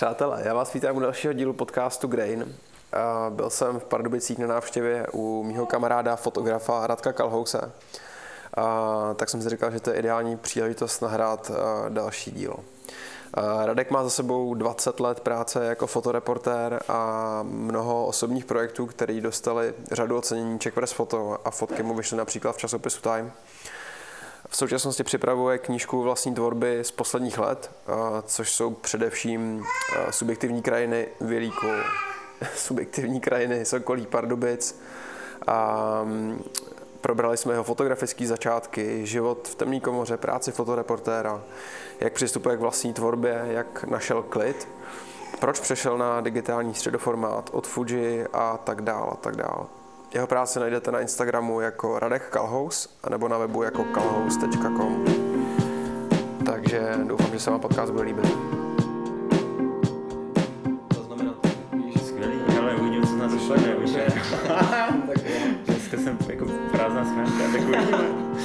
Přátelé, já vás vítám u dalšího dílu podcastu Grain. Byl jsem v Pardubicích na návštěvě u mýho kamaráda, fotografa Radka Kalhouse. Tak jsem si říkal, že to je ideální příležitost nahrát další díl. Radek má za sebou 20 let práce jako fotoreportér a mnoho osobních projektů, které dostali řadu ocenění Czech Press Photo a fotky mu vyšly například v časopisu Time. V současnosti připravuje knížku vlastní tvorby z posledních let, což jsou především subjektivní krajiny Vilíku, subjektivní krajiny Sokolí Pardubic. A mm, probrali jsme jeho fotografické začátky, život v temné komoře, práci fotoreportéra, jak přistupuje k vlastní tvorbě, jak našel klid, proč přešel na digitální středoformát od Fuji a tak dále a tak dále. Jeho práci najdete na Instagramu jako Radek Kalhous, nebo na webu jako kalhous.com. Takže doufám, že se vám podcast bude líbit. To znamená, Skvělý, ale uvidíme, co nás. Dneska jsem jako prázdná tak uvidíme.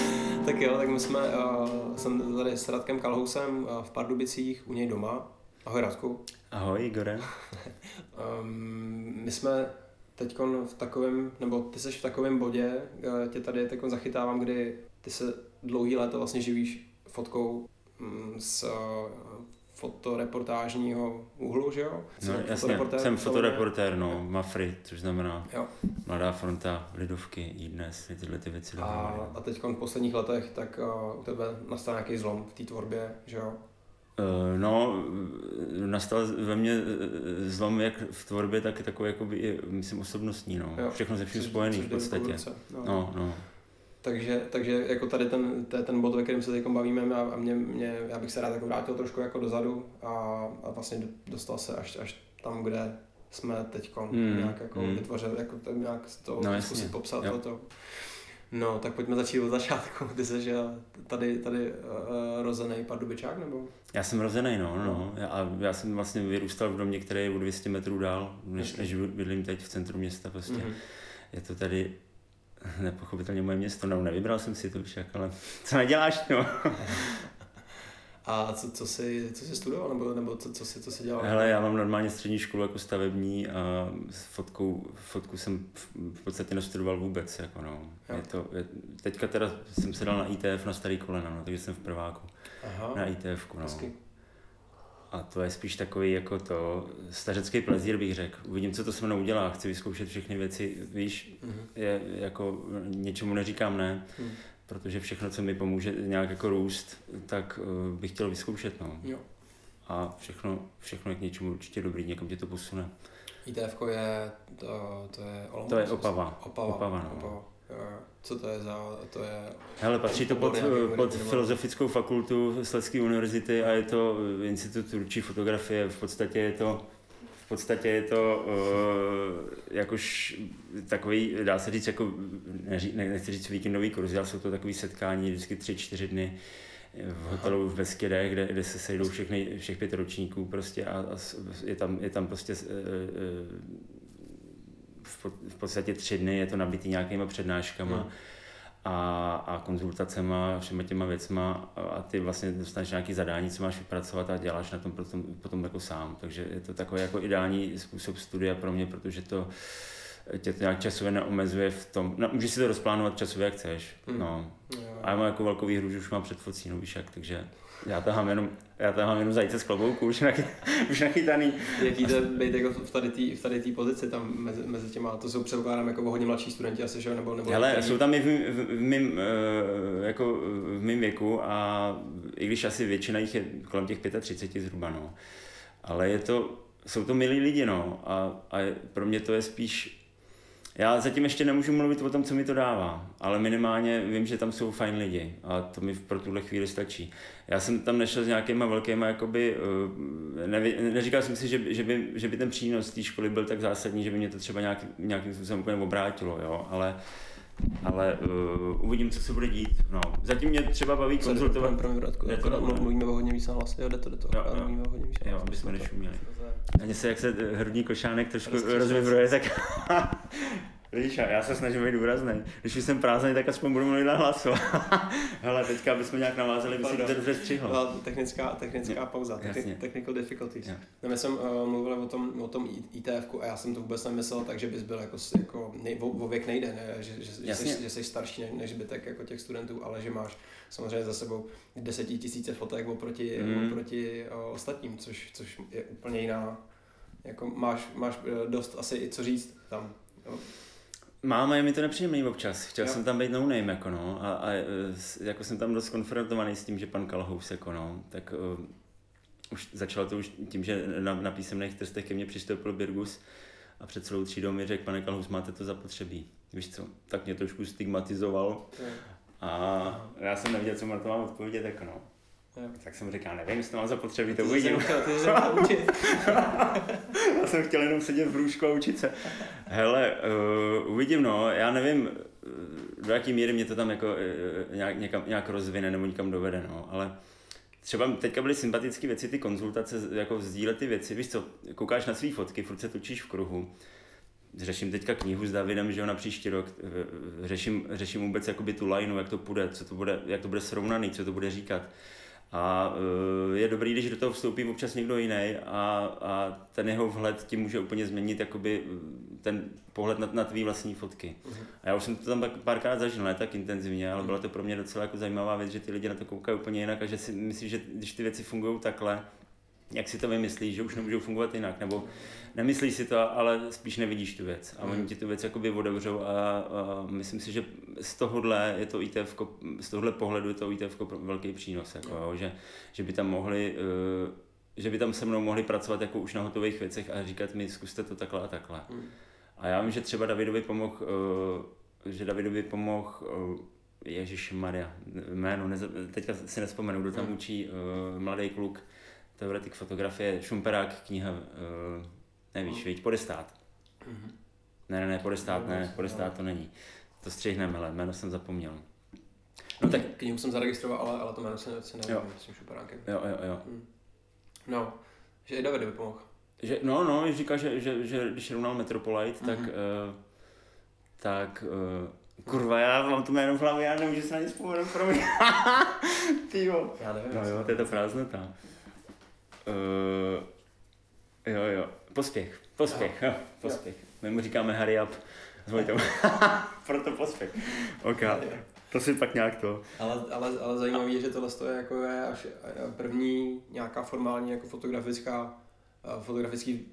tak jo, tak my jsme, uh, jsem tady s Radkem Kalhousem uh, v Pardubicích u něj doma. Ahoj Radku. Ahoj Igore. um, my jsme teď v takovém, nebo ty jsi v takovém bodě, uh, tě tady teď zachytávám, kdy ty se dlouhý léta vlastně živíš fotkou um, z uh, fotoreportážního úhlu, že jo? No, jasně, fotoreportér, jsem fotoreportér, no, Mafry, což znamená jo. Mladá fronta, Lidovky, i dnes, tyhle ty věci. A, a teď v posledních letech, tak uh, u tebe nastal nějaký zlom v té tvorbě, že jo? Uh, no, nastal ve mně zlom jak v tvorbě, tak takový, jakoby, myslím, osobnostní, no. Jo. Všechno se vším spojený v podstatě. No. no, no. Takže, takže jako tady ten, to je ten bod, ve kterém se teď bavíme a, a mě, mě, já bych se rád jako vrátil trošku jako dozadu a, a vlastně dostal se až, až tam, kde jsme teď mm, nějak jako mm. vytvořili, jako to, nějak to no, zkusit popsat jo. toto. No, tak pojďme začít od začátku. Ty jsi že tady, tady uh, rozený pardubičák, nebo? Já jsem rozený, no, no. Já, a já jsem vlastně vyrůstal v domě, který je o 200 metrů dál, než, než bydlím teď v centru města prostě. Mm-hmm. Je to tady nepochopitelně moje město, no nevybral jsem si to však, ale co neděláš, no. A co, co, jsi, co jsi studoval, nebo, nebo co, co, jsi, co jsi dělal? Hele, já mám normálně střední školu jako stavební a s fotkou, fotku jsem v podstatě nestudoval vůbec, jako no. Je to, je, teďka teda jsem se dal na ITF na starý kolena, no, takže jsem v prváku. Aha. Na ITF, no. Hezky. A to je spíš takový jako to stařecký plezír bych řekl. Uvidím, co to se mnou udělá, chci vyzkoušet všechny věci, víš, mm-hmm. je jako něčemu neříkám ne, mm. Protože všechno, co mi pomůže nějak jako růst, tak uh, bych chtěl vyzkoušet, no. Jo. A všechno, všechno je k něčemu určitě dobrý, někam tě to posune. ITF je, to, to je Olomouc? To je Opava. Opava, Opava, no. Opava. Co to je za, to je... Hele, patří to pod, pod filozofickou fakultu Sledské univerzity a je to institut ručí fotografie. V podstatě je to v podstatě je to uh, jakož takový, dá se říct, jako, neří, ne, nechci říct víkendový kurz, ale jsou to takový setkání vždycky tři, čtyři dny v hotelu v Beskyde, kde, kde se sejdou všechny, všech pět ročníků prostě a, a je, tam, je tam prostě uh, uh, v podstatě tři dny je to nabitý nějakýma přednáškama. Hmm a, a konzultacema, všema těma věcma a ty vlastně dostaneš nějaký zadání, co máš vypracovat a děláš na tom potom, potom jako sám. Takže je to takový jako ideální způsob studia pro mě, protože to tě to nějak časově neomezuje v tom, no, můžeš si to rozplánovat časově, jak chceš, hmm. no. A já mám jako velkou výhru, že už mám před focí, no víš jak, takže já tahám jenom, já tahám jenom zajíce z klobouku, už, nachy, už nachytaný. Jaký to být jako v tady té v tady tý pozici tam mezi, mezi těma, to jsou předpokládám jako hodně mladší studenti asi, že nebo, nebo Hele, jsou tam i v, v, v, mým, eh, jako v mým věku a i když asi většina jich je kolem těch 35 zhruba, no. Ale je to, jsou to milí lidi, no. A, a pro mě to je spíš já zatím ještě nemůžu mluvit o tom, co mi to dává, ale minimálně vím, že tam jsou fajn lidi a to mi pro tuhle chvíli stačí. Já jsem tam nešel s nějakýma velkýma, jakoby, eh, ne, neříkal jsem si, že, že, by, že by ten přínos té školy byl tak zásadní, že by mě to třeba nějak, nějakým způsobem úplně obrátilo, jo, ale ale uh, uvidím, co se bude dít. No. Zatím mě třeba baví konzultovat. Pro mě, Radku, akorát mluvíme o hodně víc na hlas, jo, jde to, jde to, jo, jo. mluvíme o hodně víc Jo, aby jsme nešuměli. Ani se, jak se hrudní košánek trošku rozvibruje, tak Vidíš, já se snažím být důrazný. Když už jsem prázdný, tak aspoň budu mluvit na hlasu. Hele, teďka, jsme nějak navázali, by si to dobře střihlo. Technická, technická pauza, Techni- technical difficulties. No, my jsme uh, mluvili o tom, o tom ITF a já jsem to vůbec nemyslel, takže bys byl jako, jako nej, o, o, věk nejde, ne? že, že, že, jsi, že jsi starší než zbytek jako těch studentů, ale že máš samozřejmě za sebou desetitisíce fotek oproti, mm. oproti uh, ostatním, což, což je úplně jiná, jako máš, máš uh, dost asi i co říct tam. Jo? Máme, mi to nepříjemný občas. Chtěl jo. jsem tam být no name, jako no, a, a, jako jsem tam dost konfrontovaný s tím, že pan Kalhous, jako no, tak uh, už začalo to už tím, že na, na písemných testech ke mně přistoupil Birgus a před celou třídou mi řekl, pane Kalhous, máte to zapotřebí. Víš co, tak mě trošku stigmatizoval a já jsem nevěděl, co na to mám odpovědět, jako no. Jo. Tak jsem říkal, nevím, jestli to mám zapotřebí, to uvidím. já jsem chtěl jenom sedět v brůžku a učit se. Hele, uh, uvidím, no, já nevím, do jaký míry mě to tam jako uh, nějak, někam, nějak rozvine nebo někam dovede, no, ale třeba teďka byly sympatické věci, ty konzultace, jako sdílet ty věci, víš co, koukáš na své fotky, furt se točíš v kruhu, řeším teďka knihu s Davidem, že jo, na příští rok, řeším, řeším vůbec jakoby tu lineu, jak to bude, co to bude, jak to bude srovnaný, co to bude říkat. A uh, je dobrý, když do toho vstoupí občas někdo jiný a, a ten jeho vhled tím může úplně změnit jakoby ten pohled na, na tvý vlastní fotky. A já už jsem to tam párkrát zažil, ne tak intenzivně, ale byla to pro mě docela jako zajímavá věc, že ty lidi na to koukají úplně jinak a že si myslí, že když ty věci fungují takhle, jak si to vymyslíš, že už nemůžou fungovat jinak, nebo nemyslíš si to, ale spíš nevidíš tu věc. A oni mhm. ti tu věc jakoby otevřou a, a myslím si, že z tohohle je to ITF, z tohohle pohledu je to ITF velký přínos, jako, jo, že, že by tam mohli uh, že by tam se mnou mohli pracovat jako už na hotových věcech a říkat mi, zkuste to takhle a takhle. Mm. A já vím, že třeba Davidovi pomohl, uh, že Davidovi pomohl uh, Ježíš Maria, jméno, teďka si nespomenu, kdo tam mm. učí, uh, mladý kluk, teoretik fotografie, Šumperák, kniha, uh, nevíš, víš, podestát. Mm-hmm. Ne, ne, ne, podestát, ne, podestát to není. To střihneme, ale jméno jsem zapomněl. No tak knihu jsem zaregistroval, ale, ale to jméno se, se nevím s tím Šumperákem. Jo, jo, jo. Mm. No, že i David by pomohl. Že, no, no, říká, že, že, že když rovnal Metropolite, mm-hmm. tak, uh, tak uh, Kurva, já mám to jméno v hlavě, já nemůžu se na ně vzpomenout, pro mě. Tyjo. Já nevím. No jo, to je ta prázdnota. Uh, jo, jo. Pospěch. Pospěch, jo. jo. Pospěch. Jo. My mu říkáme hurry up. Zvojte Proto pospěch. Ok. To si pak nějak to. Ale, ale, ale zajímavé je, že tohle je jako je až první nějaká formální jako fotografická fotografický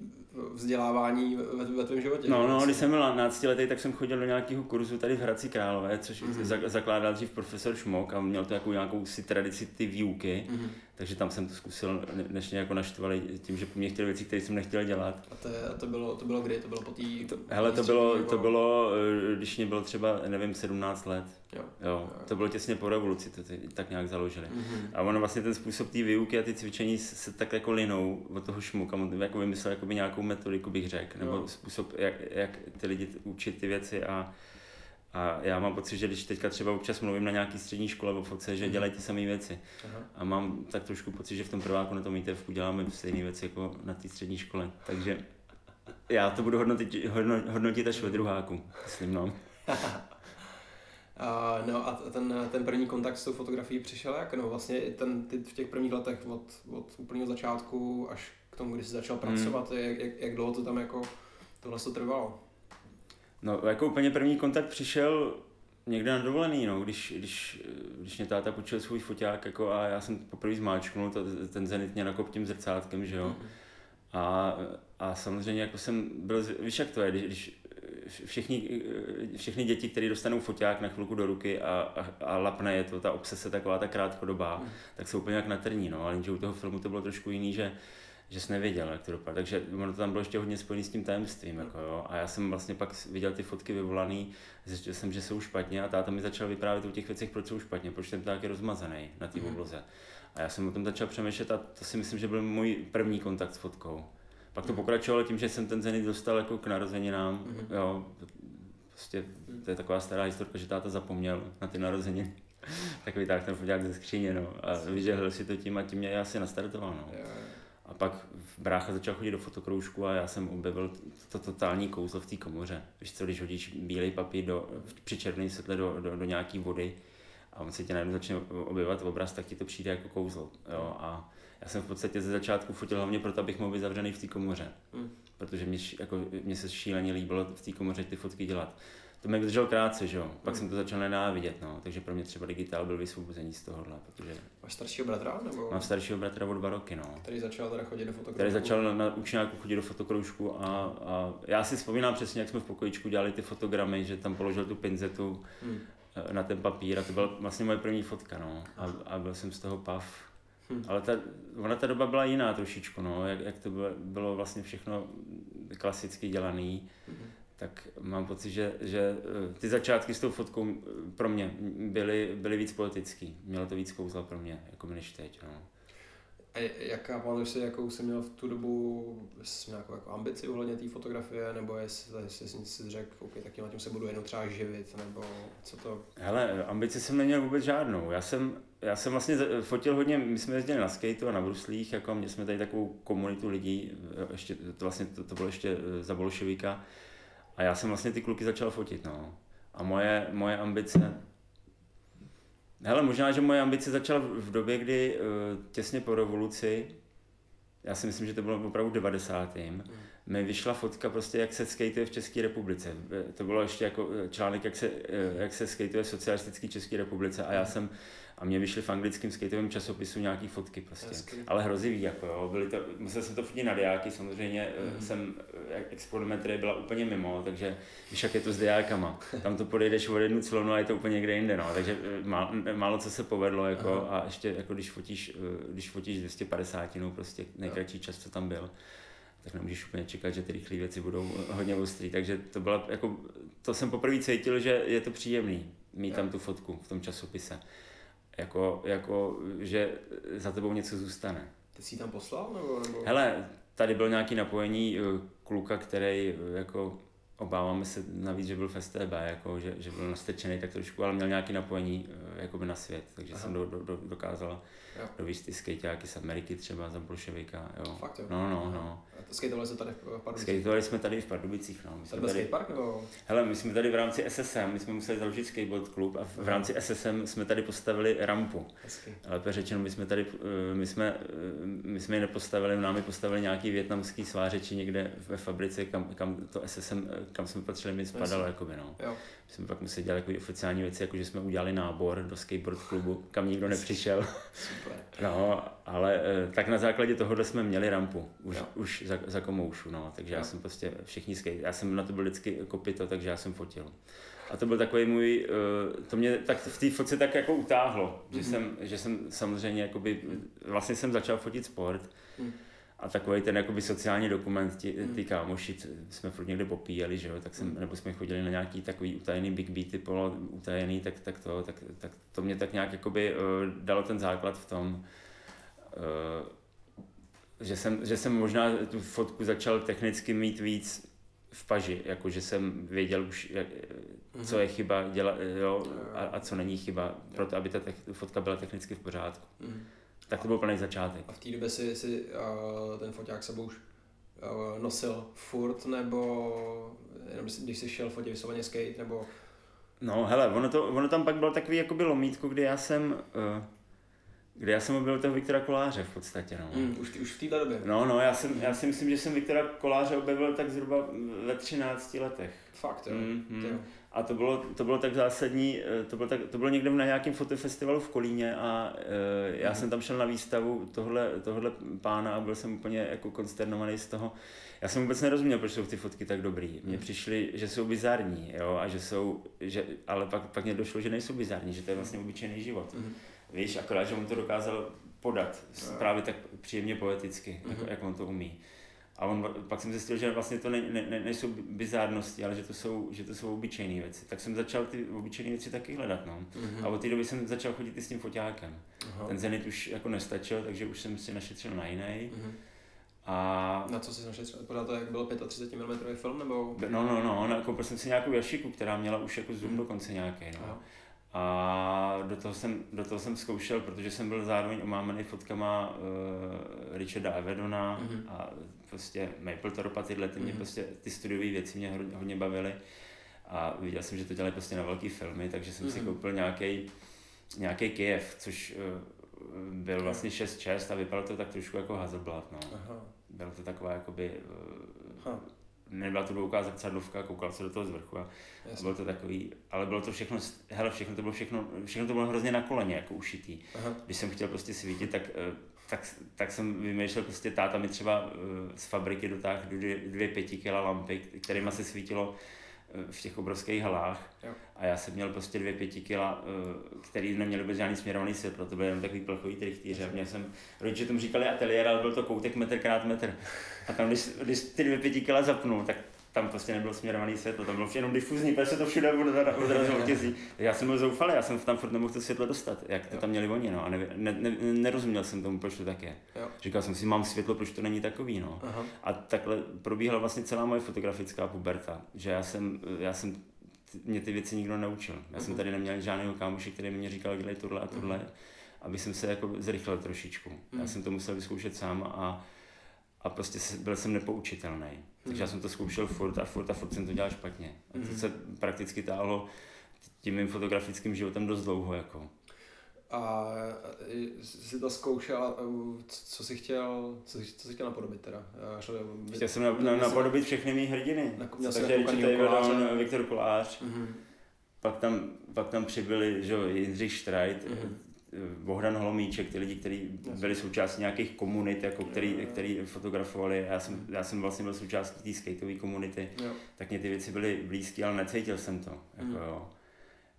vzdělávání ve, ve tvém životě. No, no, když jsem byl 15 letý, tak jsem chodil do nějakého kurzu tady v Hradci Králové, což mm-hmm. zakládal dřív profesor Šmok a měl to jako nějakou si tradici ty výuky, mm-hmm. Takže tam jsem to zkusil, než mě jako naštvali tím, že po mě chtěli věci, které jsem nechtěl dělat. A to, a to, bylo, to bylo kdy? To bylo po té... Hele, to bylo, to bylo, eh, když mě bylo třeba, nevím, 17 let. Jo. jo. To bylo těsně po revoluci, to ty, tak nějak založili. Mm-hmm. A ono vlastně ten způsob té výuky a ty cvičení se tak jako linou od toho šmuka, on jako vymyslel jakoby nějakou metodiku, bych řekl, nebo jo. způsob, jak, jak ty lidi učit ty věci a a já mám pocit, že když teďka třeba občas mluvím na nějaký střední škole o foce, že mhm. dělají ty samé věci. Aha. A mám tak trošku pocit, že v tom prváku na tom ITF děláme stejné věci jako na té střední škole. Takže já to budu hodnotit, hodnotit, hodnotit až ve druháku, myslím, no. Uh, no a ten, ten první kontakt s tou fotografií přišel jak? No vlastně ten, ty v těch prvních letech od, od úplného začátku až k tomu, kdy jsi začal pracovat, hmm. jak, jak, jak dlouho to tam jako tohle to trvalo? No jako úplně první kontakt přišel někde na dovolený, no, když, když, když mě táta počil svůj foťák jako a já jsem poprvé zmáčknul to, ten zenit mě nakop tím zrcátkem, že jo. Hmm. A, a samozřejmě jako jsem byl, víš jak to je, když, když všichni, všechny děti, které dostanou foťák na chvilku do ruky a, a, a lapne je to, ta obsese taková ta krátkodobá, mm. tak jsou úplně jak na trní, no, ale u toho filmu to bylo trošku jiný, že že jsi nevěděl, jak to dopadne. Takže ono to tam bylo ještě hodně spojené s tím tajemstvím. Jako, jo. A já jsem vlastně pak viděl ty fotky vyvolané, zjistil jsem, že jsou špatně a táta mi začal vyprávět o těch věcech, proč jsou špatně, proč ten pták je rozmazaný na té mm. obloze. A já jsem o tom začal přemýšlet a to si myslím, že byl můj první kontakt s fotkou. Pak to pokračovalo tím, že jsem ten Zenit dostal jako k narozeninám. Mm-hmm. Jo, prostě to je taková stará historka, že táta zapomněl na ty narozeniny. tak vytáhl ten foťák ze skříně, no. A vyžehl si to tím a tím mě asi nastartoval, no. A a pak brácha začal chodit do fotokroužku a já jsem objevil to, to totální kouzlo v té komoře. Víš co, když hodíš bílý papír do, při červeném světle do, do, do nějaký vody a on se tě najednou začne objevovat obraz, tak ti to přijde jako kouzlo. Jo? A já jsem v podstatě ze začátku fotil hlavně proto, abych mohl být zavřený v té komoře. Mm. Protože mě, jako, mě se šíleně líbilo v té komoře ty fotky dělat to mi vydržel krátce, že jo. Pak mm. jsem to začal nenávidět, no. Takže pro mě třeba digitál byl vysvobození z tohohle, protože... Máš staršího bratra, nebo? Mám staršího bratra od dva roky, no. Který začal teda chodit do fotokroužku? Který začal na, na učňáku chodit do fotokroužku a, a, já si vzpomínám přesně, jak jsme v pokojičku dělali ty fotogramy, že tam položil tu pinzetu mm. na ten papír a to byla vlastně moje první fotka, no. A, a byl jsem z toho pav. Hmm. Ale ta, ona ta doba byla jiná trošičku, no, jak, jak to bylo, bylo vlastně všechno klasicky dělaný. Hmm tak mám pocit, že, že eh, ty začátky s tou fotkou eh, pro mě byly, byly víc politický. Mělo to víc kouzla pro mě, jako než teď. No. A jaká, pamatuješ si, jakou jsi měl v tu dobu, měl nějakou jako ambici ohledně té fotografie, nebo jestli, jestli jsi si řekl, OK, tak tím, tím se budu jenom třeba živit, nebo co to? Hele, ambici jsem neměl vůbec žádnou. Já jsem, já jsem vlastně fotil hodně, my jsme jezdili na skateu a na bruslích, jako měli jsme tady takovou komunitu lidí, eh, ještě, to vlastně to, to bylo ještě za bolševíka, a já jsem vlastně ty kluky začal fotit, no. A moje, moje ambice, hele, možná, že moje ambice začala v době, kdy uh, těsně po revoluci, já si myslím, že to bylo opravdu 90. Mm. mi vyšla fotka prostě, jak se skateuje v České republice. To bylo ještě jako eh, článek, jak se, eh, jak se skateuje v socialistické České republice a já jsem a mě vyšly v anglickém skateovém časopisu nějaký fotky prostě. Hezky. Ale hrozivý, jako jo. Byly to, musel jsem to fotit na diáky, samozřejmě mm-hmm. jsem, eh, experimentry byla úplně mimo, takže víš, jak je to s diákama. Tam to podejdeš o jednu clonu a je to úplně někde jinde, no. Takže eh, má, málo co se povedlo, jako, Aha. a ještě jako když fotíš, když fotíš 250, no, prostě nejkratší čas, co tam byl tak nemůžeš úplně čekat, že ty rychlé věci budou hodně ostrý. Takže to bylo jako, to jsem poprvé cítil, že je to příjemný mít tam tu fotku v tom časopise jako, jako, že za tebou něco zůstane. Ty jsi tam poslal? Nebo, nebo... Hele, tady byl nějaký napojení eh, kluka, který eh, jako obáváme se navíc, že byl v STB, jako, že, že byl nastečený tak trošku, ale měl nějaký napojení eh, jakoby na svět, takže Aha. jsem do, do, do, dokázal dovíst ty skejťáky z Ameriky třeba za bolševika. Jo. Fakt jo? No, no, no. Skateovali jsme tady v Pardubicích? Skateovali jsme tady v Pardubicích, no. My jsme tady, skatepark nebo? Hele, my jsme tady v rámci SSM, my jsme museli založit skateboard klub a v, v rámci SSM jsme tady postavili rampu. Hezky. Ale řečeno, my jsme tady, eh, my jsme, eh, my jsme ji nepostavili, nám postavili nějaký větnamský svářeči někde ve fabrice, kam, kam to SSM, kam jsme patřili, my spadalo, jakoby, no. Jo. My jsme pak museli dělat jako oficiální věci, jako že jsme udělali nábor do skateboard klubu, kam nikdo nepřišel. Super. No, ale tak na základě tohohle jsme měli rampu, už, už za, za komoušu, no, takže jo. já jsem prostě všichni skate, já jsem na to byl vždycky kopito, takže já jsem fotil. A to byl takový můj, uh, to mě tak v té fotce tak jako utáhlo, mm-hmm. že, mhm. jsem, že jsem samozřejmě jakoby, vlastně jsem začal fotit sport mm. a takový ten jakoby sociální dokument, ty, mm. ty kámoši, jsme furt někde popíjeli, že jo, tak jsem, mm. nebo jsme chodili na nějaký takový utajený big beaty, polo utajený, tak, tak to, tak, tak to mě tak nějak jakoby uh, dalo ten základ v tom, že jsem, že jsem možná tu fotku začal technicky mít víc v paži, jako že jsem věděl už, jak, mm-hmm. co je chyba dělat, jo, a, a co není chyba, proto aby ta te- fotka byla technicky v pořádku. Mm-hmm. Tak to byl plný začátek. A v té době si, si uh, ten foťák sebou už uh, nosil furt, nebo jenom když jsi šel fotit vysloveně skate, nebo... No hele, ono, to, ono tam pak bylo takový jakoby lomítko, kdy já jsem... Uh, kde já jsem objevil toho Viktora Koláře v podstatě, no. Mm, už, už v této době? No, no, já, jsem, já si myslím, že jsem Viktora Koláře objevil tak zhruba ve 13 letech. Fakt, jo. Mm, mm. A to bylo, to bylo tak zásadní, eh, to bylo, tak, to bylo někde na nějakém fotofestivalu v Kolíně a e, já mm. jsem tam šel na výstavu tohle, tohle pána a byl jsem úplně jako konsternovaný z toho. Já jsem vůbec nerozuměl, proč jsou ty fotky tak dobrý. Mně mm. přišly, že jsou bizarní, jo, a že jsou, že, ale pak, pak mě došlo, že nejsou bizarní, že to je vlastně obyčejný život. Mm. Víš, akorát, že on to dokázal podat no. právě tak příjemně poeticky, mm-hmm. jako, jak on to umí. A on, pak jsem zjistil, že vlastně to ne, ne, ne, nejsou bizárnosti, ale že to jsou, že to jsou obyčejné věci. Tak jsem začal ty obyčejné věci taky hledat. No. Mm-hmm. A od té doby jsem začal chodit i s tím foťákem. Aha. Ten Zenit už jako nestačil, takže už jsem si našetřil na jiný. Mm-hmm. A... Na co jsi našetřil? Podle to, jak byl 35 mm film, nebo? No, no, no, no koupil jsem si nějakou jašiku, která měla už jako zoom mm. dokonce nějaký. No. Aha A do toho, jsem, do toho jsem zkoušel, protože jsem byl zároveň omámený fotkama uh, Richarda Avedona mm-hmm. a prostě Mapletop a tyhle, ty, mm-hmm. prostě, ty studiové věci mě hodně, hodně bavily. A viděl jsem, že to dělají prostě na velké filmy, takže jsem mm-hmm. si mhm. koupil nějaký nějaký Kiev, což uh, byl vlastně 6-6 a vypadalo to tak trošku jako Hazelblad, no. Aha. Bylo to taková jakoby, uh, nebyla to dvouká zrcadlovka, koukal se do toho z vrchu a, a bylo to takový, ale bylo to všechno, hele, všechno to bylo všechno, všechno to bylo hrozně na koleně, jako ušitý. Aha. Když jsem chtěl prostě svítit, tak, eh, tak, tak jsem vymýšlel prostě, táta mi třeba z fabriky dotáhl dvě, dvě pětikila lampy, kterými se svítilo v těch obrovských halách jo. a já jsem měl prostě dvě pěti kila, eh, který neměly vůbec žádný směrovaný světlo, to byly jenom takový plechový trichtýře. Měl jsem, rodiče tomu říkali ateliér, ale byl to koutek metr krát metr. A tam, když, když ty dvě pěti kila zapnul, tak tam prostě nebylo směrovaný světlo, tam bylo jenom difuzní, protože se to všude odrazilo tězí. Já jsem byl zoufalý, já jsem tam furt nemohl to světlo dostat, jak to tam měli oni, no, a ne, ne, ne, nerozuměl jsem tomu, proč to tak je. Jo. Říkal jsem si, mám světlo, proč to není takový, no. Aha. A takhle probíhala vlastně celá moje fotografická puberta, že já jsem, já jsem mě ty věci nikdo neučil. Já uh-huh. jsem tady neměl žádného kámoše, který mi říkal, dělej tohle a tohle, uh-huh. aby jsem se jako zrychlil trošičku. Uh-huh. Já jsem to musel vyzkoušet sám a, a prostě byl jsem nepoučitelný. Takže já jsem to zkoušel furt a furt a furt jsem to dělal špatně. A to mhm. se prakticky táhlo tím mým fotografickým životem dost dlouho. Jako. A jsi to zkoušel, co jsi chtěl, co jsi, co jsi chtěl napodobit teda? Chtěl jsem na, na, napodobit všechny mý hrdiny. Na, Takže Richard Davidon, Viktor Kolář. Mm-hmm. Pak tam, pak tam přibyli že, Jindřich Štrajt, mm-hmm. Bohdan Holomíček, ty lidi, kteří byli součástí nějakých komunit, jako který, který fotografovali, já jsem, já jsem vlastně byl součástí té skateové komunity, jo. tak mě ty věci byly blízké, ale necítil jsem to. Jako, mm. jo.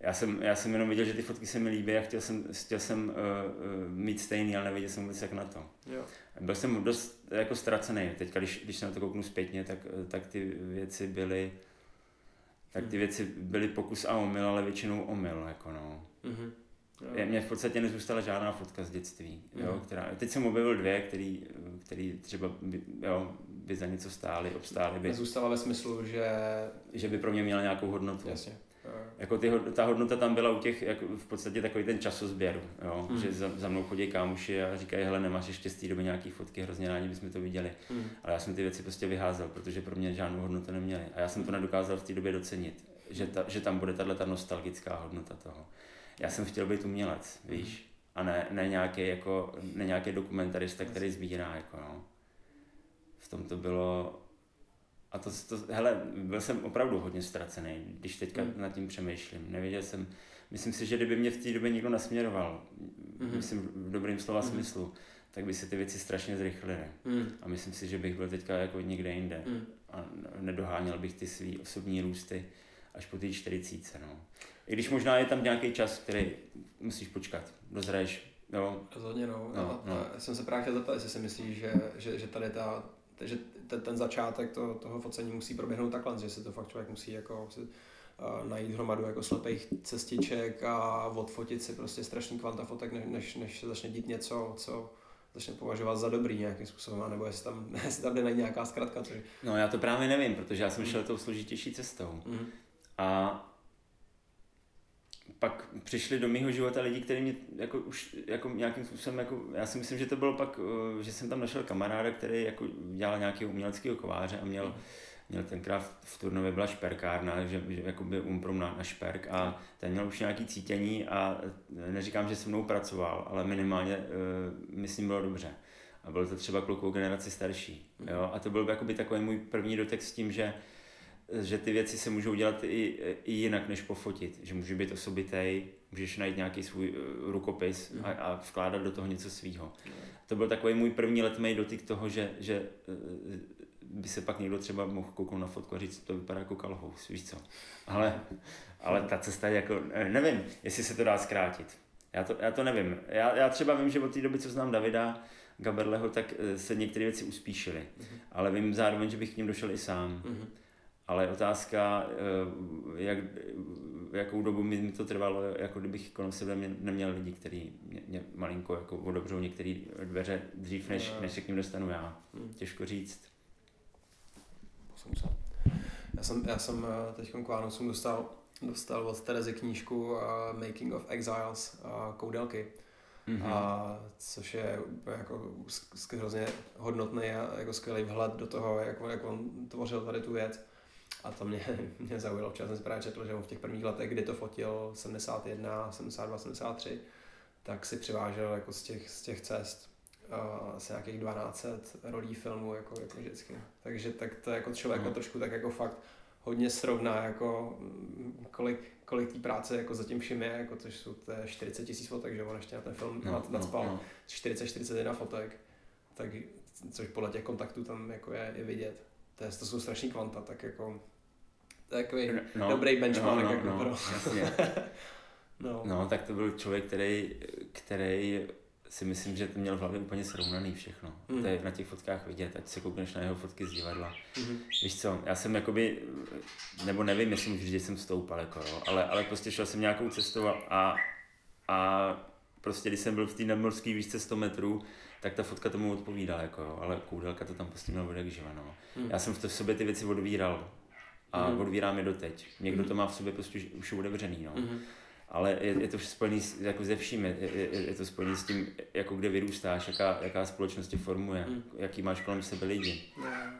Já, jsem, já jsem jenom viděl, že ty fotky se mi líbí a chtěl jsem, chtěl jsem uh, uh, mít stejný, ale nevěděl jsem vůbec jak na to. Jo. Byl jsem dost jako ztracený. Teď, když, když se na to kouknu zpětně, tak, tak ty věci byly tak ty mm. věci byly pokus a omyl, ale většinou omyl. Jako no. Mm-hmm. Jo. Mně v podstatě nezůstala žádná fotka z dětství, mm. jo, která, teď jsem objevil dvě, který, který třeba by, jo, by za něco stály, obstály by. Nezůstala ve smyslu, že... Že by pro mě měla nějakou hodnotu. Jasně. Jako ty, ta hodnota tam byla u těch, jako v podstatě takový ten časozběr, jo? Mm. že za, za, mnou chodí kámoši a říkají, hele, nemáš ještě z té doby nějaký fotky, hrozně rádi bychom to viděli. Mm. Ale já jsem ty věci prostě vyházel, protože pro mě žádnou hodnotu neměly. A já jsem to nedokázal v té době docenit, že, ta, že tam bude tahle ta nostalgická hodnota toho já jsem chtěl být umělec, víš, a ne, ne, nějaký, jako, ne nějaký dokumentarista, který sbírá, jako no. V tom to bylo, a to, to, hele, byl jsem opravdu hodně ztracený, když teďka mm. nad tím přemýšlím. Nevěděl jsem, myslím si, že kdyby mě v té době někdo nasměroval, mm. myslím v dobrým slova mm. smyslu, tak by se ty věci strašně zrychlily. Mm. A myslím si, že bych byl teďka jako někde jinde. Mm. A nedoháněl bych ty svý osobní růsty až po té čtyřicíce. No. I když možná je tam nějaký čas, který musíš počkat, dozraješ. Jo. Rozhodně no. no, no. Já jsem se právě chtěl zeptat, jestli si myslíš, že, že, že tady ta, že ten, ten začátek to, toho focení musí proběhnout takhle, že se to fakt člověk musí jako si, uh, najít hromadu jako slepých cestiček a odfotit si prostě strašný kvanta fotek, než, než, než se začne dít něco, co začne považovat za dobrý nějakým způsobem, nebo jestli tam, jestli tam jde najít nějaká zkratka. Což... No já to právě nevím, protože já jsem šel mm. tou složitější cestou. Mm. A pak přišli do mého života lidi, kteří mě jako už jako nějakým způsobem, jako, já si myslím, že to bylo pak, eh, že jsem tam našel kamaráda, který jako dělal nějakého uměleckého kováře a měl, měl tenkrát v Turnově byla šperkárna, že, že by umprom na, na šperk a ten měl už nějaký cítění a neříkám, že se mnou pracoval, ale minimálně uh, myslím bylo dobře. A byl to třeba klukou generaci starší. Jo? A to byl by takový můj první dotek s tím, že že ty věci se můžou dělat i, i jinak, než pofotit. Že může být osobitý, můžeš najít nějaký svůj uh, rukopis mm. a, a vkládat do toho něco svýho. To byl takový můj první letmej dotyk toho, že, že uh, by se pak někdo třeba mohl kouknout na fotku a říct, to vypadá jako kalhous, víš co. Ale, ale ta cesta je jako, eh, nevím, jestli se to dá zkrátit. Já to, já to nevím. Já, já třeba vím, že od té doby, co znám Davida Gaberleho, tak se některé věci uspíšily. Mm. Ale vím zároveň, že bych k ním došel i sám. Mm ale otázka, eh, jak, jakou dobu mi to trvalo, jako kdybych kolem sebe neměl lidi, kteří mě, mě malinko jako odobřou některé dveře dřív, než, než se k ním dostanu já. Hmm. Těžko říct. Já jsem, já jsem eh, teď k Vánocům dostal dostal od Terezy knížku uh, Making of Exiles uh, Koudelky. Mm-hmm. A což je jako hrozně hodnotný a jako skvělý vhled do toho, jak, jak on tvořil tady tu věc. A to mě, mě zaujalo, včas jsem právě četl, že on v těch prvních letech, kdy to fotil 71, 72, 73, tak si přivážel jako z těch, z těch cest uh, asi nějakých 12 rolí filmů, jako, jako vždycky. Takže tak to jako člověk mm. trošku tak jako fakt hodně srovná, jako mm, kolik, kolik té práce jako zatím všim je, jako což jsou to 40 tisíc fotek, že on ještě na ten film no, nad, nadspal no, no. 40-41 fotek, tak což podle těch kontaktů tam jako je, je vidět. To, je, to jsou strašný kvanta, tak jako takový no, dobrý benchmark no, no, jako no, pro... no. no. tak to byl člověk, který, který si myslím, že to měl v hlavě úplně srovnaný všechno. Mm. To je na těch fotkách vidět, ať se koukneš na jeho fotky z divadla. Mm. Víš co, já jsem jakoby, nebo nevím, jestli můžu říct, že jsem stoupal, jako, jo, ale, ale prostě šel jsem nějakou cestou a, a prostě když jsem byl v té nadmorské výšce 100 metrů, tak ta fotka tomu odpovídala, jako, jo, ale koudelka to tam prostě měla jak živa, no. Mm. Já jsem v, to, v sobě ty věci odvíral a mm. odvírám je doteď. Někdo mm. to má v sobě prostě už otevřený, no. Mm ale je, je to spojený s, jako ze vším, je, je, je to spojený s tím, jako kde vyrůstáš, jaká, jaká společnost tě formuje, mm. jaký máš kolem sebe lidi.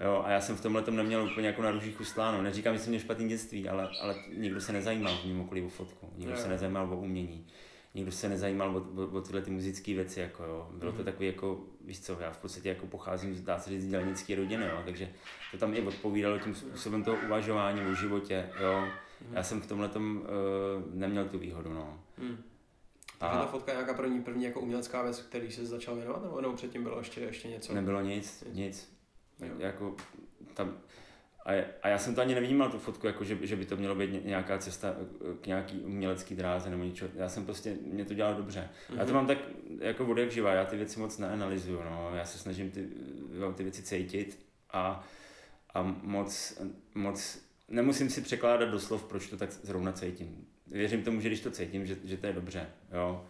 Jo, a já jsem v tomhle tom neměl úplně jako na růžích ustláno. Neříkám, že jsem měl špatný dětství, ale, ale nikdo se nezajímal v mém okolí o fotku, nikdo se nezajímal o umění, nikdo se nezajímal o, o, o tyhle ty muzické věci, jako jo. Bylo mm. to takový jako, víš co, já v podstatě jako pocházím, dá se říct, z dělnické rodiny, jo, takže to tam i odpovídalo tím způsobem toho uvažování o životě, jo já jsem v tomhle tom uh, neměl tu výhodu, no. Hmm. Takže ta fotka je nějaká první, první jako umělecká věc, který jsi začal věnovat, nebo, nebo předtím bylo ještě, ještě něco? Nebylo nic, nic. nic. Jako, tam, a, a já jsem to ani nevnímal, tu fotku, jako že, že by to mělo být nějaká cesta eh, k nějaký umělecký dráze nebo něco. Já jsem prostě, mě to dělalo dobře. Mm-hmm. Já to mhm. mám tak jako od jak živá, já ty věci moc neanalyzuju, no. Já se snažím ty, ty věci cítit a, a moc, moc nemusím si překládat do slov, proč to tak zrovna cítím. Věřím tomu, že když to cítím, že, že to je dobře, jo.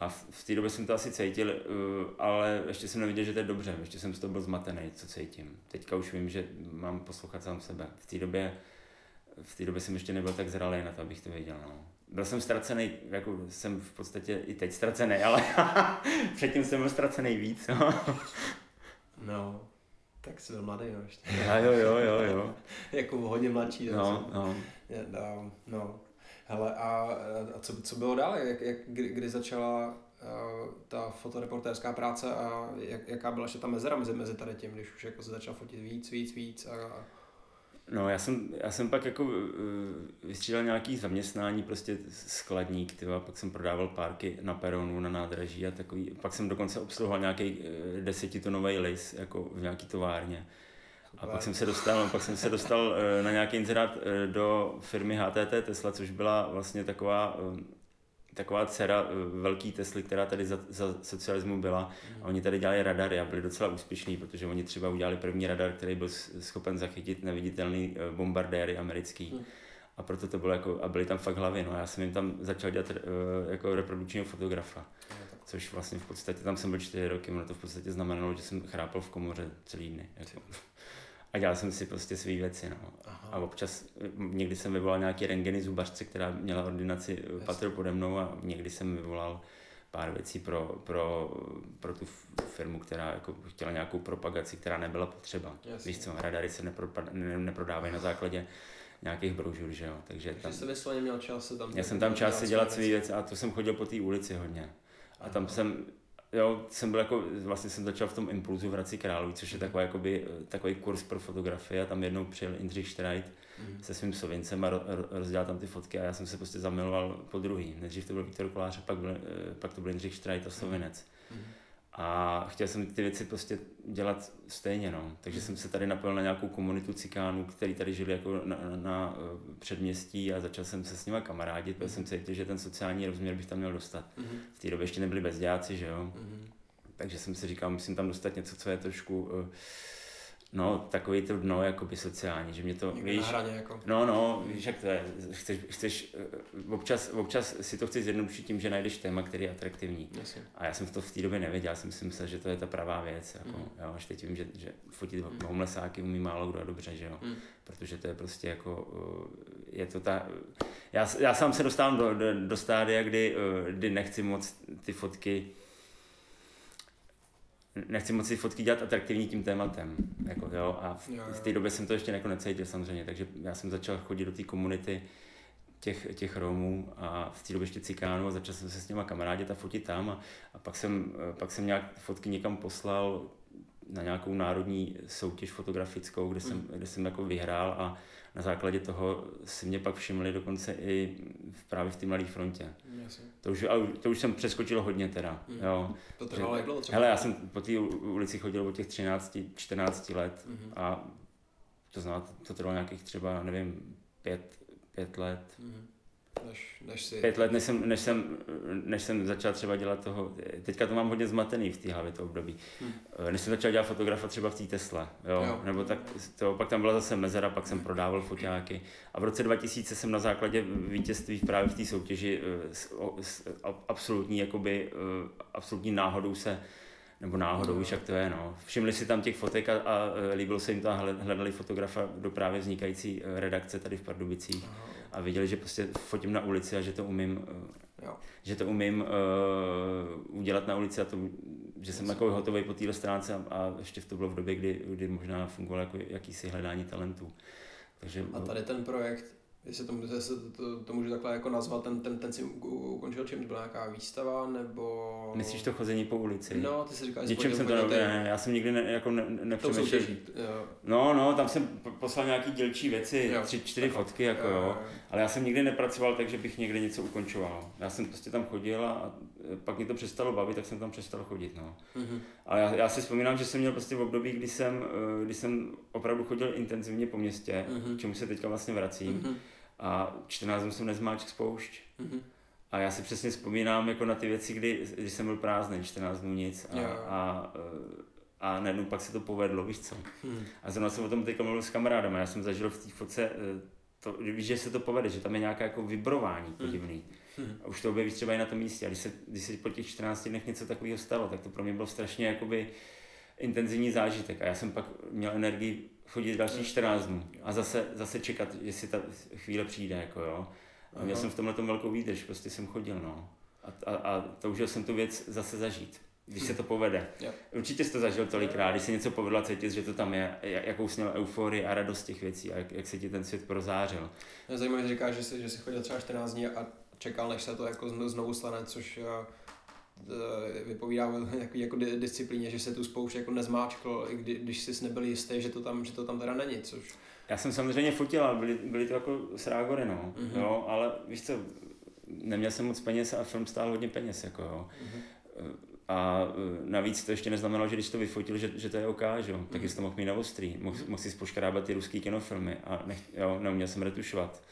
A v, v té době jsem to asi cítil, uh, ale ještě jsem neviděl, že to je dobře, ještě jsem z toho byl zmatený, co cítím. Teďka už vím, že mám poslouchat sám sebe. V té době, v té době jsem ještě nebyl tak zralý na to, abych to věděl, no. Byl jsem ztracený, jako jsem v podstatě i teď ztracený, ale předtím jsem byl ztracený víc, no. no. Tak jsi byl mladý, no ještě. Já, jo, jo, jo, jo. jako hodně mladší. No, no. no. no. Hele, a, a co, co bylo dál? Jak, jak, kdy, kdy začala uh, ta fotoreportérská práce a jak, jaká byla ještě ta mezera mezi, mezi tady tím, když už jako se začal fotit víc, víc, víc a, No, já jsem, já jsem pak jako uh, vystřídal nějaký zaměstnání, prostě skladník, tyva, pak jsem prodával párky na peronu, na nádraží a takový, pak jsem dokonce obsluhoval nějaký uh, desetitonový lis, jako v nějaký továrně. A pak jsem se dostal, pak jsem se dostal uh, na nějaký inzerát uh, do firmy HTT Tesla, což byla vlastně taková uh, taková dcera eh, velký Tesly, která tady za, za socialismu byla. A oni tady dělali radary a byli docela úspěšní, protože oni třeba udělali první radar, který byl schopen zachytit neviditelný eh, bombardéry americký. Hmm. A proto to bylo jako, a byly tam fakt hlavy, no. Já jsem jim tam začal dělat jako reprodukčního fotografa. Což vlastně v podstatě, tam jsem byl čtyři roky, ono to v podstatě znamenalo, že jsem chrápal v komoře celý dny. Jako a dělal jsem si prostě své věci. No. Aha. A občas, někdy jsem vyvolal nějaký rengeny zubařce, která měla ordinaci patro pode mnou a někdy jsem vyvolal pár věcí pro, pro, pro tu firmu, která jako chtěla nějakou propagaci, která nebyla potřeba. Jasně. Víš co, radary se ne, neprodávají na základě nějakých brožur, že jo. Takže, Takže tam, jsi vysloveně měl čas se tam... Já jsem tam čas si dělat své věci a to jsem chodil po té ulici hodně. A tam jsem jo, jsem byl jako, vlastně jsem začal v tom Impulzu v Hradci Královí, což je takový, jakoby, takový kurz pro fotografii a tam jednou přijel Indřich Štrajt mm. se svým sovincem a ro, rozdělal tam ty fotky a já jsem se prostě zamiloval po druhý. Nejdřív to byl Viktor Kolář a pak, byl, eh, pak to byl Indřich Štrajt a Sovinec. Mm. A chtěl jsem ty věci prostě dělat stejně, no. Takže jsem se tady napojil na nějakou komunitu cikánů, který tady žili jako na, na, na eh, předměstí a začal jsem se s nimi kamarádit, protože jsem cítil, že ten sociální rozměr bych tam měl dostat. Mm-hmm. V té době ještě nebyli bezděláci, že jo. Mm-hmm. Takže jsem si říkal, musím tam dostat něco, co je trošku uh, No, takový to dno jakoby sociální, že mě to, Někde víš, na hraně jako. No, no, víš jak to je, chceš, chceš eh, občas, občas si to chceš zjednodušit tím, že najdeš téma, který je atraktivní. Jasně. A já jsem to v té době nevěděl, já jsem si myslel, že to je ta pravá věc, jako, mm. jo, až teď vím, že, že fotit mm. homelessáky umí málo kdo dobře, že jo, mm. protože to je prostě jako, eh, je to ta, já, já sám se dostávám do, do, do stádia, kdy, eh, kdy nechci moc ty fotky, nechci moc si fotky dělat atraktivní tím tématem. Jako, jo, a v, v té době jsem to ještě jako necítil samozřejmě, takže já jsem začal chodit do té komunity těch, těch Romů a v té době ještě Cikánů a začal jsem se s nimi kamarádit a fotit tam a, a pak, jsem, pak jsem nějak fotky někam poslal na nějakou národní soutěž fotografickou, kde jsem, kde jsem jako vyhrál a na základě toho si mě pak všimli dokonce i v, právě v té Mladé frontě. To už, to už jsem přeskočil hodně teda. Mm. Jo. To trvalo jak dlouho třeba? Hele, já jsem po té ulici chodil od těch 13, 14 let mm. a to znamená, to trvalo nějakých třeba, nevím, pět, pět let. Mm než, než si... Pět let, než jsem, než, jsem, než jsem začal třeba dělat toho, teďka to mám hodně zmatený v té hlavě, to období. Hmm. Než jsem začal dělat fotografa třeba v té Tesle, jo? jo. nebo tak, to, pak tam byla zase mezera, pak jsem prodával foťáky. A v roce 2000 jsem na základě vítězství právě v té soutěži eh, s, s, absolutní, jakoby, eh, absolutní náhodou se nebo náhodou, no. víš, jak to je, no. Všimli si tam těch fotek a, a líbilo se jim to a hledali fotografa do právě vznikající redakce tady v Pardubicích. Aha a viděli, že prostě fotím na ulici a že to umím, eh, jo. že to umím uh, udělat na ulici a to, že jsem jako hotový po téhle stránce a, a, ještě to bylo v době, kdy, kdy možná fungovalo jako jakýsi hledání talentů. Takže, a tady ten projekt jestli to, jestli to, to, to můžu takhle jako nazvat, ten, ten, ten si ukončil čím? To byla nějaká výstava, nebo... Myslíš to chození po ulici? No, ty si říkal, že jsem to ne, ne, já jsem nikdy ne, jako ne, nepřemýšlel. No, no, tam jsem poslal nějaký dělčí věci, jo. tři, čtyři Aha. fotky, jako jo, jo. Ale já jsem nikdy nepracoval tak, že bych někde něco ukončoval. Já jsem prostě tam chodil a pak mě to přestalo bavit, tak jsem tam přestal chodit, no. Mm-hmm. Ale já, já, si vzpomínám, že jsem měl prostě v období, kdy jsem, eh, kdy jsem opravdu chodil intenzivně po městě, mm-hmm. čemu se teďka vlastně vracím. Mm-hmm a 14 dnů jsem nezmáčk spoušť. Mm-hmm. A já si přesně vzpomínám jako na ty věci, kdy, když jsem byl prázdný, 14 dnů nic a, a, a, a najednou pak se to povedlo, víš co. Mm. A zrovna jsem o tom teď mluvil s kamarádem já jsem zažil v té fotce, eh, to, víš, že se to povede, že tam je nějaké jako vibrování mm. podivný. Mm. A už to objevíš třeba i na tom místě. A když se, když se po těch 14 dnech něco takového stalo, tak to pro mě bylo strašně jakoby intenzivní zážitek. A já jsem pak měl energii chodit další 14 dnů a zase, zase čekat, jestli ta chvíle přijde, jako jo. A měl jsem v tomhle tom velkou výdrž, prostě jsem chodil, no. A, a, a toužil jsem tu věc zase zažít, když se to povede. Yeah. Určitě jsi to zažil tolikrát, když se něco povedlo cítit, že to tam je, jakou jsi měl euforii a radost těch věcí a jak, jak se ti ten svět prozářil. Zajímavé, že říkáš, že jsi, že jsi chodil třeba 14 dní a čekal, než se to jako znovu stane, což Eh, vypovídá o jako, jako disciplíně, že se tu spoušť jako nezmáčkl, i kdy, když jsi nebyl jistý, že to tam, že to tam teda není, což... Já jsem samozřejmě fotil, ale byly, byly to jako srágory, no, mm-hmm. jo, ale víš co, neměl jsem moc peněz a film stál hodně peněz, jako jo. Mm-hmm. A eh, navíc to ještě neznamenalo, že když to vyfotil, že, že to je OK, že jo, tak mm-hmm. jsi to mohl mít na ostrý, mohl, mohl si spoškrábat ty ruský kinofilmy a nech, jo, neuměl jsem retušovat.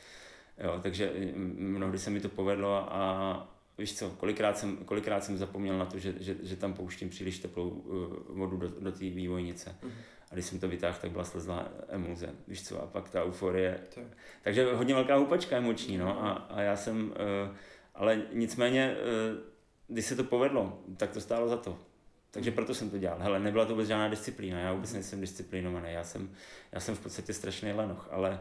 Jo, takže mnohdy se mi to povedlo a, víš co, kolikrát jsem, kolikrát jsem zapomněl na to, že, že, že tam pouštím příliš teplou uh, vodu do, do té vývojnice. Mm-hmm. A když jsem to vytáhl, tak byla slezlá emulze, víš co, a pak ta euforie. To. Takže hodně velká houpačka emoční, no, a, a já jsem, uh, ale nicméně, uh, když se to povedlo, tak to stálo za to. Takže mm. proto jsem to dělal. Hele, nebyla to vůbec žádná disciplína, já vůbec nejsem disciplinovaný, já jsem, já jsem v podstatě strašný lenoch, ale,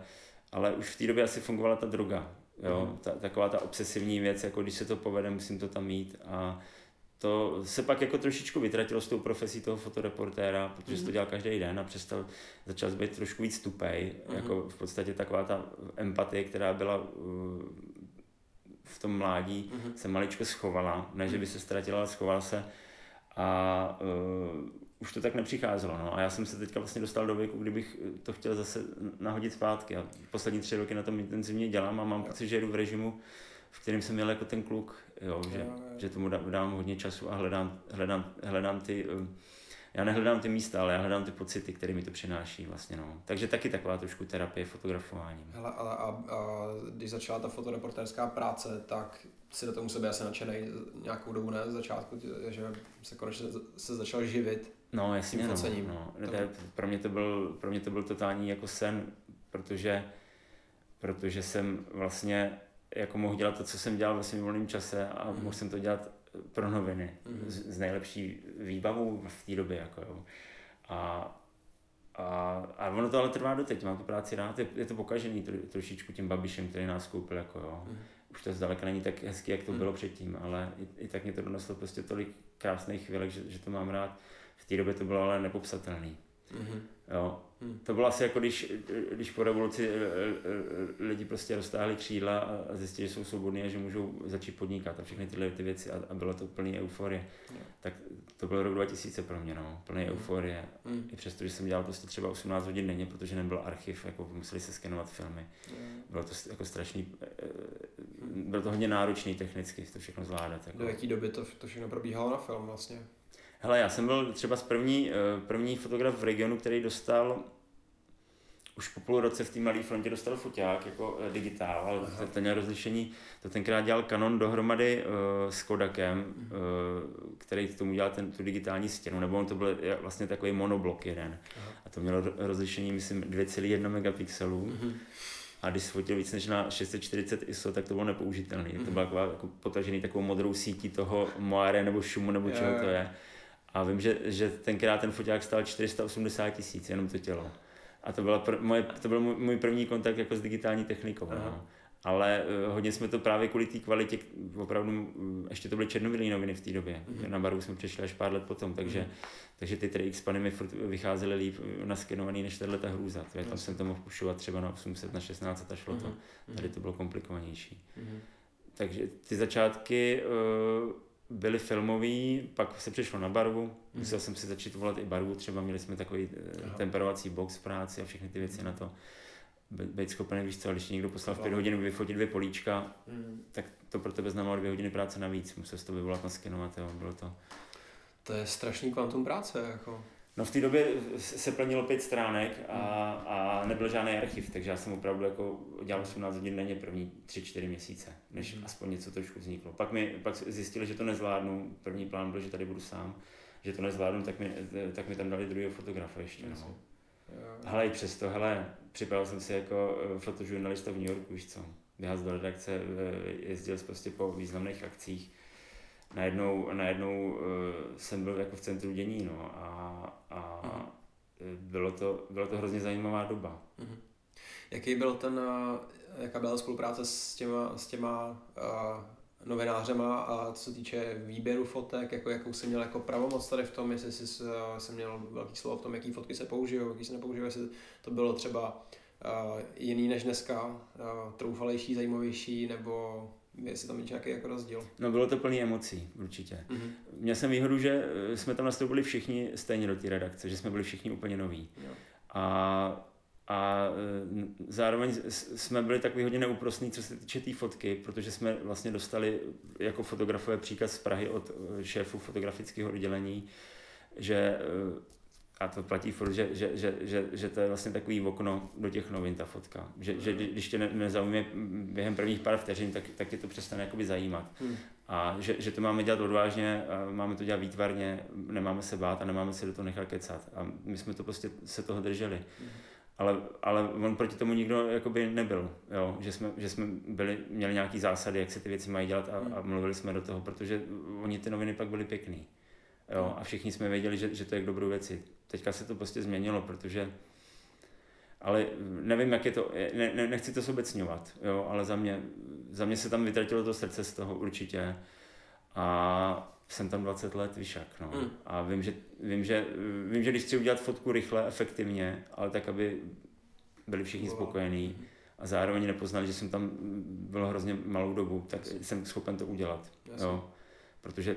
ale už v té době asi fungovala ta droga. Jo, mm. ta, taková ta obsesivní věc, jako když se to povede, musím to tam mít a to se pak jako trošičku vytratilo s tou profesí toho fotoreportéra, protože mm. to mhm. dělal každý den a přestal, začal být trošku víc tupej, mm. jako v podstatě taková ta empatie, která byla uh, v tom mládí, mm. se maličko schovala, ne, že by se ztratila, ale schovala se a uh, už to tak nepřicházelo. No. A já jsem se teďka vlastně dostal do věku, kdybych to chtěl zase nahodit zpátky. A poslední tři roky na tom intenzivně dělám a mám jo. pocit, že jedu v režimu, v kterém jsem měl jako ten kluk, jo, že, jo, jo. že tomu dám hodně času a hledám, hledám, hledám ty, eh, já nehledám ty místa, ale já hledám ty pocity, které mi to přináší vlastně, no. Takže taky taková trošku terapie fotografováním. Hele, ale a, a, když začala ta fotoreportérská práce, tak si do toho musel být asi nadšený nějakou dobu, ne, z začátku, že se konečně se začal živit No, jasně, no, no. To... Pro, mě to byl, pro mě to byl totální jako sen, protože, protože jsem vlastně jako mohl dělat to, co jsem dělal ve svém volném čase a mm. mohl jsem to dělat pro noviny mm. s, s nejlepší výbavou v té době. Jako, jo. A, a, a ono to ale trvá doteď, mám tu práci rád, je, je to pokažený tro, trošičku tím babišem, který nás koupil. Jako, jo. Mm. Už to zdaleka není tak hezký, jak to mm. bylo předtím, ale i, i tak mě to doneslo prostě tolik krásných chvílek, že, že to mám rád. V té době to bylo ale nepopsatelný. Mm-hmm. Jo. Mm. To bylo asi jako když, když po revoluci eh, eh, lidi prostě roztáhli křídla a zjistili, že jsou svobodní a že můžou začít podnikat a všechny tyhle ty věci a, a bylo to plný euforie. Mm. Tak to byl rok 2000 pro mě, no, plný mm. euforie. Mm. I přesto, že jsem dělal prostě třeba 18 hodin denně, protože nebyl archiv, jako museli se skenovat filmy. Mm. Bylo to jako strašný, bylo to hodně náročný technicky to všechno zvládat. Jako. Do jaký doby to, to všechno probíhalo na film vlastně? Hele, já jsem byl třeba z první, eh, první fotograf v regionu, který dostal už po půl roce v té malé frontě dostal foťák jako eh, digitál, ale to, to měl rozlišení, to tenkrát dělal Canon dohromady uh, s Kodakem, uh, který k tomu dělal ten, tu digitální stěnu, nebo on to byl vlastně takový monoblok jeden. Aha. A to mělo rozlišení, myslím, 2,1 megapixelů. Uh-huh. A když fotil víc než na 640 ISO, tak to bylo nepoužitelné. To bylo taková, jako potažený takovou modrou sítí toho Moire nebo šumu nebo čeho to je. A vím, že, že tenkrát ten foťák stál 480 tisíc, jenom to tělo. A to, byla pr- moje, to byl můj první kontakt jako s digitální technikou. No. Ale uh, hodně jsme to právě kvůli té kvalitě, opravdu, uh, ještě to byly černovilé noviny v té době. Mm-hmm. Na baru jsme přešli až pár let potom, takže, mm-hmm. takže ty 3X pany mi furt vycházely líp eh, naskenovaný než tahle ta hrůza. Tady tam jsem to mohl pušovat třeba na 800, na 16 a šlo mm-hmm. to. Mhm. Tady to bylo komplikovanější. Mm-hmm. Takže ty začátky uh, byly filmový, pak se přešlo na barvu, mm. musel jsem si začít volat i barvu, třeba měli jsme takový Aha. temperovací box v práci a všechny ty věci mm. na to. Být schopen, víš co, když někdo poslal v pět hodin vyfotit dvě políčka, mm. tak to pro tebe znamenalo dvě hodiny práce navíc, musel si to vyvolat, naskenovat, jo, bylo to. To je strašný kvantum práce, jako. No v té době se plnilo pět stránek a, a nebyl žádný archiv, takže já jsem opravdu jako dělal 18 hodin denně první 3-4 měsíce, než mm. aspoň něco trošku vzniklo. Pak mi pak zjistili, že to nezvládnu, první plán byl, že tady budu sám, že to nezvládnu, tak mi, tak mi tam dali druhého fotografa ještě. No. Hele, i přesto, hele, připravil jsem si jako eh, fotožurnalista v New Yorku, víš co, vyhaz do redakce, eh, jezdil prostě po významných akcích, najednou, najednou uh, jsem byl jako v centru dění, no, a, a mm. bylo, to, bylo to hrozně zajímavá doba. Mm. Jaký byl ten, eh, jaká byla spolupráce s těma, s těma uh, novinářema a co se týče výběru fotek, jako jakou jsi měl jako pravomoc tady v tom, jestli jsi, uh, jsi měl velký slovo v tom, jaký fotky se použijou, jaký se nepoužijou, jestli to bylo třeba uh, jiný než dneska, uh, troufalejší, zajímavější, nebo jestli tam je nějaký jako rozdíl. No bylo to plný emocí, určitě. Mm-hmm. Měl jsem výhodu, že eh, jsme tam nastoupili všichni stejně do té redakce, že jsme byli všichni úplně noví. Jo. A a eh, zároveň jsme byli takový hodně neúprostní, co se týče té tý fotky, protože jsme vlastně dostali jako fotografové příkaz z Prahy od eh, šéfu fotografického oddělení, že a to platí furt, že, že, že, že, že to je vlastně takový okno do těch novin, ta fotka. Že, že když tě ne, nezaujme během prvních pár vteřin, tak, tak tě to přestane jakoby zajímat. Hmm. A že, že to máme dělat odvážně, máme to dělat výtvarně, nemáme se bát a nemáme se do toho nechat kecat. A my jsme to prostě se toho drželi. Hmm. Ale, ale on proti tomu nikdo jakoby nebyl, jo? Že, jsme, že jsme byli, měli nějaký zásady, jak se ty věci mají dělat a, hmm. a mluvili jsme do toho, protože oni ty noviny pak byly pěkný. Jo, a všichni jsme věděli, že, že to je k dobrou věci. Teďka se to prostě změnilo, protože ale nevím, jak je to, ne, ne, nechci to sobecňovat, jo, ale za mě, za mě se tam vytratilo to srdce z toho určitě a jsem tam 20 let vyšak, no. Mm. A vím že, vím, že, vím, že když chci udělat fotku rychle, efektivně, ale tak, aby byli všichni spokojení a zároveň nepoznali, že jsem tam byl hrozně malou dobu, tak jsem schopen to udělat, jo. Protože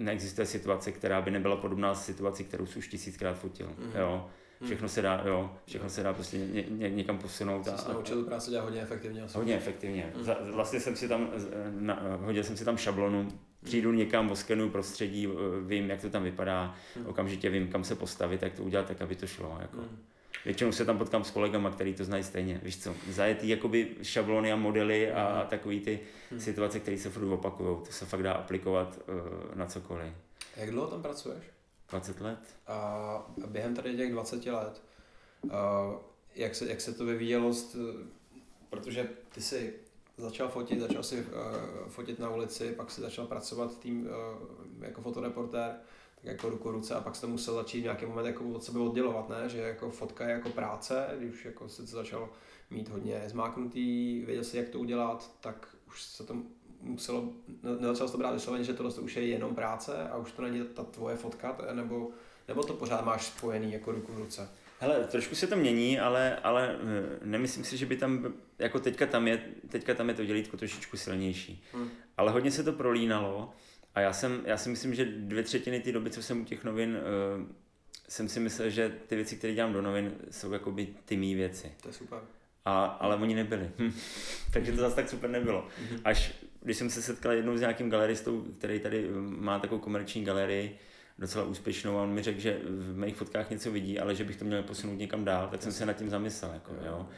neexistuje situace, která by nebyla podobná situaci, kterou jsi už tisíckrát fotil. Mm-hmm. Jo. Mhm. Všechno se dá, jo, všechno se dá prostě ně, ně, někam posunout. Jsi se naučil tu práci dělat hodně efektivně. Asi. Hodně efektivně. Mm. Vlastně jsem si tam, na, hodil jsem si tam šablonu, přijdu někam, oskenuju prostředí, vím, jak to tam vypadá, mm. okamžitě vím, kam se postavit, jak to udělat, tak aby to šlo. Jako. Mm. Většinou se tam potkám s kolegama, který to znají stejně. Víš co, zajetý jakoby šablony a modely a, a takový ty hmm. situace, které se furt opakují. To se fakt dá aplikovat uh, na cokoliv. Jak dlouho tam pracuješ? 20 let. A během tady těch 20 let, uh, jak, se, jak se to vyvíjelo, protože ty si začal fotit, začal si uh, fotit na ulici, pak si začal pracovat tým uh, jako fotoreportér, tak jako ruku ruce a pak jsi to musel začít nějaký moment jako od sebe oddělovat, ne? že jako fotka je jako práce, když už jako se to začal mít hodně zmáknutý, věděl si, jak to udělat, tak už se to muselo, nezačal to brát vysloveně, že tohle už je jenom práce a už to není ta tvoje fotka, nebo, nebo to pořád máš spojený jako ruku v ruce? Hele, trošku se to mění, ale, ale eh, nemyslím si, že by tam, jako teďka tam je, teďka tam je to dělítko trošičku silnější. Hmm. Ale hodně se to prolínalo a já, jsem, já si myslím, že dvě třetiny té doby, co jsem u těch novin, uh, jsem si myslel, že ty věci, které dělám do novin, jsou jakoby ty mý věci. To je super. A, ale oni nebyli. Takže to zase tak super nebylo. Mhm. Až když jsem se setkal jednou s nějakým galeristou, který tady eh, má takovou komerční galerii, docela úspěšnou a on mi řekl, že v mých fotkách něco vidí, ale že bych to měl posunout někam dál, tak jsem se nad tím zamyslel. Jako, jo.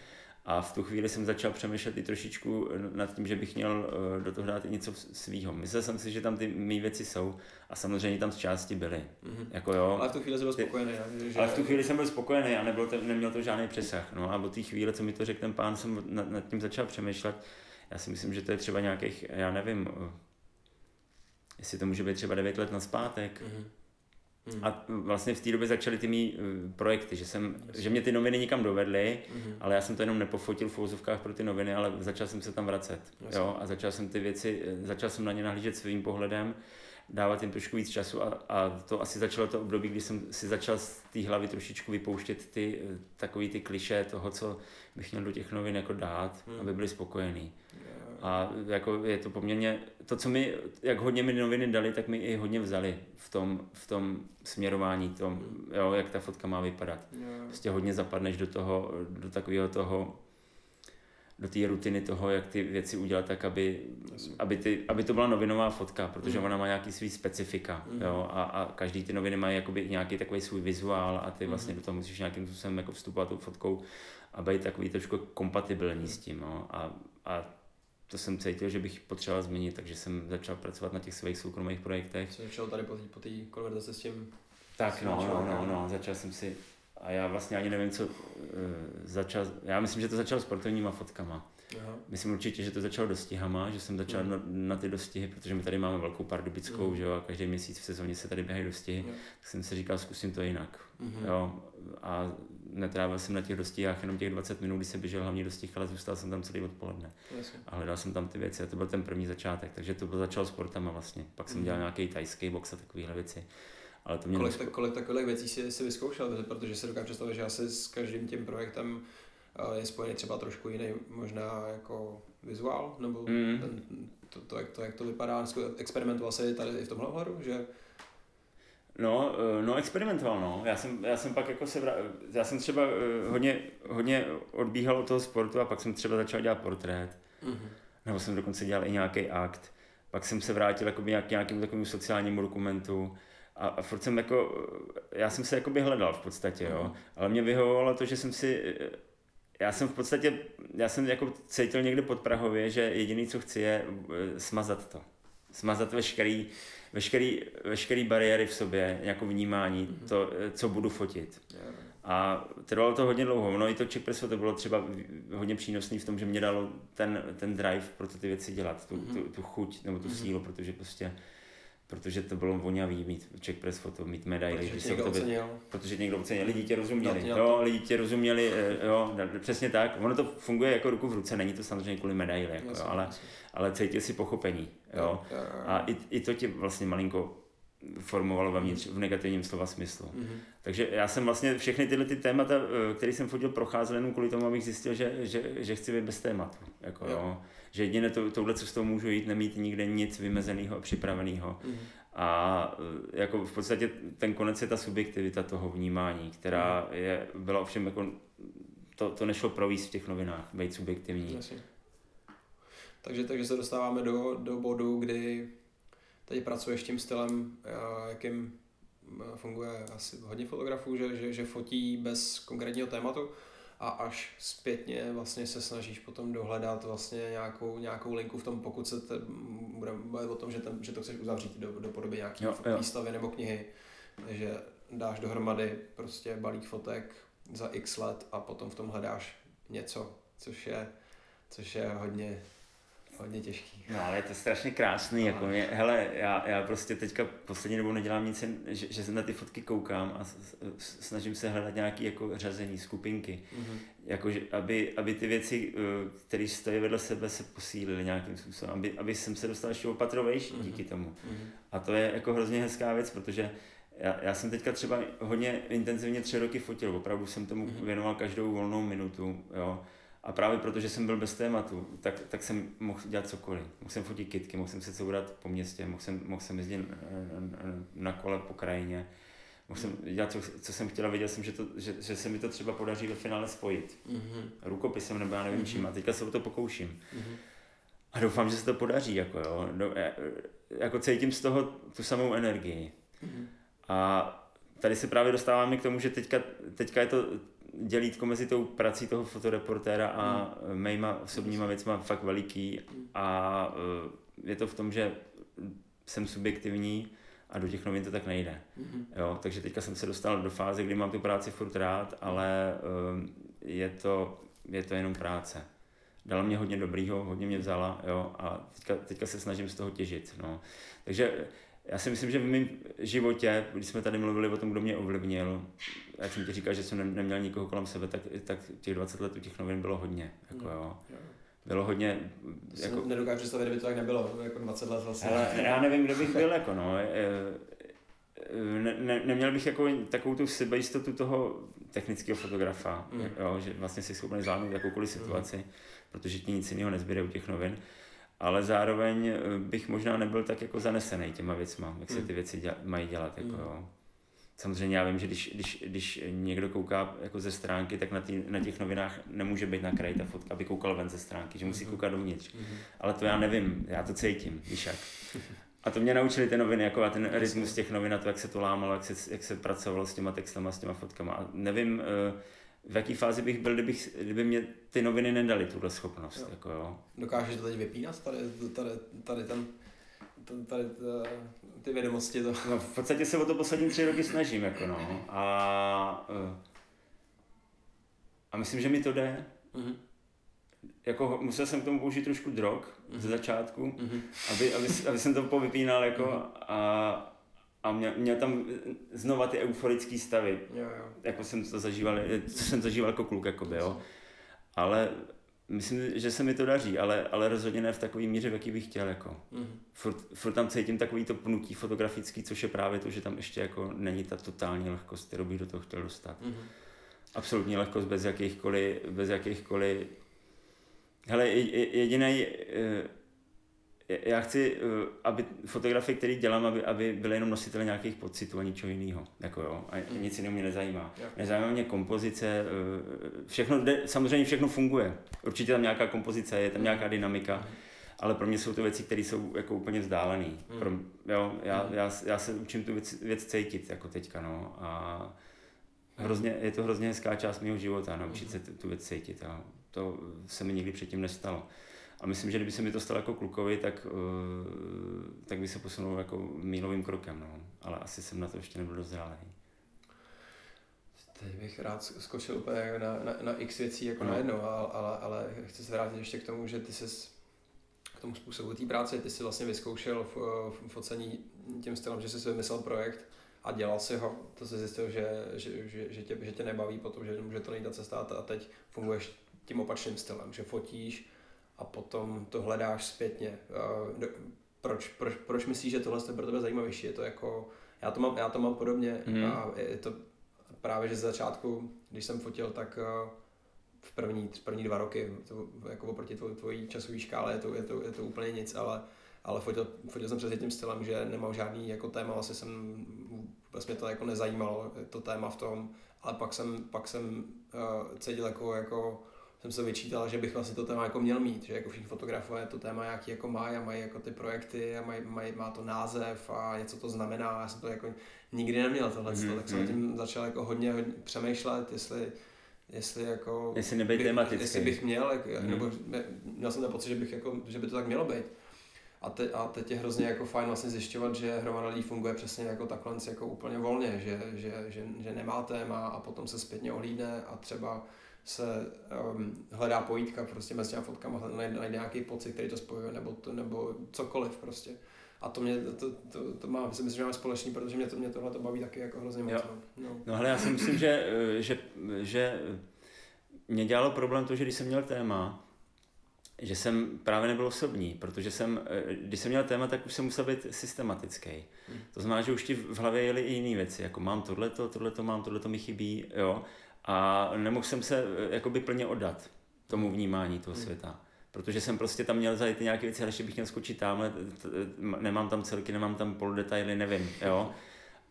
A v tu chvíli jsem začal přemýšlet i trošičku nad tím, že bych měl eh, do toho dát i něco svýho. Myslel jsem si, že tam ty mý věci jsou a samozřejmě tam z části byly. Mm-hmm. Jako jo, ale v tu chvíli jsem byl spokojený. Že... Ale v tu chvíli jsem byl spokojený a nebyl to, neměl to žádný přesah. No a od té chvíle, co mi to řekl ten pán, jsem nad, nad tím začal přemýšlet. Já si myslím, že to je třeba nějakých, já nevím, eh, jestli to může být třeba 9 let na zpátek. Mm-hmm Mm. A vlastně v té době začaly ty mý uh, projekty, že, jsem, že mě ty noviny nikam dovedly, mm. ale já jsem to jenom nepofotil v fouzovkách pro ty noviny, ale začal jsem se tam vracet. Jo? A začal jsem ty věci, eh, začal jsem na ně nahlížet svým pohledem, dávat jim trošku víc času a, a to asi začalo to období, kdy jsem si začal z té hlavy trošičku vypouštět ty eh, takový ty kliše toho, co bych měl do těch novin jako dát, mm. aby byli spokojení. A jako je to poměrně, to, co mi, jak hodně mi noviny dali, tak mi i hodně vzali v tom, v tom směrování, tom, jo, jak ta fotka má vypadat. Yeah. Prostě hodně zapadneš do toho, do takového toho, do té rutiny toho, jak ty věci udělat tak, aby, aby, ty, aby to byla novinová fotka, protože mm. ona má nějaký svý specifika, mm. jo, a, a každý ty noviny mají jakoby nějaký takový svůj vizuál a ty vlastně mm. do toho musíš nějakým způsobem jako vstupovat tou fotkou a být takový trošku kompatibilní s tím, no, a, a to jsem cítil, že bych potřeboval změnit, takže jsem začal pracovat na těch svých soukromých projektech. Jsi začal tady po té konverzaci s tím? Tak, no, no, no, no, začal jsem si, a já vlastně ani nevím, co uh, začal, já myslím, že to začalo sportovníma fotkama. Aha. Myslím určitě, že to začalo dostihama, že jsem začal mm. na, na, ty dostihy, protože my tady máme velkou pardubickou, mm. že jo, a každý měsíc v sezóně se tady běhají dostihy, mm. tak jsem si říkal, zkusím to jinak. Mm. Jo, a netrávil jsem na těch dostihách jenom těch 20 minut, kdy jsem běžel hlavně dostih, ale zůstal jsem tam celý odpoledne. Jasně. A hledal jsem tam ty věci a to byl ten první začátek, takže to byl začal sportama vlastně. Pak jsem mm. dělal nějaký tajský box a takovéhle věci. Ale to mě kolik, tak, kolik takových věcí si, si vyzkoušel, protože si dokážu představit, že asi s každým tím projektem eh, je spojený třeba trošku jiný možná jako vizuál, nebo mm. ten, to, to, jak to, jak to vypadá. Experimentoval se tady i v tomhle ohledu, že No, eh, no experimentoval, no. Já jsem, já jsem pak jako se vra... já jsem třeba eh, hodně, hodně odbíhal od toho sportu a pak jsem třeba začal dělat portrét. Mm-hmm. Nebo jsem dokonce dělal i nějaký akt. Pak jsem se vrátil jako nějak, nějakému takovému sociálnímu dokumentu. A, a furt jsem jako, já jsem se jakoby hledal v podstatě, jo. Mm-hmm. Ale mě vyhovovalo to, že jsem si, já jsem v podstatě, já jsem jako cítil někde pod Prahově, že jediný, co chci, je eh, smazat to. Smazat veškerý, veškerý, veškerý bariéry v sobě, jako vnímání, mm-hmm. to, co budu fotit. Yeah. A trvalo to hodně dlouho. No i to Czech to bylo třeba hodně přínosný v tom, že mě dalo ten, ten drive pro ty věci dělat, tu, mm-hmm. tu, tu chuť nebo tu mm-hmm. sílu, protože prostě protože to bylo vonavý mít Czech Press foto, mít medaily. Protože někdo tebe, ocenil. Protože někdo ocenil, lidi tě rozuměli, no, jo, lidi tě rozuměli, eh, jo, přesně tak. Ono to funguje jako ruku v ruce, není to samozřejmě kvůli medaili, jako, jasně, ale, ale cítil si pochopení, jo. jo, jo, jo. A i, i to tě vlastně malinko formovalo vevnitř v negativním slova smyslu. Mm-hmm. Takže já jsem vlastně všechny tyhle ty témata, eh, které jsem fotil, procházel jenom kvůli tomu, abych zjistil, že, že, že chci být bez tématu. Jako, jo. Jo. Že jedině to, touhle cestou můžu jít, nemít nikde nic vymezeného a připraveného. Mm-hmm. A eh, jako v podstatě ten konec je ta subjektivita toho vnímání, která mm-hmm. je, byla ovšem jako, to, to nešlo províst v těch novinách, být subjektivní. Jasně. Takže, takže se dostáváme do, do bodu, kdy tady pracuješ tím stylem, jakým funguje asi hodně fotografů, že, že, že fotí bez konkrétního tématu a až zpětně vlastně se snažíš potom dohledat vlastně nějakou, nějakou linku v tom, pokud se te, bude mluvit o tom, že, ten, že to chceš uzavřít do, do podoby nějaké výstavy nebo knihy, že dáš dohromady prostě balík fotek za x let a potom v tom hledáš něco, což je, což je hodně, hodně těžký. No ale je to strašně krásný, jako mě, hele, já, já prostě teďka poslední dobou nedělám nic, že, že se na ty fotky koukám a snažím se hledat nějaké jako řazení, skupinky, mm-hmm. jako, že, aby, aby ty věci, eh, které stojí vedle sebe, se posílily nějakým způsobem, aby, aby jsem se dostal ještě opatrovější mm-hmm. díky tomu. Mm-hmm. A to je jako hrozně hezká věc, protože já, já jsem teďka třeba hodně intenzivně tři roky fotil, opravdu jsem tomu mm-hmm. věnoval každou volnou minutu, jo. A právě protože jsem byl bez tématu, tak, tak jsem mohl dělat cokoliv. Mohl jsem fotit kitky, mohl jsem se courat po městě, mohl jsem, mohl jsem jezdit na kole po krajině, mohl jsem dělat, co, co jsem chtěl a věděl jsem, že, to, že, že se mi to třeba podaří ve finále spojit. Mm-hmm. Rukopisem nebo já nevím mm-hmm. čím a teďka se o to pokouším. Mm-hmm. A doufám, že se to podaří, jako jo. No, jako cítím z toho tu samou energii. Mm-hmm. A tady se právě dostáváme k tomu, že teďka, teďka je to dělítko mezi tou prací toho fotoreportéra a hmm. mýma osobníma věcma fakt veliký a eh, je to v tom, že jsem subjektivní a do těch novin to tak nejde. Mm-hmm. Jo, takže teďka jsem se dostal do fáze, kdy mám tu práci furt rád, ale uh, je, to, je to jenom práce. Dala mě hodně dobrýho, hodně mě vzala jo, a teďka, teďka se snažím z toho těžit. No. Takže já si myslím, že v mém životě, když jsme tady mluvili o tom, kdo mě ovlivnil, jak jsem ti říkal, že jsem neměl nikoho kolem sebe, tak, tak těch 20 let u těch novin bylo hodně. Jako, jo. Bylo hodně... Jako... Nedokážu představit, kdyby to tak nebylo, jako 20 let vlastně. Ale já nevím, kdo bych byl, jako no. Ne, ne, neměl bych jako takovou tu sebejistotu toho technického fotografa, mm. jo, že vlastně si schopný zvládnout jakoukoliv situaci, mm. protože ti nic jiného nezbyde u těch novin ale zároveň eh, bych možná nebyl tak jako zanesený těma věcma, jak se hmm. ty věci děla, mají dělat. Jako, hmm. jo. Samozřejmě já vím, že když, když, když někdo kouká jako ze stránky, tak na, tý, na těch novinách nemůže být na kraji ta fotka, aby koukal ven ze stránky, že musí hmm. koukat dovnitř. Ale to já nevím, já to cítím, víš jak. A to mě naučili ty noviny, jako a ten rytmus těch novin a to, jak se to lámalo, jak se, jak se pracovalo s těma textama, s těma fotkama. A nevím, uh, v jaký fázi bych byl, kdybych, kdyby mě ty noviny nedali tuhle schopnost. Jo. Jako jo. Dokážeš to teď vypínat, tady, tady, tady ten tady, tady ty vědomosti to. No, v podstatě se o to poslední tři roky snažím, jako no. A, eh, a myslím, že mi to jde. Mm-hmm. Jako musel jsem k tomu použít trošku drog mm-hmm. ze začátku, mm-hmm. aby, aby, aby, jsem to povypínal jako mm-hmm. a, a měl, měl tam znova ty euforické stavy, jo, jo. jako jsem to zažíval, co jsem zažíval jako kluk, jakoby, jo. Ale myslím, že se mi to daří, ale, ale rozhodně ne v takové míře, v jaký bych chtěl, jako. Mm-hmm. Furt, furt, tam cítím takový to pnutí fotografický, což je právě to, že tam ještě jako není ta totální lehkost, kterou bych do toho chtěl dostat. Mm-hmm. Absolutní lehkost bez jakýchkoliv, bez jakýchkoliv Hele, jediný eh, já chci, eh, aby fotografie, které dělám, aby, aby byly jenom nositele nějakých pocitů a ničeho jiného. Jako jo, a mm. nic jiného mě nezajímá. Nezajímá mě kompozice, eh, všechno, samozřejmě všechno funguje. Určitě tam nějaká kompozice, je tam nějaká dynamika, mm. ale pro mě jsou to věci, které jsou jako úplně vzdálené. Mm. jo, já, já, já, se učím tu věc, věc cítit jako teďka, no. A hrozně, je to hrozně hezká část mého života, naučit se tu, tu věc cítit. A to se mi nikdy předtím nestalo. A myslím, že kdyby se mi to stalo jako klukovi, tak, uh, tak by se posunul jako mílovým krokem, no. Ale asi jsem na to ještě nebyl dozrálý. Teď bych rád skočil úplně na, na, na x věcí jako no. na jedno, ale, ale, ale chci se vrátit ještě k tomu, že ty jsi k tomu způsobu té práce, ty jsi vlastně vyzkoušel v, v focení tím stylem, že jsi vymyslel projekt a dělal si ho, to jsi zjistil, že, že, že, že, tě, že tě nebaví potom, že, že to není ta cesta a teď funguješ tím opačným stylem, že fotíš, a potom to hledáš zpětně. Proč, proč, proč myslíš, že tohle je pro tebe zajímavější? Je to jako, já to mám, já to mám podobně mm. a je to právě, že z začátku, když jsem fotil, tak v první, první dva roky, to, jako oproti tvojí, tvojí časové škále je to, je, to, je to úplně nic, ale, ale fotil, fotil jsem přesně tím stylem, že nemám žádný jako téma, vlastně jsem, vůbec mě to jako nezajímalo, to téma v tom, ale pak jsem, pak jsem uh, cítil jako, jako jsem se vyčítal, že bych vlastně to téma jako měl mít, že jako všichni fotografové to téma jaký jako mají a mají jako ty projekty a mají, mají, má to název a něco to znamená. Já jsem to jako nikdy neměl tohle, mm, tak jsem mm. tím začal jako hodně, hodně přemýšlet, jestli jestli jako... Jestli nebyt tematický. Jestli bych měl, jak, mm. nebo měl jsem ten pocit, že, bych jako, že by to tak mělo být. A, te, a teď je hrozně jako fajn vlastně zjišťovat, že hromada lidí funguje přesně jako takhle jako úplně volně, že, že, že, že nemá téma a potom se zpětně ohlídne a třeba se um, hledá pojítka prostě mezi těma fotkama, najde, najde nějaký pocit, který to spojuje, nebo, to, nebo cokoliv prostě. A to mě, to, to, to má, si myslím, že máme společný, protože mě, to, mě tohle to baví taky jako hrozně moc. No. no. no hele, já si myslím, že, že, že mě dělalo problém to, že když jsem měl téma, že jsem právě nebyl osobní, protože jsem, když jsem měl téma, tak už jsem musel být systematický. Hmm. To znamená, že už ti v hlavě jeli i jiné věci, jako mám tohleto, tohleto mám, tohleto mi chybí, jo. A nemohl jsem se eh, jakoby plně oddat tomu vnímání toho hmm. světa. Protože jsem prostě tam měl zajít nějaké věci, ale ještě bych měl skočit tamhle, nemám tam celky, nemám tam pol detaily, nevím, jo.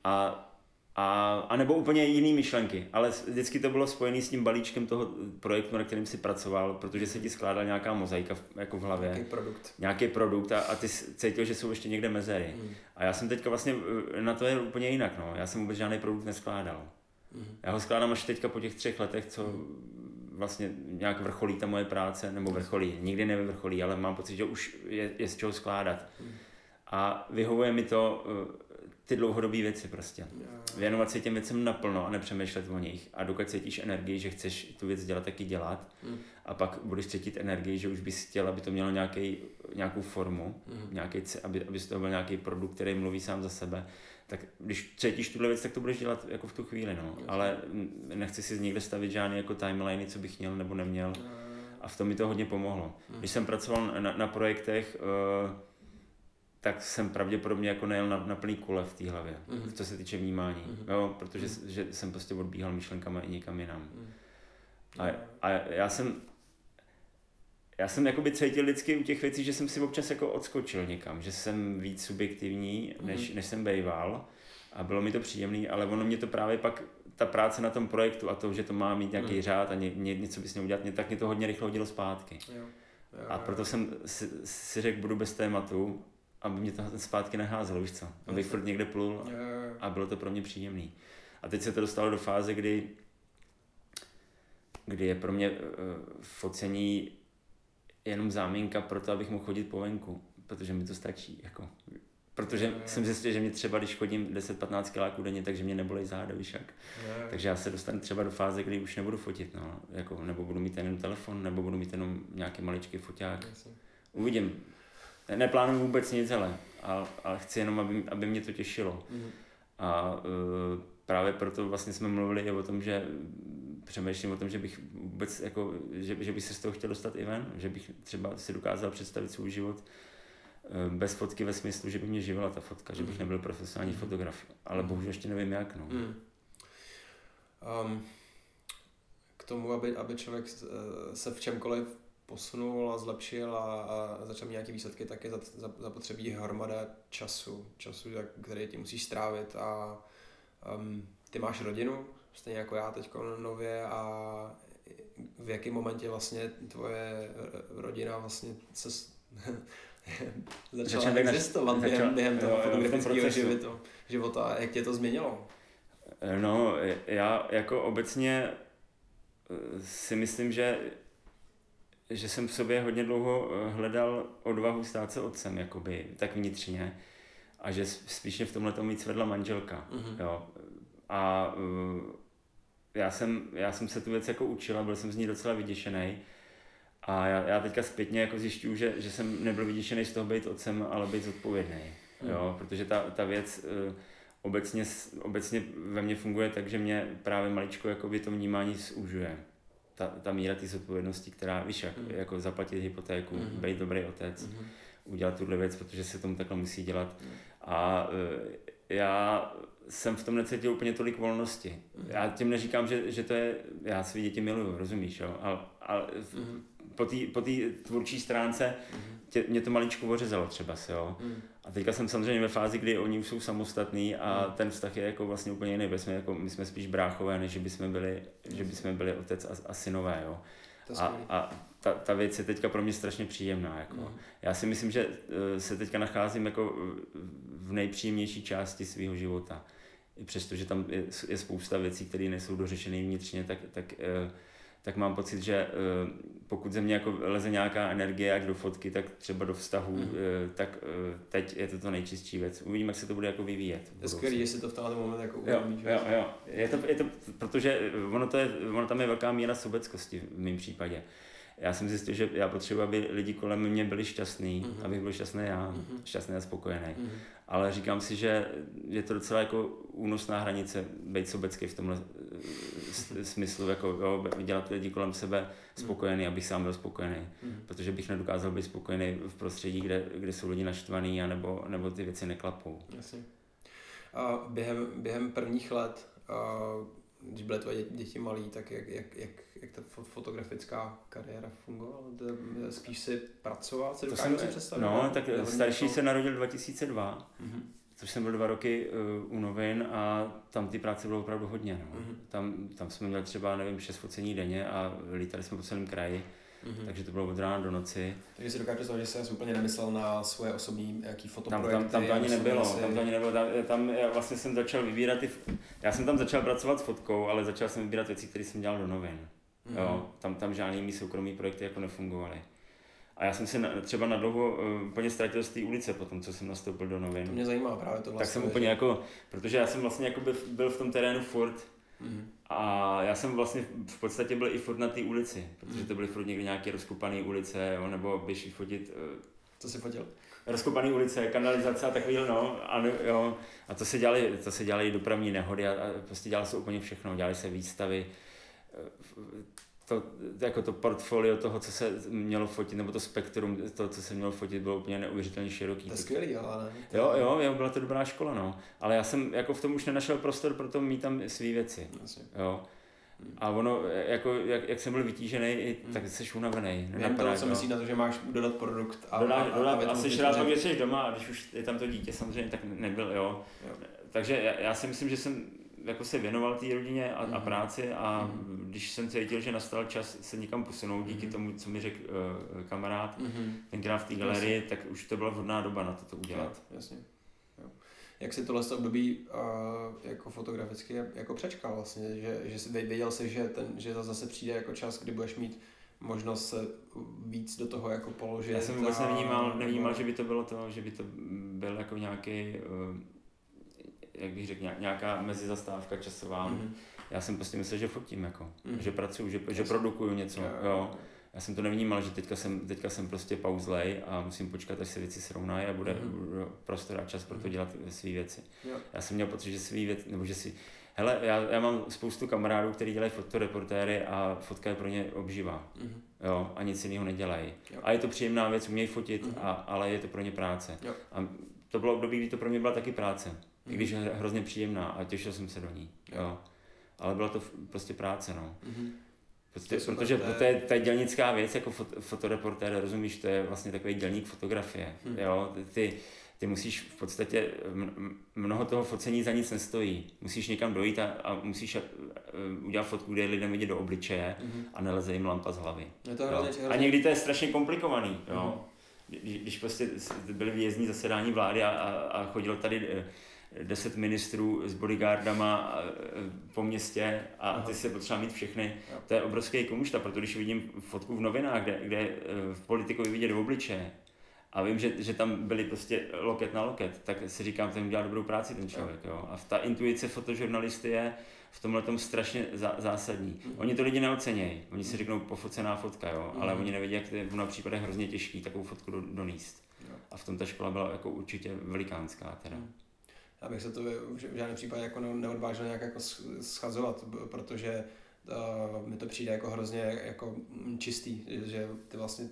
A, a, a nebo úplně jiné myšlenky, ale vždycky to bylo spojené s tím balíčkem toho projektu, na kterým si pracoval, protože se ti skládala nějaká mozaika v, jako v hlavě. Nějaký produkt. Nějaký produkt a, a ty cítil, že jsou ještě někde mezery. Hmm. A já jsem teďka vlastně eh, na to je úplně jinak, no. Já jsem vůbec žádný produkt neskládal. Mm-hmm. Já ho skládám až teďka po těch třech letech, co mm-hmm. vlastně nějak vrcholí ta moje práce, nebo vrcholí, nikdy nevyvrcholí, ale mám pocit, že už je, je z čeho skládat. Mm-hmm. A vyhovuje mi to uh, ty dlouhodobé věci prostě. Věnovat se těm věcem naplno a nepřemýšlet o nich. A dokud cítíš energii, že chceš tu věc dělat, taky dělat. Mm. A pak budeš cítit energii, že už bys chtěl, aby to mělo nějaký, nějakou formu, mm. nějaký, aby, aby z toho byl nějaký produkt, který mluví sám za sebe tak když cítíš tuhle věc, tak to budeš dělat jako v tu chvíli, no. Ale nechci si z někde stavit žádný jako timeliny, co bych měl nebo neměl. A v tom mi to hodně pomohlo. Hmm. Když jsem pracoval na, na projektech, uh, tak jsem pravděpodobně jako nejel na, na plný kule v té hlavě, mm co se týče vnímání, mm jo, protože mm že jsem prostě odbíhal myšlenkama i někam jinam. mm A, a já jsem já jsem jakoby cítil vždycky u těch věcí, že jsem si občas jako odskočil někam, že jsem víc subjektivní, než, mm-hmm. než jsem bejval a bylo mi to příjemné, ale ono mě to právě pak, ta práce na tom projektu a to, že to má mít nějaký mm. řád a ně, ně, něco bys měl udělat, mě, tak mě to hodně rychle hodilo zpátky. Jo. Jo, a proto jsem si, si řekl, budu bez tématu, aby mě to zpátky neházelo, víš co? Abych furt někde plul jo. a bylo to pro mě příjemný. A teď se to dostalo do fáze, kdy kdy je pro mě uh, focení jenom záminka pro to, abych mohl chodit po venku, protože mi to stačí. Jako. Protože je, jsem zjistil, že mě třeba, když chodím 10-15 kiláků denně, takže mě nebolej záda, víš jak. Je. Takže já se dostanu třeba do fáze, kdy už nebudu fotit, no. Jako, nebo budu mít jenom telefon, nebo budu mít jenom nějaký maličký foťák. Uvidím. Neplánuju vůbec nic, ale, ale, ale chci jenom, aby, aby mě to těšilo. Mm. A uh, právě proto vlastně jsme mluvili i o tom, že přemýšlím o tom, že bych vůbec jako, že, že bych se z toho chtěl dostat i ven, že bych třeba si dokázal představit svůj život eh, bez fotky ve smyslu, že by mě živila ta fotka, že bych mhm. nebyl profesionální mm. fotograf, ale mhm. bohužel ještě nevím jak. No. Mm. Um, k tomu, aby, aby člověk eh, se v čemkoliv posunul a zlepšil a, a začal mít nějaké výsledky, tak je zapotřebí hromada času, času, který ti musíš strávit a um, ty máš rodinu, stejně jako já teď nově a v jakém momentě vlastně tvoje rodina vlastně se začala začal existovat začal, během, během toho fotografického života, života. Jak tě to změnilo? No, já jako obecně eh, si myslím, že že jsem v sobě hodně dlouho eh, hledal odvahu stát se otcem, jakoby, tak vnitřně. A že spíš mě v tomhle tomu víc vedla manželka. Mm-hmm. Jo. A já jsem, já jsem se tu věc jako učil a byl jsem z ní docela vyděšený. A já, já teďka zpětně jako zjišťuju, že, že jsem nebyl vyděšený z toho být otcem, ale být zodpovědný. Mm. Jo, protože ta, ta věc uh, obecně, obecně ve mně funguje tak, že mě právě maličko jakoby to vnímání zúžuje. Ta, ta míra té zodpovědnosti, která, víš, jak, mm. jako zaplatit hypotéku, mm. být dobrý otec, mm. udělat tuhle věc, protože se tomu takhle musí dělat. Mm. A uh, já jsem v tom necítil úplně tolik volnosti. Já tím neříkám, že, že to je, já svý děti miluju, rozumíš, jo, ale, ale mm-hmm. po té po tvůrčí stránce mm-hmm. tě, mě to maličko ořezalo třeba, se, jo. Mm. A teďka jsem samozřejmě ve fázi, kdy oni už jsou samostatní a mm. ten vztah je jako vlastně úplně jiný, my jsme, jako, my jsme spíš bráchové, než že bychom byli, že bychom byli otec a, a synové, jo. A, a ta, ta věc je teďka pro mě strašně příjemná. Jako. Mm. Já si myslím, že eh, se teďka nacházím jako v nejpříjemnější části svého života. I přesto, že tam je, je spousta věcí, které nejsou dořešené vnitřně, tak, tak uh, tak mám pocit, že eh, pokud ze mě jako leze nějaká energie, jak do fotky, tak třeba do vztahu, mm. tak eh, teď je to to nejčistší věc. Uvidíme, jak se to bude jako vyvíjet. Je skvělé, jestli to v tenhle moment jako uvědomíš. Jo, jo, jo. Je to, je to, protože ono, to je, ono tam je velká míra sobeckosti v mém případě já jsem zjistil, že já potřebuji, aby lidi kolem mě byli šťastní, mm-hmm. abych byl šťastný já, mm-hmm. šťastný a spokojený. Mm-hmm. Ale říkám si, že je to docela jako únosná hranice být sobecký v tomhle mm-hmm. smyslu, jako jo, dělat lidi kolem sebe spokojený, abych sám byl spokojený. Mm-hmm. Protože bych nedokázal být spokojený v prostředí, kde, kde jsou lidi naštvaný a nebo, nebo ty věci neklapou. Jasně. A během, během prvních let, a když byly tvoje děti malí, tak jak, jak, jak, jak ta fotografická kariéra fungovala? Spíš si pracoval, se dokážu si představit? No, tak starší se narodil 2002, mm-hmm. což jsem byl dva roky uh, u novin a tam ty práce bylo opravdu hodně. No. Mm-hmm. Tam, tam jsme měli třeba, nevím, šest focení denně a lítali jsme po celém kraji. Mm-hmm. Takže to bylo od rána do noci. Takže si dokážu představit, že jsem úplně nemyslel na svoje osobní jaký fotoprojekty. Tam, tam, tam to ani nebylo, si... tam to ani nebylo. Tam, tam já vlastně jsem začal vybírat ty, já jsem tam začal pracovat s fotkou, ale začal jsem vybírat věci, které jsem dělal do novin. Mm-hmm. Jo, tam, tam žádný mý soukromý projekty jako nefungovaly. A já jsem si na, třeba na dlouho uh, úplně ztratil z té ulice po tom, co jsem nastoupil do novin. To mě zajímá právě to vlastně. Tak jsem úplně že... jako, protože já jsem vlastně jako byl, byl v tom terénu furt, Mm. A já jsem vlastně v podstatě byl i furt na té ulici, protože to byly furt někdy nějaké rozkupané ulice, jo, nebo běž fotit. Uh, Co jsi fotil? Rozkopané ulice, kanalizace a takový, no, a, jo, a to se dělali, to se dělali dopravní nehody a, a prostě dělalo se úplně všechno, dělali se výstavy, to, jako to portfolio toho, co se mělo fotit, nebo to spektrum, to, co se mělo fotit, bylo úplně neuvěřitelně široký. To je skvělý, ale ne? Jo, jo, jo, byla to dobrá škola, no. Ale já jsem jako v tom už nenašel prostor pro to mít tam své věci. Jasně. Jo. A ono, jako, jak, jak jsem byl vytížený, hmm. tak jsi unavený. Vím to, co myslíš na to, že máš dodat produkt a, dodat, a, dodat, a, a jsi rád, když jsi doma a když už je tam to dítě samozřejmě, tak nebyl, jo. jo. Takže já, já si myslím, že jsem jako se věnoval té rodině a, a mhm. práci a mm. když jsem cítil, že nastal čas se někam posunout díky mm. tomu, co mi řekl uh, kamarád, mm. tenkrát v té galerii, jasně. tak už to byla vhodná doba na to, to udělat. Jo, jasně. Jo. Jak si tohle období uh, jako fotograficky jako přečkal vlastně, že, že jsi věděl si, že, ten, že zase přijde jako čas, kdy budeš mít možnost se víc do toho jako položit. Já jsem vůbec nevnímal, nevnímal, že by to bylo to, že by to byl jako nějaký uh, jak bych řekl, nějaká mezizastávka časová. Mm-hmm. Já jsem prostě myslel, že fotím, jako, mm-hmm. že pracuju, že, že produkuju něco. Jo, jo. Já jsem to nevnímal, že teďka jsem, teďka jsem prostě pauzlej a musím počkat, až se věci srovnají a bude mm-hmm. prostor a čas pro to mhm. dělat své věci. Jo. Já jsem měl pocit, že svý věci, nebo že si, hele, já, já mám spoustu kamarádů, kteří dělají fotoreportéry a fotka je pro ně obživa. Mm-hmm. Jo, a nic jiného nedělají. Jo. A je to příjemná věc, umějí fotit, mm-hmm. a, ale je to pro ně práce. Jo. A to bylo období, kdy to pro mě byla taky práce i když je hrozně příjemná a těšil jsem se do ní. Jo. Ale byla to prostě práce, no. Mm-hmm. Prostě, to protože to je... to je ta dělnická věc jako fot, fotoreportér, rozumíš, to je vlastně takový dělník fotografie. Hmm. Jo? Ty, ty musíš v podstatě, mnoho toho focení za nic nestojí. Musíš někam dojít a, a musíš a, udělat fotku, kde lidem vidět do obličeje mm-hmm. a neleze jim lampa z hlavy. Je to hrozně, hrozně... A někdy to je strašně komplikovaný. Jo? Mm-hmm. Když, když prostě byly výjezdní zasedání vlády a, a, a chodilo tady eh, deset ministrů s bodyguardama e, po městě a ty se potřeba mít všechny. Jo. To je obrovský komušta, protože když vidím fotku v novinách, kde, kde e, v politikovi vidět v obličeje, a vím, že, že tam byli prostě loket na loket, tak si říkám, ten udělal dobrou práci ten člověk. Jo. A ta intuice fotožurnalisty je v tomhle tom strašně zá, zásadní. Mm. Oni to lidi neocenějí. Oni si řeknou pofocená fotka, jo, mm. ale oni nevědí, jak to je v mnoha případech hrozně těžký takovou fotku donést. A v tom ta škola byla jako určitě velikánská. Teda. Mm já bych se to v žádném případě jako neodvážil nějak jako schazovat, protože uh, mi to přijde jako hrozně jako čistý, že ty vlastně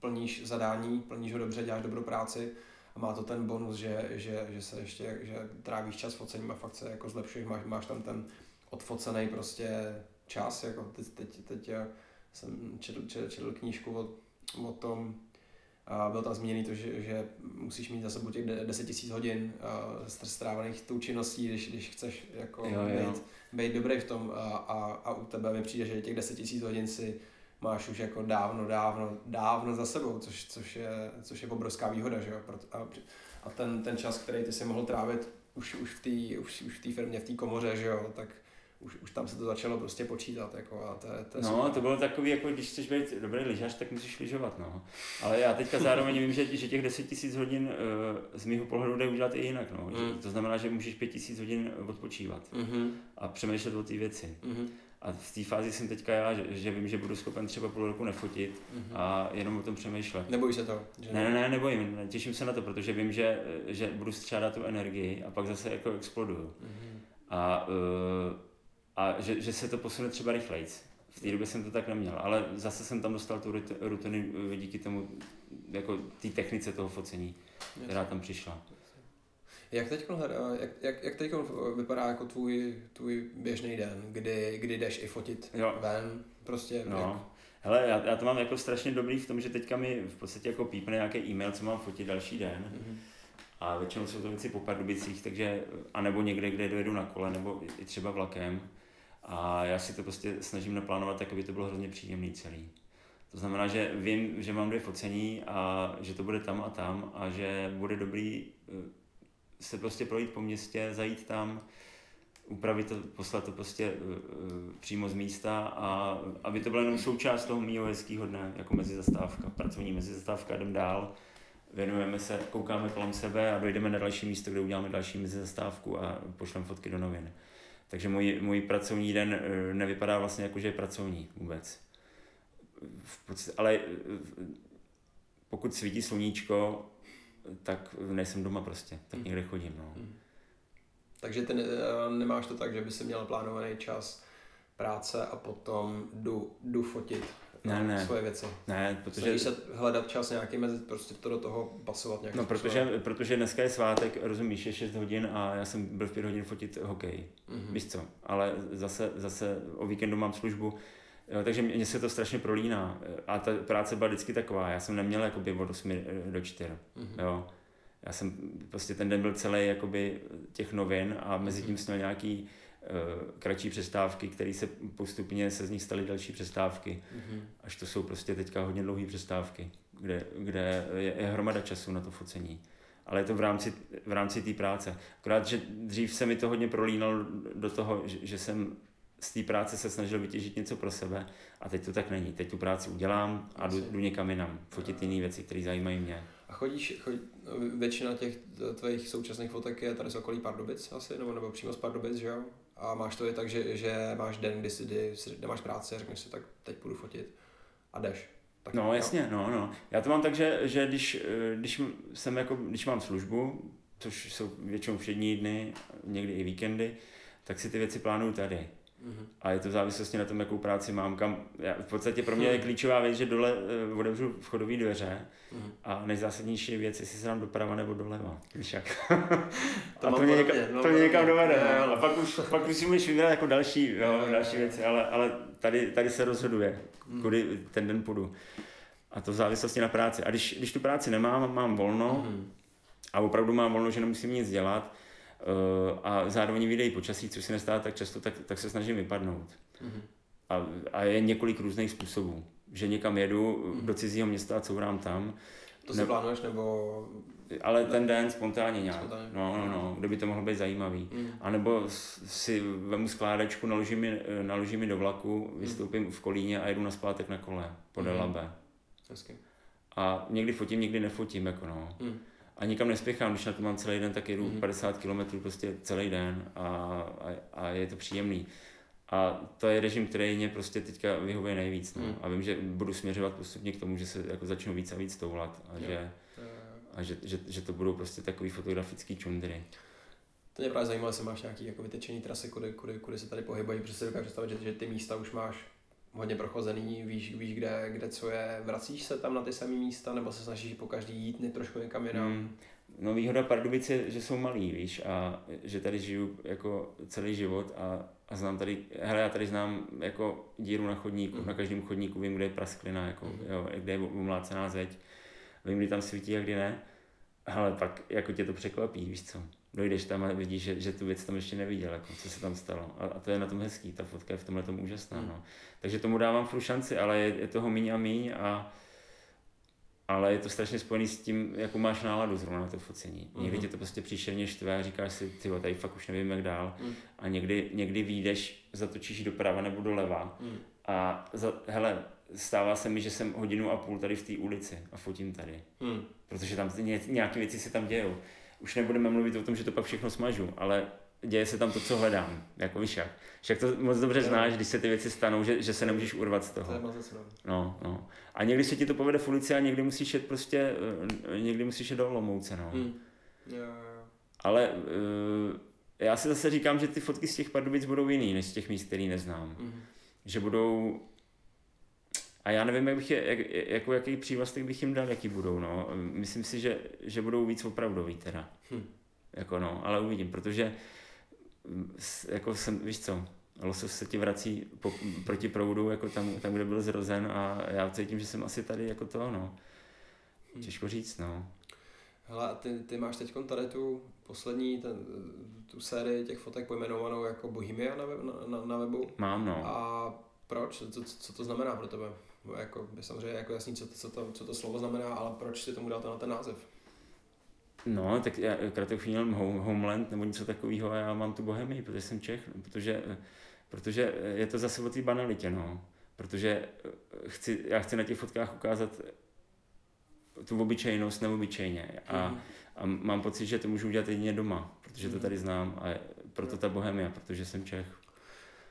plníš zadání, plníš ho dobře, děláš dobrou práci a má to ten bonus, že, že, že se ještě, že trávíš čas focením a fakt se jako zlepšuješ, máš, máš tam ten odfocený prostě čas, jako teď, teď, teď jsem četl, četl, četl knížku o, o tom, bylo tam zmíněný to, že, že musíš mít za sebou těch 10 000 hodin strávených tou činností, když, když chceš jako jo, jo. Být, být dobrý v tom a, a, a u tebe mi přijde, že těch 10 000 hodin si máš už jako dávno, dávno, dávno za sebou, což, což, je, což je obrovská výhoda, že jo? A, a ten, ten čas, který ty si mohl trávit už, už v té už, už v firmě, v té komoře, že jo, tak už, už tam se to začalo prostě počítat. Jako, a to, to je no, super. to bylo takový, jako když chceš být dobrý lyžař, tak musíš lyžovat. No. Ale já teďka zároveň vím, že, že těch 10 000 hodin uh, z mého pohledu jde udělat i jinak. No. Mm. To znamená, že můžeš 5 000 hodin odpočívat mm-hmm. a přemýšlet o té věci. Mm-hmm. A v té fázi jsem teďka já, že, že vím, že budu schopen třeba půl roku nefotit mm-hmm. a jenom o tom přemýšlet. Neboj se to? Že ne, ne, ne, nebojím, těším se na to, protože vím, že, že budu střádat tu energii a pak zase jako exploduju. Mm-hmm. A, uh, a že, že se to posune třeba rychleji. V té době jsem to tak neměl, ale zase jsem tam dostal tu rutinu díky tomu, jako té technice toho focení, která tam přišla. Jak teď, jak, jak, jak teď vypadá jako tvůj, tvůj běžný den, kdy, kdy jdeš i fotit jo. ven? Prostě no. Jak? Hele, já, já, to mám jako strašně dobrý v tom, že teďka mi v podstatě jako pípne nějaký e-mail, co mám fotit další den. Mm-hmm. A většinou jsou to věci po Pardubicích, takže, anebo někde, kde dojedu na kole, nebo i třeba vlakem. A já si to prostě snažím naplánovat tak, aby to bylo hrozně příjemný celý. To znamená, že vím, že mám dvě focení a že to bude tam a tam a že bude dobrý eh, se prostě projít po městě, zajít tam, upravit to, poslat to prostě uh, přímo z místa a aby to bylo jenom součást toho mýho hezkého dne, jako mezizastávka, pracovní mezizastávka, jdem dál, věnujeme se, koukáme kolem sebe a dojdeme na další místo, kde uděláme další mezizastávku a pošleme fotky do novin. Takže můj, můj pracovní den uh, nevypadá vlastně jako, že je pracovní vůbec. V podstatě, ale uh, pokud svítí sluníčko, tak nejsem doma prostě, tak hmm. někde chodím. No. Hmm. Takže ty ne, nemáš to tak, že by si měl plánovaný čas práce a potom jdu, jdu fotit ne, ne. svoje věci. Ne, protože... Snažíš se hledat čas nějaký mezi, prostě to do toho pasovat nějak No, protože, protože dneska je svátek, rozumíš, je 6 hodin a já jsem byl v 5 hodin fotit hokej. Mm-hmm. Víš co, ale zase, zase o víkendu mám službu, Jo, takže mě se to strašně prolíná. A ta práce byla vždycky taková. Já jsem neměl jakoby od 8 do 4. Mm-hmm. Jo. Já jsem prostě ten den byl celý jakoby těch novin a mezi tím měl nějaký kratší přestávky, které se postupně se z nich staly další přestávky. Mm-hmm. Až to jsou prostě teďka hodně dlouhé přestávky, kde, kde je, je hromada času na to focení. Ale je to v rámci, v rámci té práce. Akorát, že dřív se mi to hodně prolínalo do toho, že, že jsem z té práce se snažil vytěžit něco pro sebe a teď to tak není. Teď tu práci udělám a jdu, jdu někam jinam, fotit jiné věci, které zajímají mě. A chodíš, chodí, většina těch tvých současných fotek je tady z okolí Pardubic asi, nebo, nebo přímo z Pardubic, že jo? A máš to i tak, že, že máš den, kdy si kdy, nemáš práci a řekneš si, tak teď půjdu fotit a jdeš. Tak, no jasně, no, no. Já to mám tak, že, že když, když, jsem jako, když mám službu, což jsou většinou všední dny, někdy i víkendy, tak si ty věci plánuju tady. Mm-hmm. A je to v závislosti na tom, jakou práci mám, kam. Já, v podstatě pro mě je klíčová věc, že dole uh, otevřu vchodové dveře mm-hmm. a nejzásadnější věc, jestli se dám doprava nebo doleva. Víš jak? to a to mě, někam, no, to mě někam dovede. Ne, no. A pak už, pak už si můžeš vybrat jako další, jo, další věci, ale, ale tady, tady se rozhoduje, mm. kudy ten den půjdu. A to v závislosti na práci. A když, když tu práci nemám, mám volno mm. a opravdu mám volno, že nemusím nic dělat, a zároveň vyjde počasí, což se nestává tak často, tak, tak se snažím vypadnout. Mm-hmm. A, a je několik různých způsobů. Že někam jedu mm-hmm. do cizího města a courám tam. To si ne... plánuješ nebo... Ale ten den spontánně nějak. Spontánně. No, no, no, kde by to mohlo být zajímavý. Mm. A nebo si vemu skládečku, naložím mi, naložím mi do vlaku, mhm. vystoupím mm. v Kolíně a jedu na zpátek na kole, podél mm. Labe. Hezky. A někdy fotím, někdy nefotím, jako no. Mm a nikam nespěchám, když na to mám celý den, tak jedu mm. 50 km prostě celý den a, a, a je to příjemný. A to je režim, který mě prostě teďka vyhovuje nejvíc. No. Mm. A vím, že budu směřovat postupně k tomu, že se jako začnu víc a víc toulat a, že, a že, že, že, to budou prostě takový fotografický čundry. To mě právě zajímalo, jestli máš nějaký jako vytečený trasy, kudy, kudy, kudy se tady pohybují, protože si dokážu představit, že, že ty místa už máš hodně prochozený, víš, víš kde, kde co je, vracíš se tam na ty samé místa, nebo se snažíš po každý jít ne, trošku někam jinam? Hmm. No výhoda Pardubic je, že jsou malí, víš, a že tady žiju jako celý život a, a znám tady, hele, já tady znám jako díru na chodníku, mm. na každém chodníku vím, kde je prasklina, jako, mm. jo, kde je umlácená zeď, vím, kdy tam svítí a kdy ne, ale pak jako tě to překvapí, víš co. dojdeš tam a vidíš, že, že tu věc tam ještě neviděl, jako, co se tam stalo. A, a to je na tom hezký, ta fotka je v tomhle tom úžasná. Mm. No. Takže tomu dávám furt šanci, ale je, je toho míň a míň a ale je to strašně spojený s tím, jakou máš náladu zrovna na to focení. Mm-hmm. Někdy tě to prostě příšerně štve a říkáš si, ty tady fakt už nevím, jak dál. Mm. A někdy, někdy vyjdeš, zatočíš doprava nebo doleva mm. a za, hele, stává se mi, že jsem hodinu a půl tady v té ulici a fotím tady. Mm. Protože tam nějaké věci se tam dějou. Už nebudeme mluvit o tom, že to pak všechno smažu, ale děje se tam to, co hledám, jako víš jak. Však to moc dobře znáš, když se ty věci stanou, že, že se nemůžeš urvat z toho. To no, no. A někdy se ti to povede v ulici a někdy musíš jet prostě, eh, někdy musíš jet do Olomouce, no. Mm. Jo, jo. Ale uh, já si zase říkám, že ty fotky z těch Pardubic budou jiný, než z těch míst, který neznám. Mm. Že budou a já nevím, jak bych je, jak, jako jaký přívlastek bych jim dal, jaký budou, no. Myslím si, že, že budou víc opravdový teda. Hm. Jako no, ale uvidím, protože jako jsem, víš co, losos se ti vrací po, proti proudu, jako tam, tam, kde byl zrozen a já cítím, že jsem asi tady jako to, no. Hm. Těžko říct, no. Hele, ty, ty máš teď tady tu poslední, ten, tu sérii těch fotek pojmenovanou jako Bohemia na, web, na, na, na webu. Mám, no. A proč? Co, co to znamená pro tebe? Jako, samozřejmě jako jasný, co to, co, to, co to slovo znamená, ale proč si tomu dal ten, ten název? No, tak já krátce měl Homeland nebo něco takového a já mám tu Bohemii, protože jsem Čech, no, protože, protože je to zase o té banalitě, no. Protože chci, já chci na těch fotkách ukázat tu obyčejnost neobyčejně a, mm. a mám pocit, že to můžu udělat jedině doma, protože to mhm. tady znám a proto ta Bohemia, protože jsem Čech.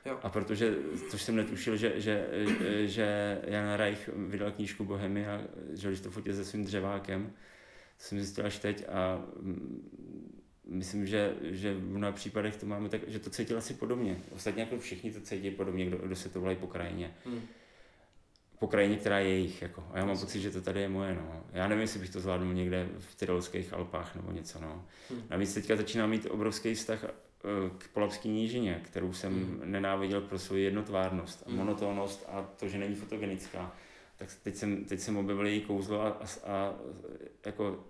Jo. A protože, což jsem netušil, že, že, že Jan Reich vydal knížku Bohemia, že když to fotil se svým dřevákem, to jsem zjistil až teď a myslím, že, že v mnoha případech to máme tak, že to cítil asi podobně. Ostatně jako všichni to cítí podobně, kdo, kdo se to volají po krajině. Hmm. Po krajině, která je jejich. Jako. A já mám pocit, že to tady je moje. No. Já nevím, jestli bych to zvládnul někde v Tyrolských Alpách nebo něco. No. Hmm. Navíc teďka začínám mít obrovský vztah k Polapské nížině, kterou jsem mm. nenáviděl pro svou jednotvárnost a mm. monotónnost a to, že není fotogenická. Tak teď jsem, teď jsem objevil její kouzlo a, a, a jako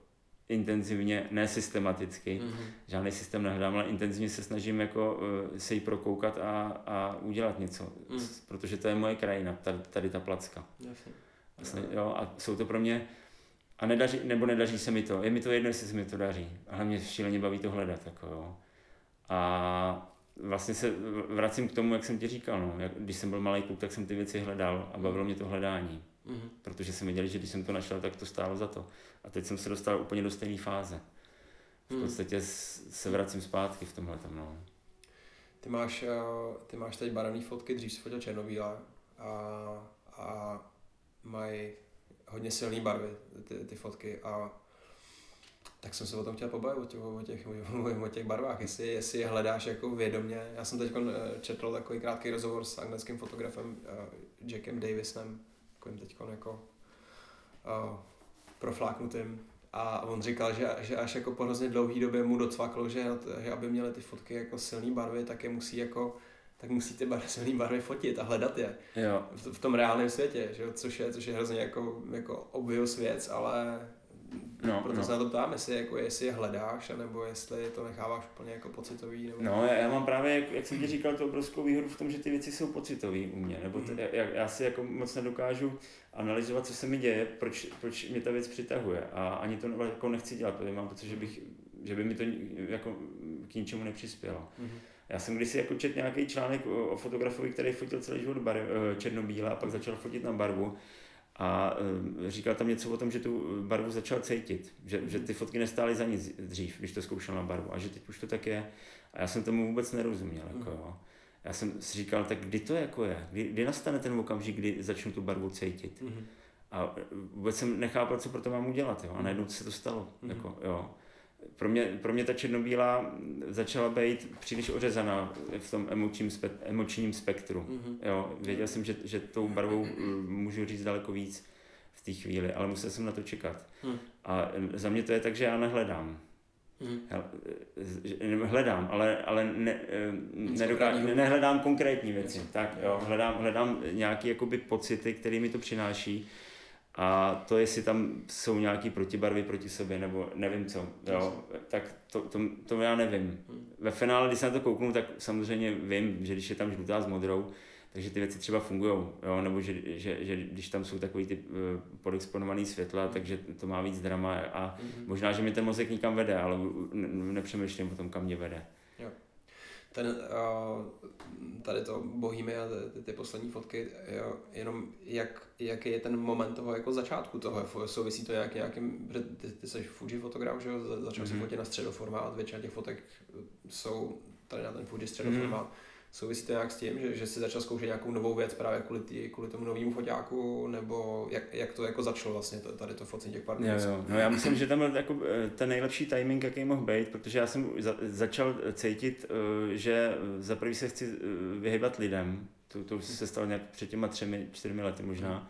intenzivně, ne systematicky, mm. žádný systém nehledám, ale intenzivně se snažím jako uh, se jí prokoukat a, a udělat něco, mm. protože to je moje krajina, tady, tady ta placka. Jasně. Vlastně, jo, a jsou to pro mě, a nedaří, nebo nedaří se mi to, je mi to jedno, jestli se mi to daří, ale mě šíleně baví to hledat, jako jo. A vlastně se vracím k tomu, jak jsem ti říkal, no. jak, když jsem byl malý kluk, tak jsem ty věci hledal a bavilo mě to hledání. Mm-hmm. Protože jsem věděl, že když jsem to našel, tak to stálo za to. A teď jsem se dostal úplně do stejné fáze. V mhm. podstatě mm. se vracím zpátky v tomhle. No. Ty máš, eh, ty máš teď barevné fotky, dřív jsi fotil černobílé a, a mají hodně silné barvy ty, ty fotky a tak jsem se o tom chtěl pobavit, o těch, o těch, o těch barvách, jestli, jestli je hledáš jako vědomě. Já jsem teď eh, četl takový krátký rozhovor s anglickým fotografem uh, Jackem Davisem, takovým teď jako uh, profláknutým. A on říkal, že, že až jako po hrozně dlouhé době mu docvaklo, že, že aby měly ty fotky jako silné barvy, tak je musí jako tak musí ty barvy, silné barvy fotit a hledat je. Jo. V, v, tom reálném světě, že? Což, je, což je hrozně jako, jako obvious věc, ale No, Proto no. se na to ptám, jestli, jako, jestli je hledáš, nebo jestli to necháváš úplně jako pocitový. Nebo... No, já, mám právě, jak, jak jsem ti říkal, tu obrovskou výhodu v tom, že ty věci jsou pocitové u mě. Nebo t, mm. já, já, si jako moc nedokážu analyzovat, co se mi děje, proč, proč mě ta věc přitahuje. A ani to jako nechci dělat, protože mám pocit, že, bych, že by mi to jako k ničemu nepřispělo. Mm. Já jsem kdysi jako čet nějaký článek o, o fotografovi, který fotil celý život bar, eh, černobíle a pak začal fotit na barvu a e, říkal tam něco o tom, že tu barvu začal cítit, že, že ty fotky nestály za nic dřív, když to zkoušel na barvu a že teď už to tak je. A já jsem tomu vůbec nerozuměl. Jako, jo. Já jsem si říkal, tak kdy to jako je? Kdy, kdy nastane ten okamžik, kdy začnu tu barvu cítit? Mm-hmm. A vůbec jsem nechápal, co pro to mám udělat. Jo. A najednou se to stalo. Mm-hmm. Jako, jo pro mě, pro mě ta černobílá začala být příliš ořezaná v tom emočním, spe, emočním spektru. Mm-hmm. Jo, věděl jsem, že, že tou barvou eh, můžu říct daleko víc v té chvíli, ale musel jsem na to čekat. Mm. A za mě to je tak, že já nehledám. Mm. Hledám, ale, ale ne, eh, nedokážu, ne, nehledám konkrétní věci. Tak, jo, hledám, hledám nějaké pocity, které mi to přináší A to, jestli tam jsou nějaký protibarvy proti sobě, nebo nevím co, jo, tak to, to, to já nevím. Hmm. Ve finále, když se na to kouknu, tak samozřejmě vím, že když je tam žlutá s modrou, takže ty věci třeba fungují, nebo že, že, že, když tam jsou takový ty uh, podexponovaný světla, mm. takže to má víc drama a mm-hmm. možná, že mi ten mozek nikam vede, ale nepřemýšlím o tom, kam mě vede. Ten, tady to Bohemia, ty, ty poslední fotky, jo, jenom jak, jaký je ten moment toho jako začátku toho, souvisí to nějak nějakým, ty, ty jsi Fuji fotograf, že jo, začal mm-hmm. si mhm. fotit na středoformát, většina těch fotek jsou tady na ten Fuji středoformát. Mm-hmm Souvisí to nějak s tím, že, že jsi začal zkoušet nějakou novou věc právě kvůli, tý, kvůli tomu novému foťáku, nebo jak, jak to jako začalo vlastně tady to focení těch pár jo, jo. No já myslím, že tam byl jako eh, ten nejlepší timing, jaký mohl být, protože já jsem za, začal cítit, eh, že za prvý se chci eh, vyhybat lidem, to, to už se stalo nějak před těma třemi, čtyřmi lety možná, hmm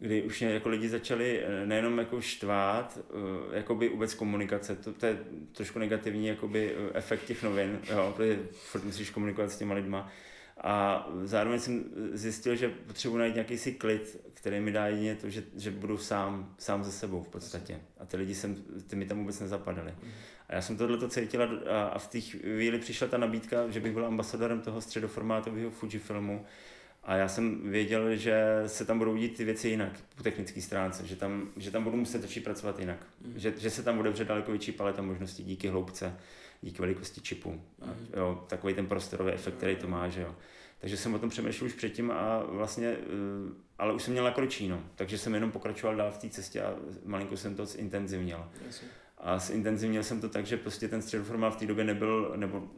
kdy už mě jako lidi začali eh, nejenom jako štvát, eh, jakoby vůbec komunikace, to, to je trošku negativní jakoby eh, efekt těch novin, jo, protože furt musíš komunikovat s těma lidma. A zároveň jsem zjistil, že potřebuji najít nějaký si klid, který mi dá jedině to, že, že budu sám, sám ze sebou v podstatě. A ty lidi jsem, ty mi tam vůbec nezapadaly. A já jsem tohle cítil a, a v té chvíli přišla ta nabídka, že bych byl ambasadorem toho středoformátového Fujifilmu, a já jsem věděl, že se tam budou dít ty věci jinak po technické stránce, že tam, že tam budu muset začít pracovat jinak. Mm. Že, že se tam bude daleko větší paleta možností díky hloubce, díky velikosti čipu. Mm. A, jo, takový ten prostorový efekt, který to má. Že jo. Takže jsem o tom přemýšlel už předtím a vlastně, uh, ale už jsem měl nakročí, no. takže jsem jenom pokračoval dál v té cestě a malinko jsem to zintenzivněl. Yes. A zintenzivněl jsem to tak, že prostě ten středoformát v té době nebyl, nebo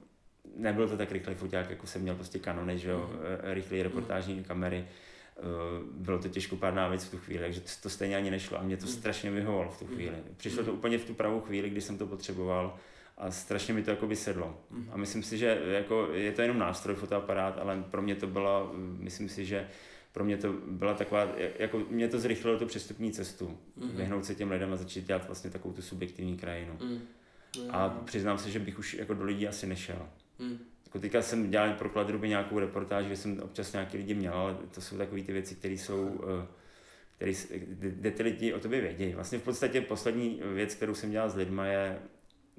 nebyl to tak rychlý foťák, jako jsem měl prostě kanony, že jo, mm-hmm. rychlé reportážní mm-hmm. kamery. Eh, bylo to těžkopádná věc v tu chvíli, takže to stejně ani nešlo a mě to mm-hmm. strašně vyhovovalo v tu chvíli. Přišlo to úplně v tu pravou chvíli, kdy jsem to potřeboval a strašně mi to jako vysedlo. A myslím si, že jako je to jenom nástroj fotoaparát, ale pro mě to bylo, myslím si, že pro mě to byla taková, jako mě to zrychlilo tu přestupní cestu. Mm-hmm. Vyhnout se těm lidem a začít dělat vlastně takovou tu subjektivní krajinu. Mm. A přiznám se, že bych už jako do lidí asi nešel. Hmm. Jako teďka jsem dělal pro Kladruby nějakou reportáž, kde jsem občas nějaký lidi měl, ale to jsou takové ty věci, které jsou, eh, který, kde ty lidi o tobě vědí. Vlastně v podstatě poslední věc, kterou jsem dělal s lidma, je,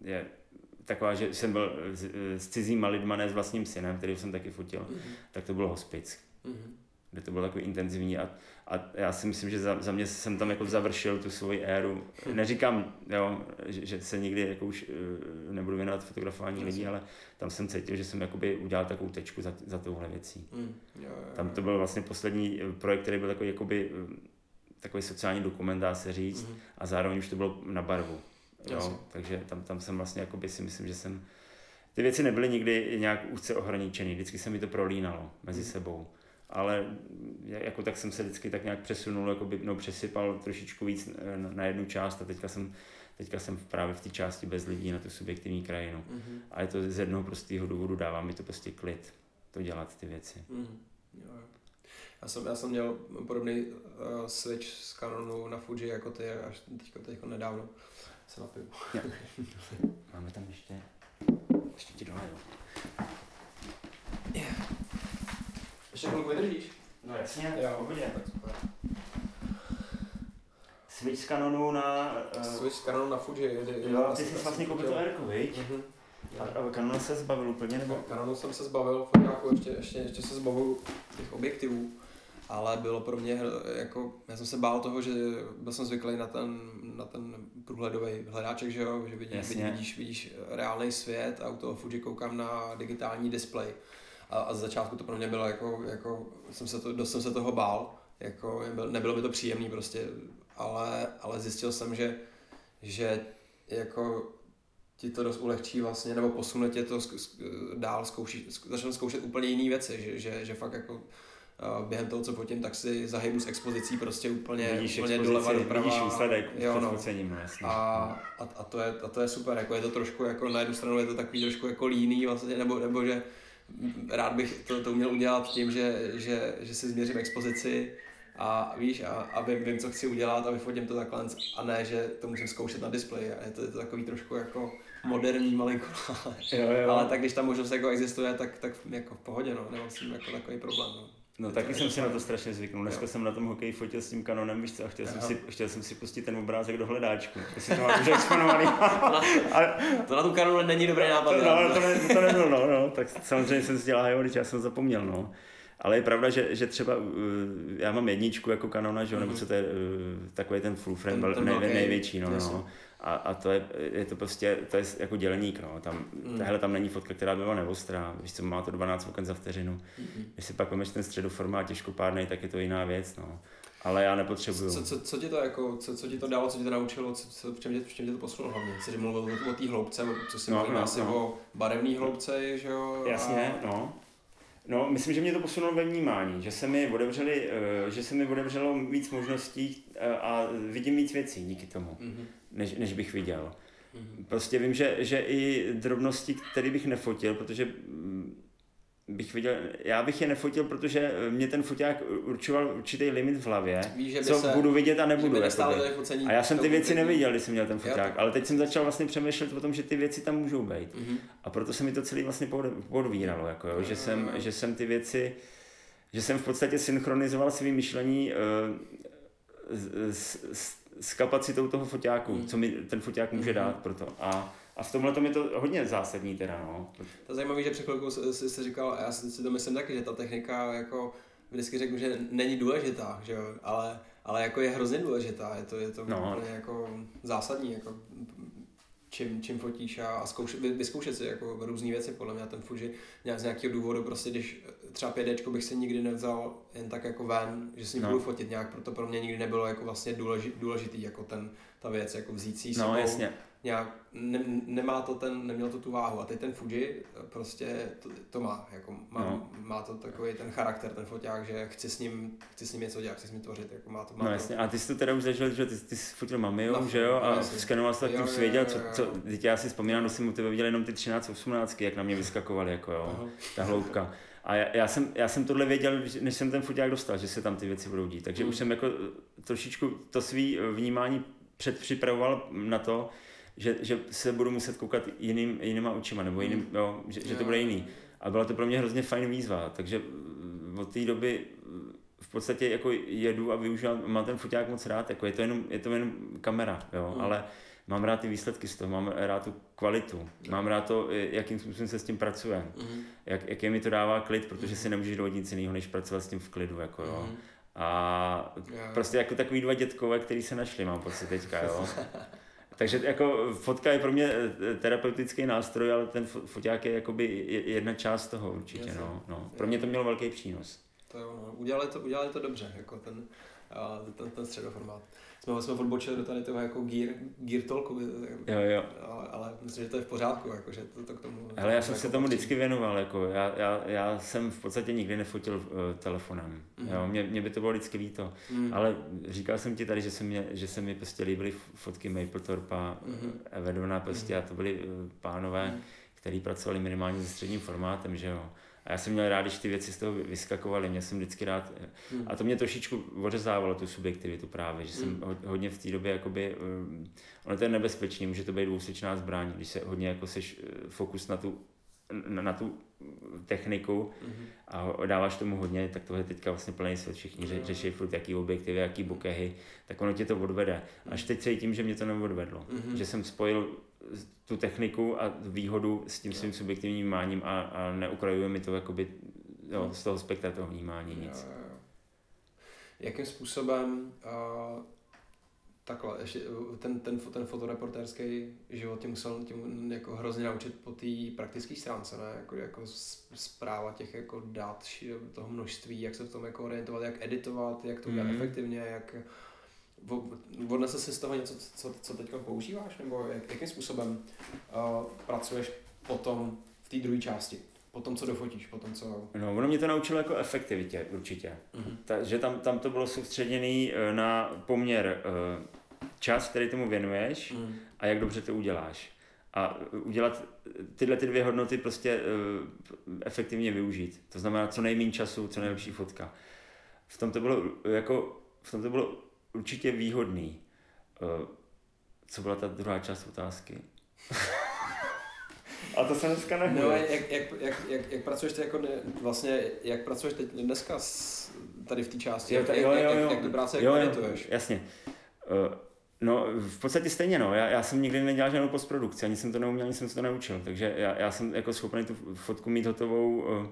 je taková, že jsem byl s, s cizíma lidma, ne s vlastním synem, který jsem taky fotil, mm-hmm. tak to bylo hospic. Mm-hmm kde to bylo takový intenzivní a, a já si myslím, že za, za mě jsem tam jako završil tu svoji éru. Neříkám, jo, že, že se nikdy jako už uh, nebudu věnovat fotografování lidí, ale tam jsem cítil, že jsem jakoby udělal takovou tečku za, za touhle věcí. Mm, jo, jo, tam to byl vlastně poslední eh, projekt, který byl takový, jakoby, eh, takový sociální dokument, dá se říct, mm. a zároveň už to bylo na barvu. Jo, takže tam, tam jsem vlastně jakoby si myslím, že jsem ty věci nebyly nikdy nějak úzce ohraničený, vždycky se mi to prolínalo mezi mm. sebou ale jako tak jsem se vždycky tak nějak přesunul, jako by, no, přesypal trošičku víc eh, na jednu část a teďka jsem, teďka jsem právě v té části bez lidí na tu subjektivní krajinu. Mm-hmm. A je to z jednoho prostého důvodu, dává mi to prostě klid, to dělat ty věci. Mm-hmm. Jo. Já jsem, já jsem měl podobný uh, switch z Canonu na Fuji jako ty, až teďko, teďko nedávno se napiju. Máme tam ještě, ještě ti doleju. Yeah. Ještě chvilku vydržíš? No jasně, jo, pohodě. Tak super. Switch z Canonu na... Uh, Switch z Canonu na Fuji. Jde, jo, ty jsi vlastně koupil to Airko, viď? Uh-huh. A, a Canon se zbavil úplně, nebo? Canonu jsem se zbavil, foťáku ještě, ještě, ještě se zbavil těch objektivů, ale bylo pro mě jako, já jsem se bál toho, že byl jsem zvyklý na ten, na ten průhledový hledáček, že jo, že vidíš, vidíš, vidíš reálný svět a u toho Fuji koukám na digitální displej a, a z začátku to pro mě bylo jako, jako jsem se to, dost jsem se toho bál, jako nebylo by to příjemný prostě, ale, ale zjistil jsem, že, že jako ti to dost ulehčí vlastně, nebo posune tě to dál, zkouší, začnu zkoušet úplně jiné věci, že, že, že fakt jako během toho, co fotím, tak si zahybu s expozicí prostě úplně, vidíš úplně doleva doprava. Vidíš výsledek jo, no. focením, no. A, a, a, to je, a to je super, jako je to trošku jako na jednu stranu je to takový trošku jako líný vlastně, nebo, nebo že rád bych to, to uměl udělat tím, že, že, že si změřím expozici a víš, a, a vím, vím, co chci udělat a vyfotím to takhle a ne, že to musím zkoušet na displeji a je to, je to takový trošku jako moderní malinko, ale, jo, jo. ale tak když ta možnost jako existuje, tak, tak jako v pohodě, no, nemám s tím jako takový problém, no. No taky jsem si na to strašně zvyknul. Dneska jo. jsem na tom hokeji fotil s tím kanonem, víš co, a chtěl, jsem si, chtěl jsem si pustit ten obrázek do hledáčku, jestli to mám už exponovaný. a, to na tom kanonu není dobrý nápad. To, no, to, ne, to nebyl, no, no, tak samozřejmě jsem si dělal, jo, já jsem zapomněl, no. Ale je pravda, že, že třeba uh, já mám jedničku jako kanona, že, mm-hmm. nebo mhm. co to je, uh, takový ten full frame, ten, ten nej, největší, no, no. A, a to je, je to prostě, to je jako dělník, no. Tam, mm. tahle tam není fotka, která by byla neostrá, víš co, má to 12 oken za vteřinu. Mm. Když si pak vemeš ten středoformát těžkopádnej, tak je to jiná věc, no. Ale já nepotřebuju. Co, co, co, ti to jako, co, co ti to dalo, co ti to naučilo, co, co, v, čem tě, v čem tě to posunulo hlavně? Jsi mluvil o, té hloubce, co si no, mluvil no, asi no. o barevné hloubce, že jo? Jasně, a... no. No, myslím, že mě to posunulo ve vnímání, že se mi, otevřeli, eh, že se mi otevřelo víc možností a vidím víc věcí díky tomu, mm-hmm. než, než bych viděl. Mm-hmm. Prostě vím, že, že i drobnosti, které bych nefotil, protože mm, bych viděl, já bych je nefotil, protože mě ten foták určoval určitý limit v hlavě, Víš, co se, budu vidět a nebudu. A já jsem ty věci neviděl, když jsem měl ten foták, ale teď jsem začal vlastně přemýšlet o tom, že ty věci tam můžou být. Mm-hmm. A proto se mi to celý vlastně podvíralo, jako jo, že, jsem, že jsem ty věci, že jsem v podstatě synchronizoval svý myšlení uh, s, s, s kapacitou toho foťáku, mm. co mi ten foťák může mm-hmm. dát pro to. A a v tomhle je to hodně zásadní teda, no. To je zajímavé, že před chvilkou jsi, jsi říkal, a já si to myslím taky, že ta technika jako vždycky řeknu, že není důležitá, že jo, ale, ale jako je hrozně důležitá, je to, je to no. úplně jako zásadní, jako čím, čím fotíš a, a zkouš, vyzkoušet si jako různé věci, podle mě ten Fuji nějak z nějakého důvodu, prostě když třeba 5 bych si nikdy nevzal jen tak jako ven, že si no. budu fotit nějak, proto pro mě nikdy nebylo jako vlastně důležitý, důležitý jako ten, ta věc, jako vzít si no, jasně. Nějak ne, nemá to ten, neměl to tu váhu. A teď ten Fuji prostě to, to má, jako má, no. má to takový ten charakter, ten foťák, že chci s ním, chci s ním něco dělat, chci s ním tvořit, jako má to, má No jasně, a ty jsi to teda už zažil, že ty, ty jsi fotil Mamiu, no, že jo, a no, skenoval jsi tak tím svěděl, co, co, teď já si vzpomínám, že jsem u tebe viděl jenom ty 13, 18, jak na mě vyskakovaly, jako jo, Aha. ta hloubka. A já, já, jsem, já jsem tohle věděl, než jsem ten foťák dostal, že se tam ty věci budou dít. Takže mm. už jsem jako trošičku to svý vnímání předpřipravoval na to, že, že se budu muset koukat jiným, jinýma očima, nebo jiným, hmm. jo, že, že to bude jiný. A byla to pro mě hrozně fajn výzva, takže od té doby v podstatě jako jedu a využívám, mám ten foťák moc rád, jako je to jenom, je to jenom kamera, jo, mm. ale mám rád ty výsledky z toho, mám rád tu kvalitu, mám rád to, jakým způsobem se s tím pracuje, mm. jak, jaký mi to dává klid, protože si nemůžeš dohodit nic jiného, než pracovat s tím v klidu, jako jo. Mm. A yeah. prostě jako takový dva dětkové, který se našli, mám pocit teďka, jo. Takže jako fotka je pro mě eh, terapeutický nástroj, ale ten foťák je jakoby jedna část toho určitě. No, no. Pro mě to mělo velký přínos. To jo, no. udělali, to, udělali to dobře, jako ten, ten, ten středoformát jsme, jsme odbočili do tady toho jako gear, gear talku, jo, jo. Ale, ale, myslím, že to je v pořádku, jako, že to, to k tomu... Ale já jsem jako se tomu vždycky věnoval, jako, já, já, já, jsem v podstatě nikdy nefotil uh, telefonem, mm. jo, mě, mě, by to bylo vždycky líto, mm. ale říkal jsem ti tady, že se, mě, že se mi prostě líbily fotky Mapletorpa, mm. Evedona prostě mm. a to byli uh, pánové, mm. kteří pracovali minimálně se středním formátem, že jo. A já jsem měl rád, když ty věci z toho vyskakovaly, měl jsem vždycky rád. Hmm. A to mě trošičku odřezávalo tu subjektivitu právě, že jsem hmm. hodně v té době, jakoby, um, ono to je nebezpečný, může to být dvousečná zbraň, když se hodně jako seš eh, fokus na tu na, na tu techniku mm-hmm. a dáváš tomu hodně, tak tohle je teďka vlastně plný svět, všichni mm-hmm. řeší furt jaký objektivy, jaký bokehy, tak ono tě to odvede. Až teď cítím, že mě to neodvedlo, mm-hmm. že jsem spojil tu techniku a výhodu s tím svým subjektivním vnímáním a, a neukrajuje mi to jakoby, jo, z toho spektra toho vnímání nic. Jo, jo. Jakým způsobem uh, takhle, ještě ten, ten, ten fotoreportérský život tě musel tě jako hrozně naučit po té praktické stránce, ne? Jako, jako zpráva těch jako dat, toho množství, jak se v tom jako orientovat, jak editovat, jak to udělat mm-hmm. efektivně, jak odnese si z toho něco, co, co teď používáš, nebo jak, jakým způsobem uh, pracuješ potom v té druhé části? Po tom, co dofotíš, po tom, co... No, ono mě to naučilo jako efektivitě, určitě. Mm-hmm. Takže tam, tam to bylo soustředěné eh, na poměr uh, čas, který tomu věnuješ mm. a jak dobře to uděláš. A udělat tyhle ty dvě hodnoty prostě efektivně využít. To znamená co nejméně času, co nejlepší fotka. V tom to bylo jako, v tom to bylo určitě výhodný. Uh, co byla ta druhá část otázky? A to se dneska nebude. No, jak, jak, jak, jak, jak pracuješ teď jako ne, vlastně, jak pracuješ teď dneska s, tady v té části, Jo, jak, ta- jak, jo, jak, jo. jak, jak tu práci Jo, jako jo? Jasně. Uh, No, v podstatě stejně, no. Já, já jsem nikdy nedělal žádnou postprodukci, ani jsem to neuměl, ani jsem se to neučil. Takže já, já jsem jako schopný tu fotku mít hotovou uh,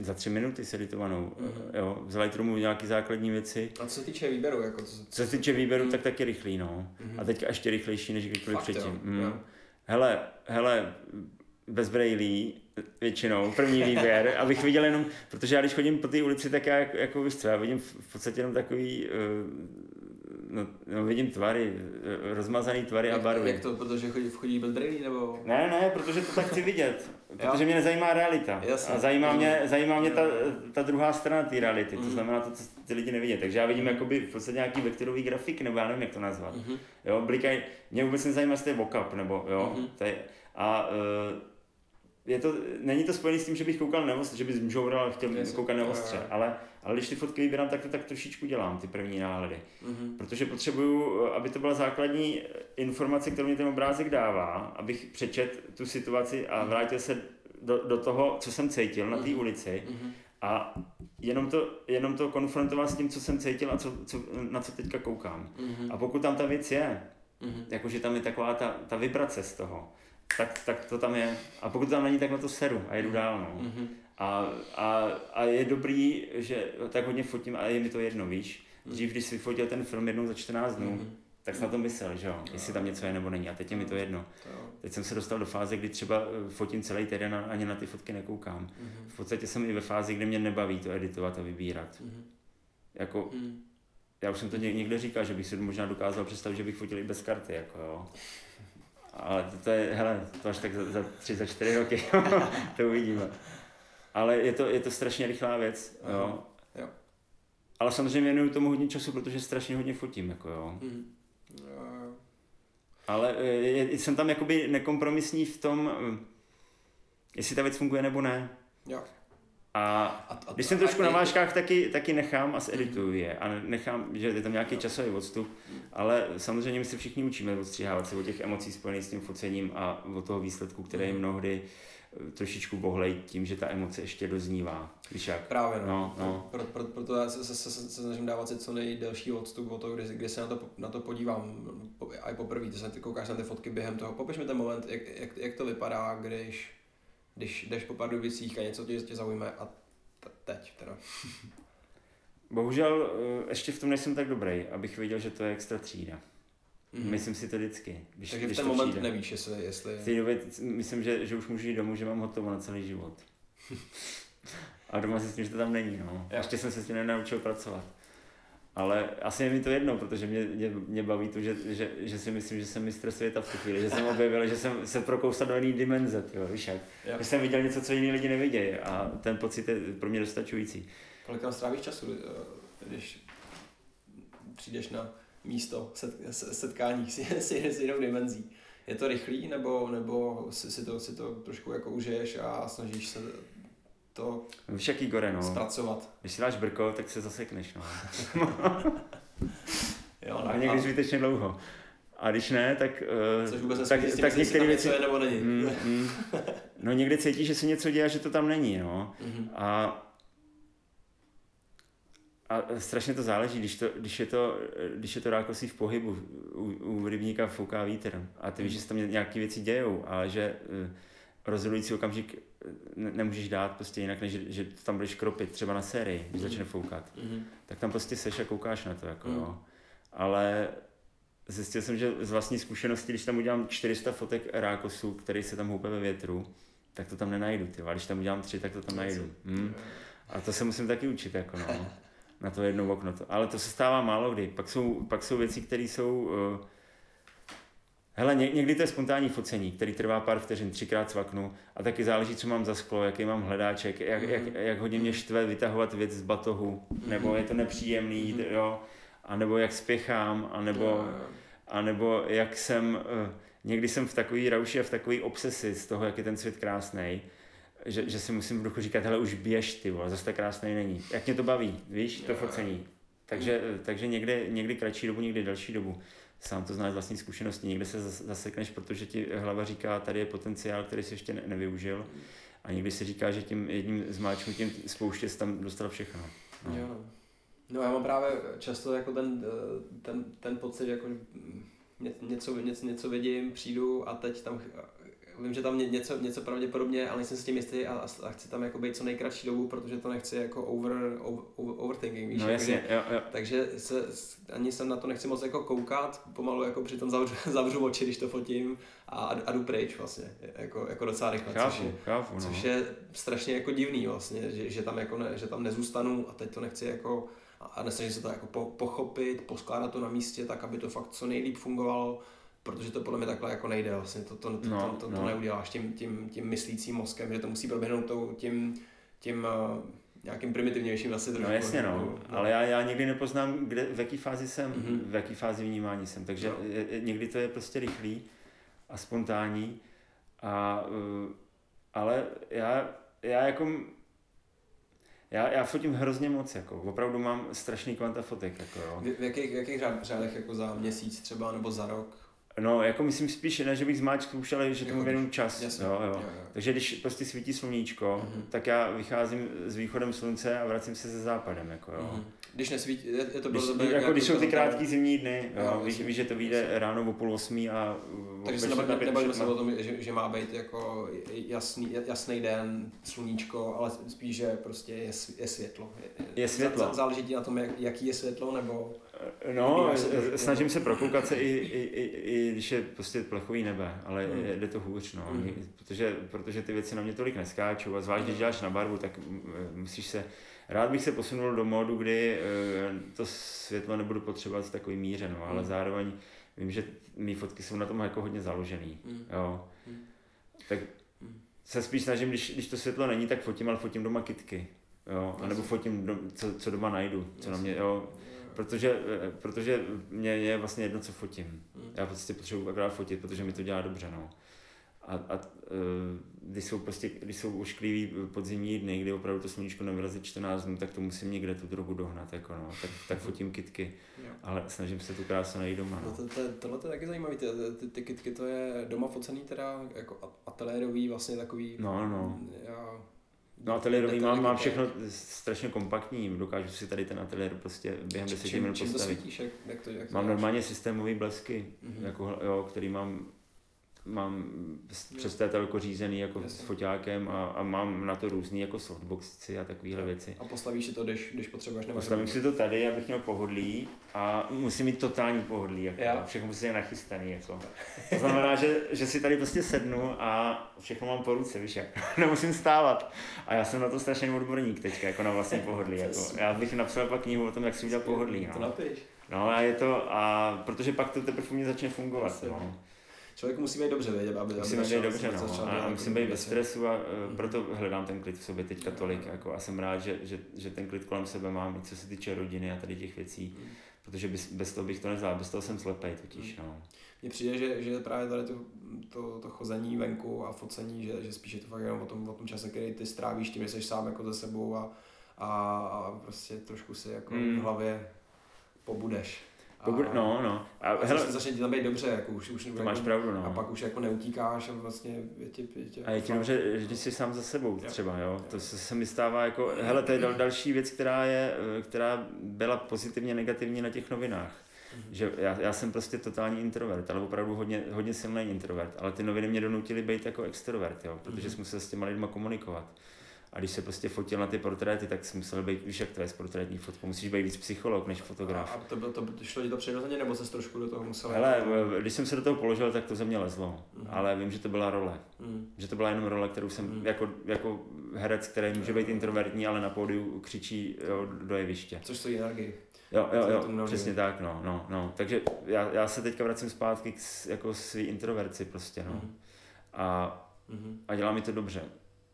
za tři minuty seditovanou. Mhm. Mm-hmm. Jo, v Lightroomu nějaký základní věci. A co se týče výběru, jako co, Co se týče výběru, Mhm. tak taky rychlý, no. Mhm. A teďka ještě rychlejší než kdykoliv Fakt, jo, předtím. jo. Mm. Hele, hele, bez brailí většinou, první výběr, abych viděl jenom, protože já když chodím po té ulici, tak já jako, jako víš co, já vidím v podstatě jenom takový, uh, no, no, vidím tvary, rozmazaný tvary a jak, barvy. jak to, protože chodí, chodí bez brailí, nebo? Ne, ne, protože to tak chci vidět. Protože mě nezajímá realita. Jasně. A zajímá mě, zajímá mě ta, ta druhá strana té reality. To Mhm. znamená to, co ty lidi nevidí. Takže já vidím jakoby v podstatě nějaký vektorový grafik, nebo já nevím, jak to nazvat. Mhm. Jo, blikají, mě vůbec nezajímá, jestli to je mockup, nebo jo, Mhm. to je, a uh, je to, není to spojené s tím, že bych koukal neostře, že bych zmžoural a chtěl koukat neostře, ale, ale když ty fotky vybírám, tak to tak trošičku dělám, ty první náhledy. Mhm. Protože potřebuju, aby to byla základní informace, kterou mě ten obrázek dává, abych přečet tu situaci a vrátil se do, do toho, co jsem cítil na té Mhm. ulici Mhm. a jenom to, jenom to konfrontoval s tím, co jsem cítil a co, co, na co teďka koukám. Mhm. A pokud tam ta věc je, Mhm. jakože tam je taková ta, ta vibrace z toho, tak, tak to tam je. A pokud tam není, tak na to seru a jedu dál. No. Mhm. A, a, a je dobrý, že tak hodně fotím a je mi to jedno, víš. Mhm. Dřív, když si fotil ten film jednou za 14 dnů, Mhm. tak jsem na to myslel, že jo, jestli tam něco je nebo není. A teď je mi to jedno. To jo. Teď jsem se dostal do fáze, kdy třeba eh, fotím celý týden a ani na ty fotky nekoukám. Mhm. V podstatě jsem i ve fázi, kdy mě nebaví to editovat a vybírat. Mhm. Jako, Mhm. já už jsem to ně- někde říkal, že bych si možná dokázal představit, že bych fotil i bez karty, jako jo. Ale to, to je, hele, to až tak za, za tři, za čtyři roky, to uvidíme. Ale je to, je to strašně rychlá věc, jo. Aha, jo. Ale samozřejmě věnuju tomu hodně času, protože strašně hodně fotím, jako jo. Mhm. Jo, jo. Ale eh, je, jsem tam jakoby nekompromisní v tom, eh, jestli ta věc funguje nebo ne. Jo. A A, a, když jsem trošku a- na vážkách, taky, taky nechám a zedituju je. A nechám, že je tam nějaký časový odstup, ale samozřejmě my se všichni učíme odstřihávat se od těch emocí spojených s tím focením a od toho výsledku, který Mhm. mnohdy trošičku bohlej tím, že ta emoce ještě doznívá. Víš jak? Právě, no. No, no. Pro, pro, proto já se, se, se, se snažím dávat si co nejdelší odstup o to, kdy, kdy se na to, na to podívám. Po, a i poprvé, ty se ty koukáš na ty fotky během toho. Popiš mi ten moment, jak, jak, jak to vypadá, když, když jdeš po Pardubicích a něco tě, tě zaujme a t- teď teda. Bohužel eh, ještě v tom nejsem tak dobrý, abych věděl, že to je extra třída. Mhm. Myslím si to vždycky. Když, Takže v když ten to moment přijde. nevíš, jestli... jestli... V té době myslím, že, že už můžu jít domů, že mám hotovo na celý život. A doma zjistím, že to tam není. No. Jo. Ještě jsem se s tím nenaučil pracovat. Ale asi je mi to jedno, protože mě, mě, mě baví to, že, že, že, si myslím, že jsem mistr světa v tu chvíli, že jsem objevil, že jsem se prokousal do jiné dimenze, tyjo, víš jak. Jo. Že jsem viděl něco, co jiní lidi nevidějí a ten pocit je pro mě dostačující. Kolik tam strávíš času, eh, když přijdeš na místo set, se- setkání s, s, s jinou dimenzí? Je to rychlý, nebo, nebo si, si, to, si to trošku jako užiješ a snažíš se to Víš jaký gore, no. zpracovat? Když si dáš brko, tak se zasekneš, no. Jo, A někdy zbytečně dlouho. A když ne, tak, uh, Což vůbec tak, tak tam některé věci... je nebo není. Mm, mm. No někdy cítíš, že se něco děje že to tam není, no. Mhm. A, a strašně to záleží, když, to, když, je to, když je to rákosí v pohybu, u, u rybníka fouká vítr a ty víš, že se tam nějaké věci dějou, ale že eh, rozhodující okamžik ne, nemůžeš dát prostě jinak, než že, že to tam budeš kropit, třeba na sérii, když Mhm. začne foukat. Mhm. Tak tam prostě seš a koukáš na to, jako Mhm. jo. Ale zjistil jsem, že z vlastní zkušenosti, když tam udělám 400 fotek rákosů, který se tam houpe ve větru, tak to tam nenajdu, ty. A když tam udělám tři, tak to tam najdu. Hmm. A to se musím taky učit, jako no. Na to jedno okno. To. Ale to se stává málo kdy. Pak jsou, pak jsou věci, které jsou... Uh, hele, ně, někdy to je spontánní focení, který trvá pár vteřin, třikrát cvaknu a taky záleží, co mám za sklo, jaký mám hledáček, jak, Mhm. jak, jak hodně mě štve vytahovat věc z batohu, nebo je to nepříjemný, Mhm. jo, a nebo jak spěchám, a nebo, a nebo jak jsem, uh, někdy jsem v takový rauši a v takový obsesi z toho, jak je ten svět krásný, že, že si musím v duchu říkat, hele, už běž, ty vole, zase tak krásný není. Jak mě to baví, víš, to focení. Takže, takže někdy, někdy kratší dobu, někdy delší dobu. sám to znáš z vlastní zkušenosti, někde se zasekneš, protože ti hlava říká, tady je potenciál, který si ještě nevyužil a někdy si říká, že tím jedním zmáčknutím spouště tam dostal všechno. No. Jo. No já mám právě často jako ten, ten, ten pocit, jako něco, něco, něco vidím, přijdu a teď tam vím, že tam něco, něco pravděpodobně, ale nejsem si tím jistý a, a chci tam jako být co nejkratší dobu, protože to nechci jako over, over, overthinking, víš? No jasně, takže, jo, jo. takže se, ani jsem na to nechci moc jako koukat, pomalu jako přitom zavřu, zavřu oči, když to fotím a, a jdu pryč vlastně, jako, jako docela rychle, chápu, což, je, chápu, no. což je strašně jako divný vlastně, že, že, tam jako ne, že tam nezůstanu a teď to nechci jako a nesnažím se to jako po, pochopit, poskládat to na místě tak, aby to fakt co nejlíp fungovalo protože to podle mě takhle jako nejde vlastně, to, to, to, no, to, to, no. to neuděláš tím, tím, tím myslícím mozkem, že to musí proběhnout tou, tím, tím uh, nějakým primitivnějším asi trošku. No jasně no, no. ale já, já nikdy nepoznám, kde, v jaký fázi jsem, mm-hmm. v jaký fázi vnímání jsem, takže no. někdy to je prostě rychlý a spontánní, a, uh, ale já, já jako já, já fotím hrozně moc, jako, opravdu mám strašný kvanta fotek. Jako, jo. V, v jakých, v jakých řádech jako za měsíc třeba nebo za rok? No, jako myslím spíš, ne, že bych zmáčkl už, ale že tomu věnu čas. Jasně, jo, jo. Jo, jo. Takže když prostě svítí sluníčko, mm-hmm. tak já vycházím s východem slunce a vracím se se západem. Jako, jo. Mm-hmm. Když nesvítí, je, je to když, jako, jako když jsou ty krátké zimní dny, jo, jo, víš, víš, že to vyjde jasně. ráno o půl osmí a Takže se nebavíme se o tom, že, že, má být jako jasný, jasný den, sluníčko, ale spíš, že prostě je, je světlo. Je, je světlo. Záleží na tom, jak, jaký je světlo, nebo No, snažím se prokoukat se i, i, i, i když je prostě plechový nebe, ale mm. jde to hůř, no. Mm. Protože, protože ty věci na mě tolik neskáčou a zvlášť, když děláš na barvu, tak musíš se, rád bych se posunul do módu, kdy to světlo nebudu potřebovat v takový míře, no, ale mm. zároveň vím, že mý fotky jsou na tom jako hodně založený, mm. jo. Mm. Tak se spíš snažím, když, když to světlo není, tak fotím, ale fotím doma kitky, jo, anebo fotím, do, co, co doma najdu, co na mě, jo protože, eh, protože mě je vlastně jedno, co fotím. Hmm. Já prostě potřebuji akorát fotit, protože mi to dělá dobře, no. A, a eh, když jsou prostě, když jsou ošklivý podzimní dny, kdy opravdu to sluníčko nevrazí 14 dnů, tak to musím někde tu drogu dohnat, jako no. tak, tak fotím kitky, jo. ale snažím se tu krásu najít doma. No. To, to, to, tohle to je taky zajímavé, ty, ty, ty, kitky to je doma focený teda, jako ateliérový vlastně takový, no, no. Já, No ateliérový mám, mám všechno strašně kompaktní, dokážu si tady ten ateliér prostě během deseti minut postavit. Svítíš, jak, jak to, jak to mám normálně systémové blesky, mm-hmm. jako, jo, který mám mám přes telko řízený jako Jasně. s foťákem a, a, mám na to různý jako softboxy a takovéhle věci. A postavíš si to, když, když potřebuješ? Nebo Postavím si to tady, abych měl pohodlí a musím mít totální pohodlí, jako, ja. všechno musí být nachystaný. Jako. To znamená, že, že si tady prostě sednu a všechno mám po ruce, víš jak, nemusím stávat. A já jsem na to strašně odborník teďka, jako na vlastní pohodlí. Jako. Já bych napsal pak knihu o tom, jak si udělat pohodlí. No. To napiš. No a je to, a protože pak to teprve u mě začne fungovat. No člověk musí být dobře, vědět, aby, musí být dobře, no. A, a musím být ve stresu a uh, proto hledám ten klid v sobě teďka tolik. Jako, a jsem rád, že, že, že, ten klid kolem sebe mám, i co se týče rodiny a tady těch věcí. Mm. Protože bez, bez toho bych to nezvládl, bez toho jsem slepej totiž. Mm. No. Mně přijde, že, že právě tady to, to, to chození venku a focení, že, že spíš je to fakt jenom o tom, o tom čase, který ty strávíš tím, že jsi sám jako ze sebou a, a, a prostě trošku si jako mm. v hlavě pobudeš. Pokud, no, no. A, a hele, začne ti tam být dobře, jako už, už to jako, máš pravdu, no. A pak už jako neutíkáš a vlastně je ti, je ti A je ti dobře, že jsi sám za sebou třeba, jo. To se, se mi stává jako, hele, to je dal, další věc, která je, eh, která byla pozitivně negativní na těch novinách. Mm-hmm. Že já, já, jsem prostě totální introvert, ale opravdu hodně, hodně silný introvert, ale ty noviny mě donutily být jako extrovert, jo, protože mm-hmm. jsem musel s těma lidma komunikovat. A když se prostě fotil na ty portréty, tak jsi musel být, víš, jak to je s portrétní fotkou, musíš být víc psycholog než fotograf. A to, bylo, to šlo ti to přirozeně, nebo se trošku do toho musel? Hele, když jsem se do toho položil, tak to ze mě lezlo, mm. ale vím, že to byla role. Mm. Že to byla jenom role, kterou jsem mm. jako, jako herec, který může být introvertní, ale na pódiu křičí jo, do jeviště. Což stojí energii. Jo, jo, jo, přesně tak, no, no, no. Takže já, já se teďka vracím zpátky k jako svý introverci prostě, no. Mm. A, mm. a dělá mi to dobře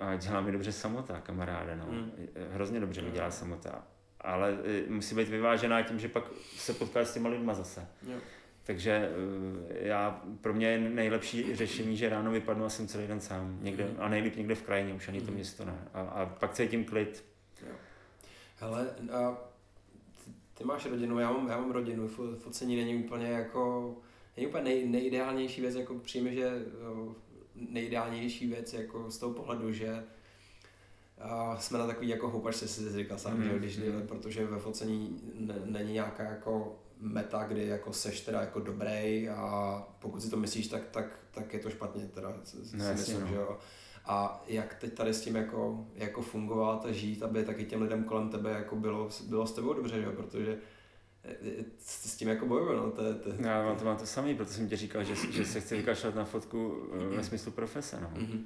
a dělá mi dobře samota, kamaráde, no. Hmm. Hrozně dobře mi dělá samota. Ale e, musí být vyvážená tím, že pak se potkáš s těma lidma zase. Jo. Takže e, já, pro mě je nejlepší řešení, že ráno vypadnu a jsem celý den sám. Někde, hmm. a nejlíp někde v krajině, už ani to hmm. město ne. A, a pak cítím klid. Jo. Hele, a Ty máš rodinu, já mám, já mám rodinu, focení není úplně jako, není úplně nej, nejideálnější věc, jako přijme, že nejideálnější věc jako z toho pohledu, že uh, jsme na takový jako houpačce, si říkal sám, mm. že když, mm. protože ve focení ne, není nějaká jako meta, kdy jako seš teda jako dobrý a pokud si to myslíš, tak, tak, tak je to špatně, teda si no, myslím, no. že jo. A jak teď tady s tím jako, jako fungovat a žít, aby taky těm lidem kolem tebe jako bylo, bylo s tebou dobře, že jo, protože s tím jako bojuju, no. To, to, Já mám to, mám to samý, protože jsem ti říkal, že, že se chci vykašlat na fotku mm-hmm. ve smyslu profese, no. Mm-hmm.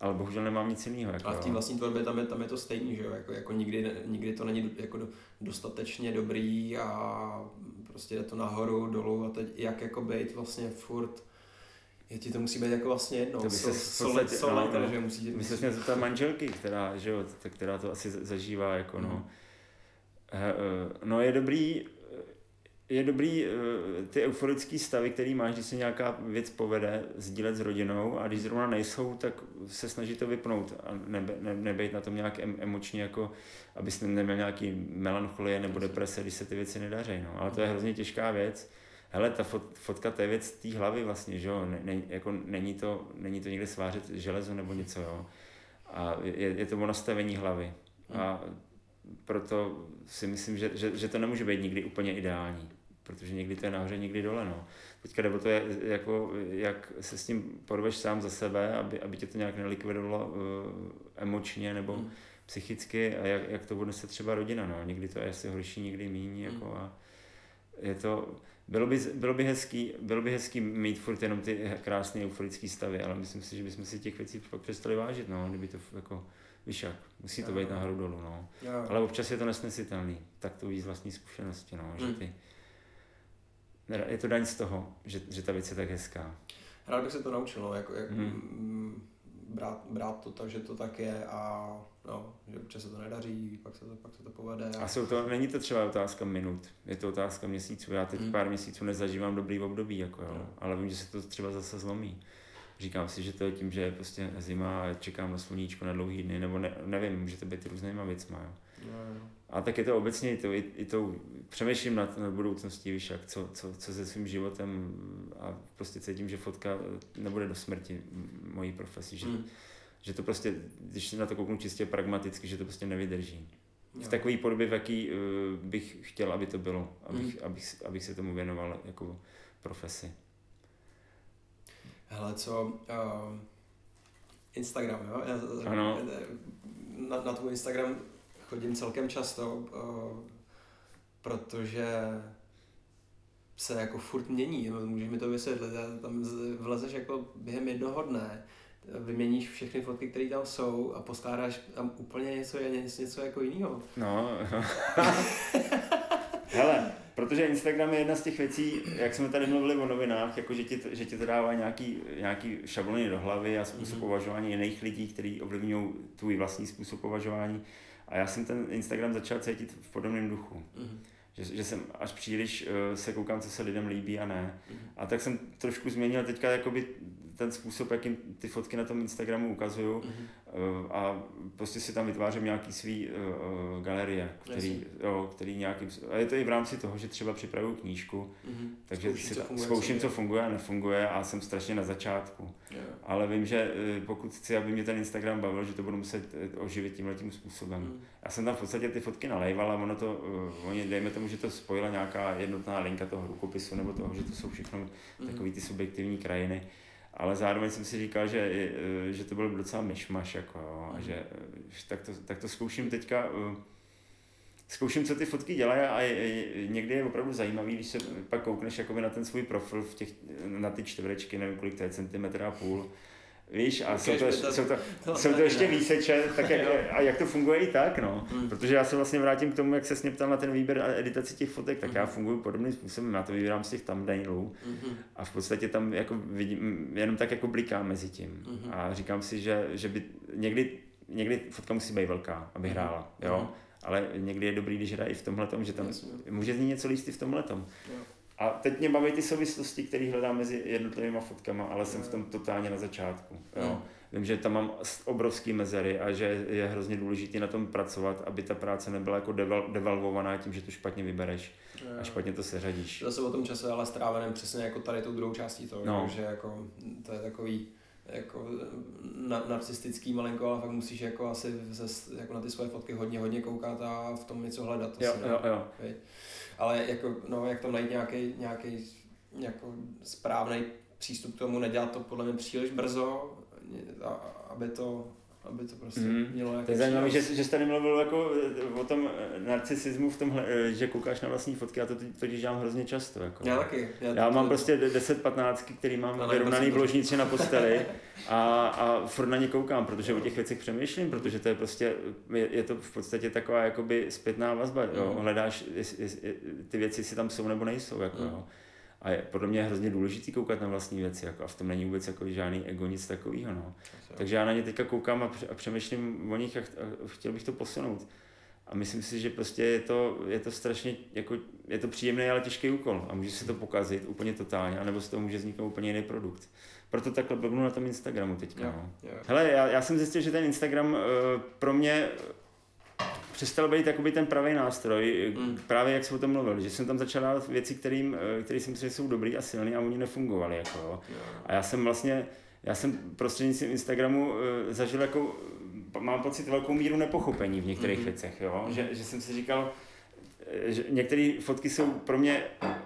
Ale bohužel nemám nic jiného. Jako, a v té vlastní tvorbě tam je, tam je to stejný, že jo? Jako, jako nikdy, nikdy to není jako dostatečně dobrý a prostě jde to nahoru, dolů a teď jak jako být vlastně furt je ti to musí být jako vlastně jedno. To se so, so, no, no, že musí... My se ta manželky, která, že jo, která to asi zažívá, jako no. Mm. No je dobrý, je dobrý ty euforické stavy, který máš, když se nějaká věc povede, sdílet s rodinou a když zrovna nejsou, tak se snaží to vypnout a nebe, ne, nebejt na tom nějak emočně, jako abys neměl nějaký melancholie nebo deprese, když se ty věci nedaří. No. Ale to je hrozně těžká věc hele, ta fot, fotka, to je věc té hlavy vlastně, že jo, ne, ne, jako není to, není to někde svářet železo nebo něco, jo. A je, je to o nastavení hlavy. A proto si myslím, že, že, že to nemůže být nikdy úplně ideální, protože někdy to je nahoře, někdy dole, no. Teďka nebo to je, jako, jak se s tím porveš sám za sebe, aby, aby tě to nějak nelikvidovalo uh, emočně nebo mm. psychicky a jak, jak to bude se třeba rodina, no. Někdy to je asi horší, někdy méně, jako a je to, bylo by, bylo by, hezký, bylo by hezký mít furt jenom ty krásné euforické stavy, ale myslím si, že bychom si těch věcí pak přestali vážit, no, kdyby to jako, víš jak, musí to být nahoru dolů, no. Ale občas je to nesnesitelný, tak to víc vlastní zkušenosti, no, že hmm. ty, je to daň z toho, že, že ta věc je tak hezká. Rád bych se to naučil, no, jako, jak, hmm brát, brát to tak, že to tak je a no, že občas se to nedaří, pak se to, pak se to povede. A, a jsou to, není to třeba otázka minut, je to otázka měsíců. Já teď hmm. pár měsíců nezažívám dobrý období, jako jo, no. ale vím, že se to třeba zase zlomí. Říkám si, že to je tím, že je prostě zima a čekám na sluníčko na dlouhý dny, nebo ne, nevím, může to být různýma věcma. Jo. No, no. A tak je to obecně i, to, i, i to, přemýšlím nad, nad budoucností, víš, jak, co, co, co se svým životem a prostě cítím, že fotka nebude do smrti mojí profesi, že, mm. že to prostě, když na to kouknu čistě pragmaticky, že to prostě nevydrží. V takové podobě, v jaký uh, bych chtěl, aby to bylo, abych, mm. abych, abych se tomu věnoval jako profesi. Hele, co, uh, Instagram, jo? Já, ano. Na, na tvůj Instagram chodím celkem často, eh, protože se jako furt mění, můžeš mi to vysvětlit, tam vlezeš jako během jednoho dne, vyměníš všechny fotky, které tam jsou a poskládáš tam úplně něco, něco, něco jako jiného. No, hele, protože Instagram je jedna z těch věcí, jak jsme tady mluvili o novinách, jako že ti, že ti to dává nějaký, nějaký šablony do hlavy a způsob mm-hmm. považování jiných lidí, kteří ovlivňují tvůj vlastní způsob považování. A já jsem ten Instagram začal cítit v podobném duchu. Mm-hmm. Že, že jsem až příliš uh, se koukám, co se lidem líbí a ne. Mm-hmm. A tak jsem trošku změnil teďka jakoby ten způsob, jakým ty fotky na tom Instagramu ukazuju mm-hmm. a prostě si tam vytvářím nějaký svý uh, galerie, který, jo, který nějakým, a je to i v rámci toho, že třeba připravuju knížku, mm-hmm. takže zkouším, si co funguje, zkouším, co funguje a nefunguje a jsem strašně na začátku. Yeah. Ale vím, že pokud chci, aby mě ten Instagram bavil, že to budu muset oživit tímhle tím způsobem. Mm. Já jsem tam v podstatě ty fotky nalejval a ono to, oni, dejme tomu, že to spojila nějaká jednotná linka toho rukopisu nebo toho, že to jsou všechno mm. takové ty subjektivní krajiny ale zároveň jsem si říkal, že, eh, že to byl docela myšmaš, jako, jo, a že eh, tak to, tak to zkouším teďka, eh, zkouším, co ty fotky dělají a někdy je opravdu zajímavý, když se pak koukneš jakoby na ten svůj profil v těch, na ty čtverečky, nevím kolik to je, centimetr a půl, Víš, a jsou to, jsou to, jsou to ještě výseče, tak jak, a jak to funguje i tak, no. Hmm. Protože já se vlastně vrátím k tomu, jak se mě ptal na ten výběr a editaci těch fotek, tak já hmm. funguji podobným způsobem, já to vybírám z těch thumbnailů hmm. a v podstatě tam jako vidím, jenom tak jako blikám mezi tím a říkám si, že, že by někdy, někdy fotka musí být velká, aby hrála, jo. Ale někdy je dobrý, když hraje i v tomhle že tam může znít něco líst i v tomhle a teď mě baví ty souvislosti, které hledám mezi jednotlivými fotkami, ale jsem v tom totálně na začátku. Jo. Vím, že tam mám obrovský mezery a že je hrozně důležité na tom pracovat, aby ta práce nebyla jako deval, devalvovaná tím, že to špatně vybereš a špatně to seřadíš. Zase o tom čase ale stráveném přesně jako tady tou druhou částí toho, no. že jako to je takový jako na, narcistický malinko, ale fakt musíš jako asi zase, jako na ty svoje fotky hodně, hodně koukat a v tom něco hledat. To jo, jo, jo. Ale jako, no, jak tam najít nějaký, nějaký jako správný přístup k tomu, nedělat to podle mě příliš brzo, aby to aby to prostě mm. mělo To je zajímavé, že, že jsi tady mluvil jako o tom narcisismu v tomhle, že koukáš na vlastní fotky, já to totiž dělám hrozně často. Jako. Já taky. Já, já mám to, prostě 10-15, který mám vyrovnaný v ložnici na posteli a, a furt na ně koukám, protože o těch věcech přemýšlím, protože to je prostě, je, je to v podstatě taková jakoby zpětná vazba, jo. Mm. hledáš, jest, jest, ty věci, jestli tam jsou nebo nejsou. Jako, mm. jo. A je, podle mě je hrozně důležitý koukat na vlastní věci jako, a v tom není vůbec jako žádný ego, nic takového. No. Takže já na ně teďka koukám a, a přemýšlím o nich a, a chtěl bych to posunout. A myslím si, že prostě je to, je to strašně, jako, je to příjemný, ale těžký úkol a může se to pokazit úplně totálně, anebo z toho může vzniknout úplně jiný produkt. Proto takhle blbnu na tom Instagramu teďka. Jo, no. jo. Hele, já, já jsem zjistil, že ten Instagram uh, pro mě přestal být jakoby ten pravý nástroj, mm. právě jak jsem o tom mluvil, že jsem tam začal dávat věci, kterým, eh, které si myslím, že jsou dobrý a silný a oni nefungovaly. Jako, jo. A já jsem vlastně, já jsem prostřednictvím Instagramu uh, zažil jako, mám pocit velkou míru nepochopení v některých mm. věcech, jo? Mm. Že, že jsem si říkal, eh, že některé fotky jsou pro mě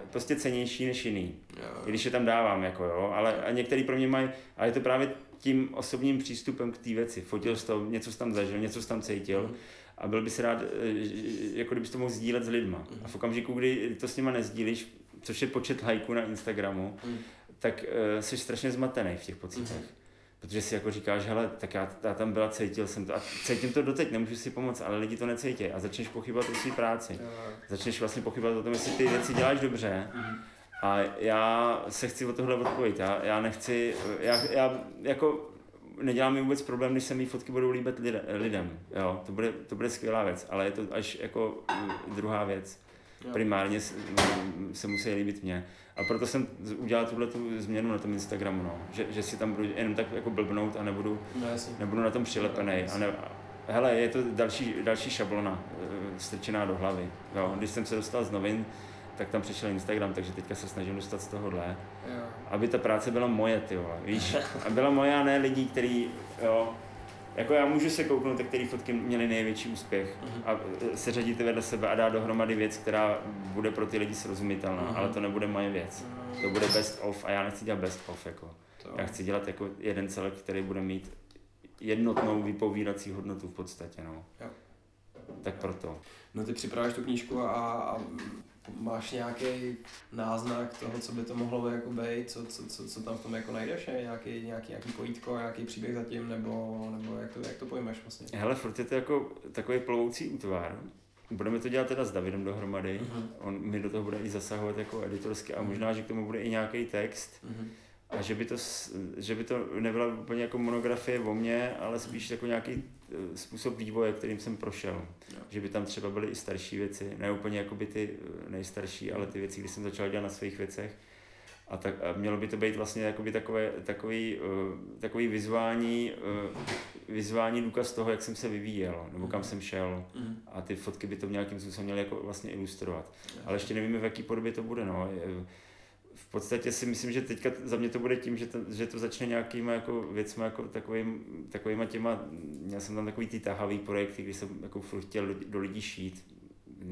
prostě cenější než jiný, jo. když je tam dávám, jako jo, ale a některé pro mě mají, ale je to právě tím osobním přístupem k té věci. Fotil jsi to, něco jsi tam zažil, něco jsi tam cítil. Mm a byl bys rád, eh, jako kdybys to mohl sdílet s lidma. A v okamžiku, kdy to s nima nezdílíš, což je počet lajků na Instagramu, mm. tak uh, jsi strašně zmatený v těch pocitech. Mm. Protože si jako říkáš, hele, tak já, já tam byla, cítil jsem to a cítím to doteď, nemůžu si pomoct, ale lidi to necítí a začneš pochybovat o své práci. Začneš vlastně pochybovat o tom, jestli ty věci děláš dobře. Mm. A já se chci o tohle odpojit. Já, já nechci, já, já jako nedělá mi vůbec problém, když se mi fotky budou líbit lidem. Jo, to bude, to bude skvělá věc, ale je to až jako mm, druhá věc. Jo. Primárně mm, se musí líbit mě. A proto jsem udělal tuhle tu změnu na tom Instagramu, no. že, že si tam budu jenom tak jako blbnout a nebudu, no, nebudu na tom přilepený. A ne, hele, je to další, další šablona eh, strčená do hlavy. Jo. Když jsem se dostal z novin, tak tam přišel Instagram, takže teďka se snažím dostat z tohohle. Jo. Aby ta práce byla moje, ty vole, víš? A byla moje a ne lidí, který, jo, jako já můžu se kouknout, tak který fotky měly největší úspěch uh-huh. a e, seřadit ty vedle sebe a dát dohromady věc, která bude pro ty lidi srozumitelná, uh-huh. ale to nebude moje věc. To bude best of a já nechci dělat best of, jako. To. Já chci dělat jako jeden celek, který bude mít jednotnou vypovídací hodnotu v podstatě, no. Jo. Tak proto. No ty připravíš tu knížku a, a máš nějaký náznak toho, co by to mohlo jako být, co, co, co, co tam v tom jako najdeš, je nějaký, nějaký, nějaký pojítko, nějaký příběh zatím, nebo, nebo jak, to, jak to pojmeš vlastně? Hele, furt je to jako takový plovoucí útvar. Budeme to dělat teda s Davidem dohromady, uh-huh. on mi do toho bude i zasahovat jako editorsky a možná, že k tomu bude i nějaký text. Uh-huh a že by, to, že by to nebyla úplně jako monografie o mně, ale spíš jako nějaký způsob vývoje, kterým jsem prošel. No. Že by tam třeba byly i starší věci, ne úplně jako by ty e, nejstarší, ale ty věci, kdy jsem začal dělat na svých věcech. A, tak, a mělo by to být vlastně jakoby takové, takový, uh, takový vizuální, uh, vizuální důkaz toho, jak jsem se vyvíjel, nebo kam mm. jsem šel. Mm. A ty fotky by to nějakým způsobem měly jako vlastně ilustrovat. Ale ještě nevíme, v jaký podobě to bude. No. V podstatě si myslím, že teďka za mě to bude tím, že to, že to začne nějakýma jako věcmi, jako takovým, takovýma těma, měl jsem tam takový ty tahavý projekty, kdy jsem jako furt chtěl do lidí šít,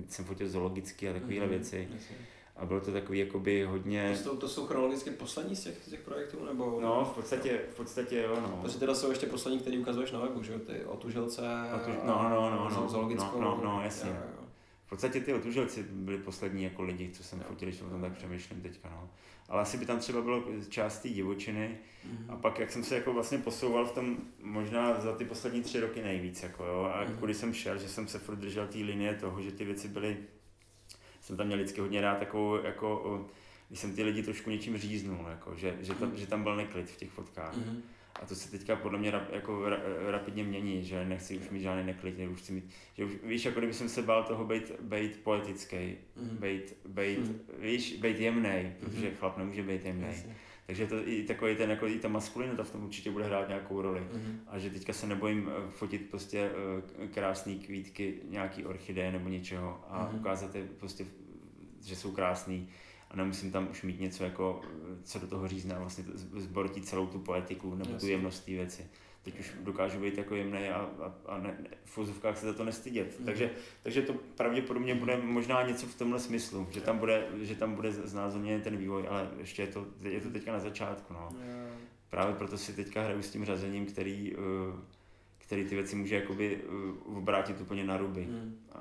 jsem fotil zoologicky a takovéhle mm-hmm, věci. Jasně. A bylo to takový jakoby hodně... To jsou, to jsou chronologicky poslední z těch, z těch projektů, nebo... No, v podstatě, v podstatě jo, no. Protože teda jsou ještě poslední, který ukazuješ na webu, že jo, ty otužilce Otuž... No, no, no, no, zoologickou... No, no, no, jasně. Jo, jo. V podstatě ty otužilci byli poslední jako lidi, co jsem fotil, když o tom tak přemýšlím teďka, no ale asi by tam třeba bylo část té divočiny mm-hmm. a pak jak jsem se jako vlastně posouval v tom možná za ty poslední tři roky nejvíc jako jo a mm-hmm. kudy jsem šel, že jsem se furt držel té linie toho, že ty věci byly, jsem tam měl vždycky hodně rád takovou jako, když jsem ty lidi trošku něčím říznul, jako, že, že, tam, mm-hmm. že tam byl neklid v těch fotkách. Mm-hmm. A to se teďka podle mě rap, jako ra, rapidně mění, že nechci už mít žádný neklid, už chci mít, že už, víš, jako kdyby jsem se bál toho být, být poetický, mm. být, být, mm. víš, být jemný, mm-hmm. protože chlap nemůže být jemný. Takže to i takový ten, jako i ta maskulinita v tom určitě bude hrát nějakou roli. Mm-hmm. A že teďka se nebojím eh, fotit prostě eh, krásné kvítky, nějaký orchideje nebo něčeho a mm-hmm. ukázat je prostě, že jsou krásný a nemusím tam už mít něco jako, co do toho řízne vlastně zbortit celou tu poetiku nebo Jasně. tu jemnost té věci teď už dokážu být jako jemný a, a, a ne, v fozovkách se za to nestydět. Mm. Takže, takže to pravděpodobně bude možná něco v tomhle smyslu, že tam bude, že tam bude znázorněný ten vývoj, ale ještě je to, je to teďka na začátku. No. Yeah. Právě proto si teďka hraju s tím řazením, který uh, který ty věci může jakoby uh, obrátit úplně na ruby. Hmm. A,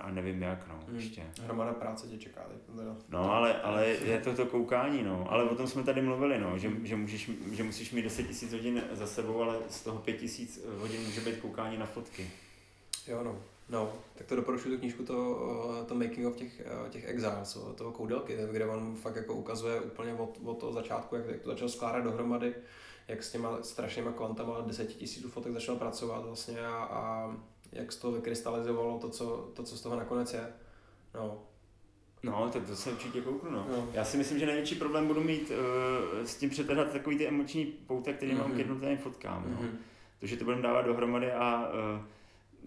a nevím jak, no, hmm. ještě. Hromada práce tě čeká. Teď. No, ale, ale je to to koukání, no. Ale o tom jsme tady mluvili, no, že, že, můžeš, že musíš mít 10 000 hodin za sebou, ale z toho 5 000 hodin může být koukání na fotky. Jo, no. No, tak to doporučuji tu knížku, to, eh, to making of těch, eh, těch exiles, toho koudelky, kde on fakt jako ukazuje úplně od, od toho začátku, jak, jak to začal skládat dohromady, jak s těma strašnýma kvantama 10 tisíců fotek začal pracovat vlastně a, a jak z toho vykrystalizovalo to co, to, co z toho nakonec je. No, No, tak to se určitě kouknu, no. no. Já si myslím, že největší problém budu mít uh, s tím přetrhat takový ty emoční pouta, který mm-hmm. mám k mhm. jednotlivým fotkám, mm-hmm. no. Mhm. To, že to budeme dávat dohromady a uh,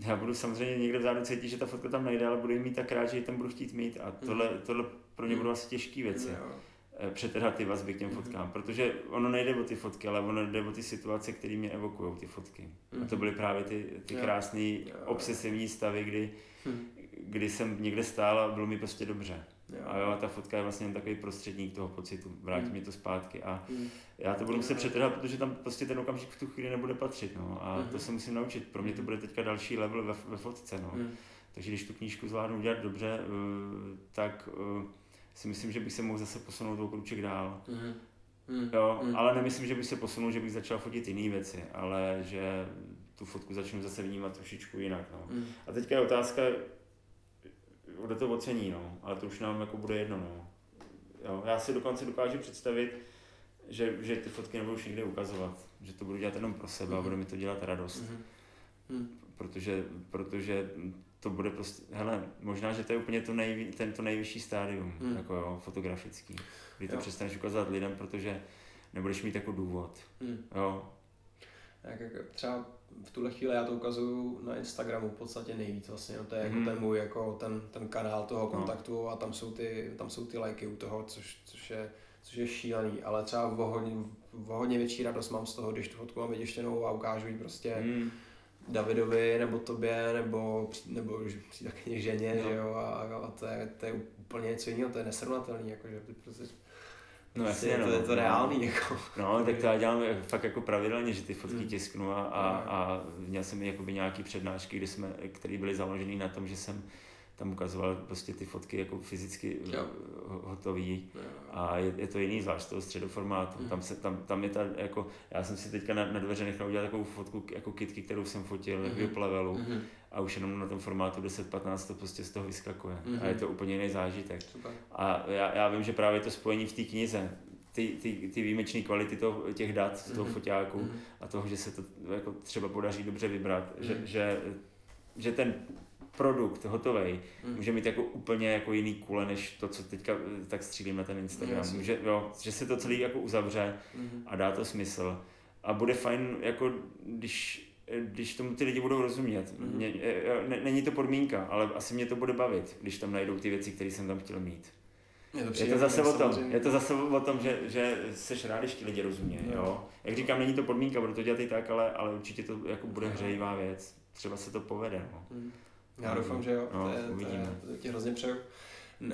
já budu samozřejmě někde vzadu cítit, že ta fotka tam nejde, ale budu ji mít tak rád, že ji tam budu chtít mít a tohle, mm-hmm. tohle pro mě budou asi těžké věci. Mm-hmm. Eh, přetrhat ty vazby k těm mhm. fotkám, mm-hmm. protože ono nejde o ty fotky, ale ono jde o ty situace, které mě evokují ty fotky. Mm-hmm. A to mhm. byly právě ty, ty krásné obsesivní stavy, kdy, mm-hmm. kdy jsem někde stál a bylo mi prostě dobře. Jo. A jo, ta fotka je vlastně takový prostředník toho pocitu, vrátí mm. mě to zpátky a mm. já to budu muset přetrhat, protože tam prostě ten okamžik v tu chvíli nebude patřit, no. A mm. to se musím naučit, pro mě to bude teďka další level ve, ve fotce, no. Mm. Takže když tu knížku zvládnu udělat dobře, uh, tak uh, si myslím, že bych se mohl zase posunout o kruček dál. Mm. Mm. Jo, mm. ale nemyslím, že bych se posunul, že bych začal fotit jiné věci, ale že tu fotku začnu zase vnímat trošičku jinak. No. Mm. A teďka je otázka, kdo to ocení, no, ale to už nám jako bude jedno. No. Jo, já si dokonce dokážu představit, že, že ty fotky nebudu už nikde ukazovat, že to budu dělat jenom pro sebe mm. a mhm. bude mi to dělat radost. Mm. Protože, protože to bude prostě, hele, možná, že to je úplně to, nejvý, ten, to nejvyšší stádium, hmm. jako jo, fotografický, kdy to jo. přestaneš ukazovat lidem, protože nebudeš mít jako důvod, hmm. jo. Jak, jak, třeba v tuhle chvíli já to ukazuju na Instagramu v podstatě nejvíc vlastně, no, to je jako hmm. ten můj, jako ten, ten kanál toho no. kontaktu no. a tam jsou ty, tam jsou ty lajky u toho, což, což je, což je šílený, ale třeba o hodně, o hodně větší radost mám z toho, když tu fotku mám vytěštěnou a ukážu ji prostě hmm Davidovi, nebo tobě, nebo, nebo taky ženě, no. že jo, a, a to, je, to je úplně něco jiného, to je nesrovnatelný, jakože ty prostě No jasně, no, to je to reálný, no. jako. No, tak to já dělám fakt jako pravidelně, že ty fotky hmm. tisknu a, a, a měl jsem jakoby nějaký přednášky, kde jsme, které byly založené na tom, že jsem tam ukazoval prostě ty fotky jako fyzicky jo. hotový jo. a je, je, to jiný zvlášť toho středoformátu. Mm. Tam, se, tam, tam je ta, jako, já jsem si teďka na, na dveře nechal udělat takovou fotku jako kitky, kterou jsem fotil mm. jako levelu mm. a už jenom na tom formátu 10-15 to prostě z toho vyskakuje mm. a je to úplně jiný zážitek. Super. A já, já vím, že právě to spojení v té knize, ty, ty, ty výjimečné kvality toho, těch dat z toho mm foťáku mm a toho, že se to jako třeba podaří dobře vybrat, mm že, že, že ten produkt hotový mm. může mít jako úplně jako jiný kule, než to, co teďka eh, tak střílím na ten Instagram. Může, jo, že se to celý jako uzavře mm. a dá to smysl. A bude fajn, jako když když tomu ty lidi budou rozumět. Mm. Mě, eh, ne, není to podmínka, ale asi mě to bude bavit, když tam najdou ty věci, které jsem tam chtěl mít. Je to, je to zase o tom, je to zase o tom, že, že seš rád, když ti lidi rozumí. Jo. jo. Jak říkám, není to podmínka, budu to dělat i tak, ale, ale určitě to jako bude hřejivá věc. Třeba se to povede. No. Mm. Já doufám, že jo. No, to, je, uvidíme. to, je, to ti hrozně přeju.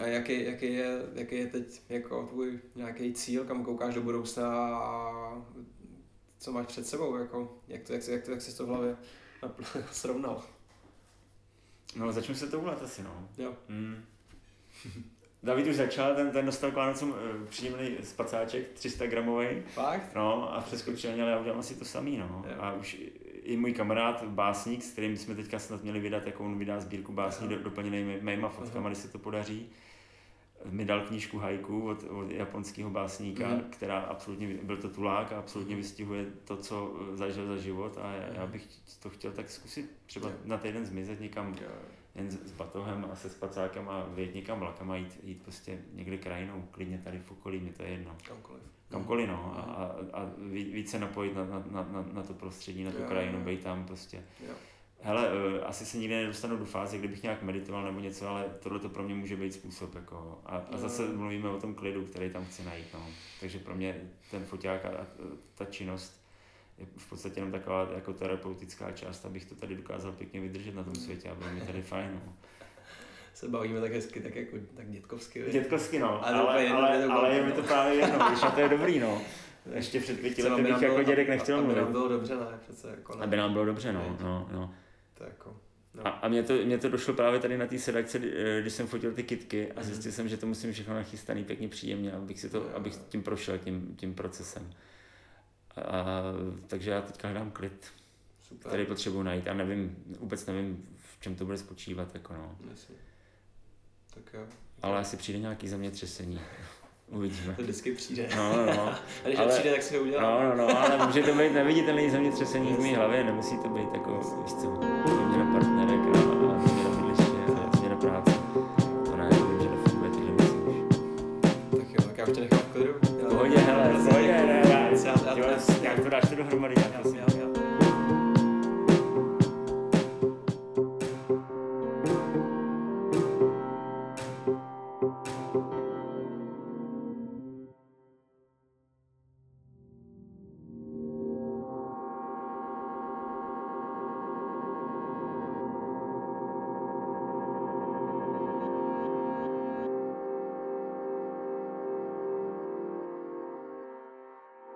A jaký, jaký, je, jaký je teď jako tvůj nějaký cíl, kam koukáš do budoucna a co máš před sebou, jako, jak, to, jak, jak, to, jak jsi to v hlavě srovnal? No, začnu se to ulet asi, no. Jo. Mm. David už začal, ten, ten dostal k Vánocům uh, příjemný spacáček, 300 gramový. Fakt? No a přeskočil, ale já udělám asi to samý, no. Jo. A už i můj kamarád, básník, s kterým jsme teďka snad měli vydat, jako on vydá sbírku básní do, doplněný mýma fotkama, když se to podaří, mi dal knížku haiku od, od japonského básníka, mm. která absolutně, byl to tulák a absolutně mhm. vystihuje to, co zažil za život a já, já mhm. bych to chtěl tak zkusit třeba na týden zmizet někam jen s, s batohem a se spacákem a vyjet někam vlakem a jít, jít prostě někde krajinou, klidně tady v okolí, mě to je jedno. Kamkoliv. Kamkoliv, no, a, a, a více napojit na, na, na, na to prostředí, na tu jo, krajinu, být tam prostě. Jo. Hele, uh, asi se nikdy nedostanu do fáze, kdybych nějak meditoval nebo něco, ale tohle to pro mě může být způsob. Jako, a, a zase mluvíme o tom klidu, který tam chci najít. No. Takže pro mě ten foťák a, a ta činnost je v podstatě jenom taková jako terapeutická část, abych to tady dokázal pěkně vydržet na tom světě a bylo mi tady fajn. No. Se bavíme tak hezky, tak jako tak dětkovsky. Dětkovsky, no. Ale, ale, ale, ale je mi to právě jedno, když a to je dobrý, no. Ještě před pěti lety bych jako dědek nechtěl mluvit. Aby nám bylo dobře, ne? Přece jako ne. Aby nám bylo dobře, no. no, no. To jako... No. A, a mě, to, mě to došlo právě tady na té sedakce, když jsem fotil ty kitky a zjistil mm. jsem, že to musím všechno nachystaný pěkně příjemně, abych, si to, abych tím prošel tím, tím procesem. A, takže já teďka hledám klid, Super. který potřebuji najít. Já nevím, vůbec nevím, v čem to bude spočívat. Jako no. Jasně. Tak jo. Ale asi přijde nějaký zemětřesení. Uvidíme. To vždycky přijde. No, no, no. A když ale, přijde, tak si ho udělá. No, no, no, ale může to být neviditelný zemětřesení v mé hlavě, nemusí to být jako, víš co, změna partnerek a, a změna bydliště a změna práce. To ne, vím, že nefunguje, takže myslím Tak jo, tak já už tě nechám v klidu. Pohodě, hele, pohodě, ne, já, já, já, já, jak to dáš to dohromady, já, já,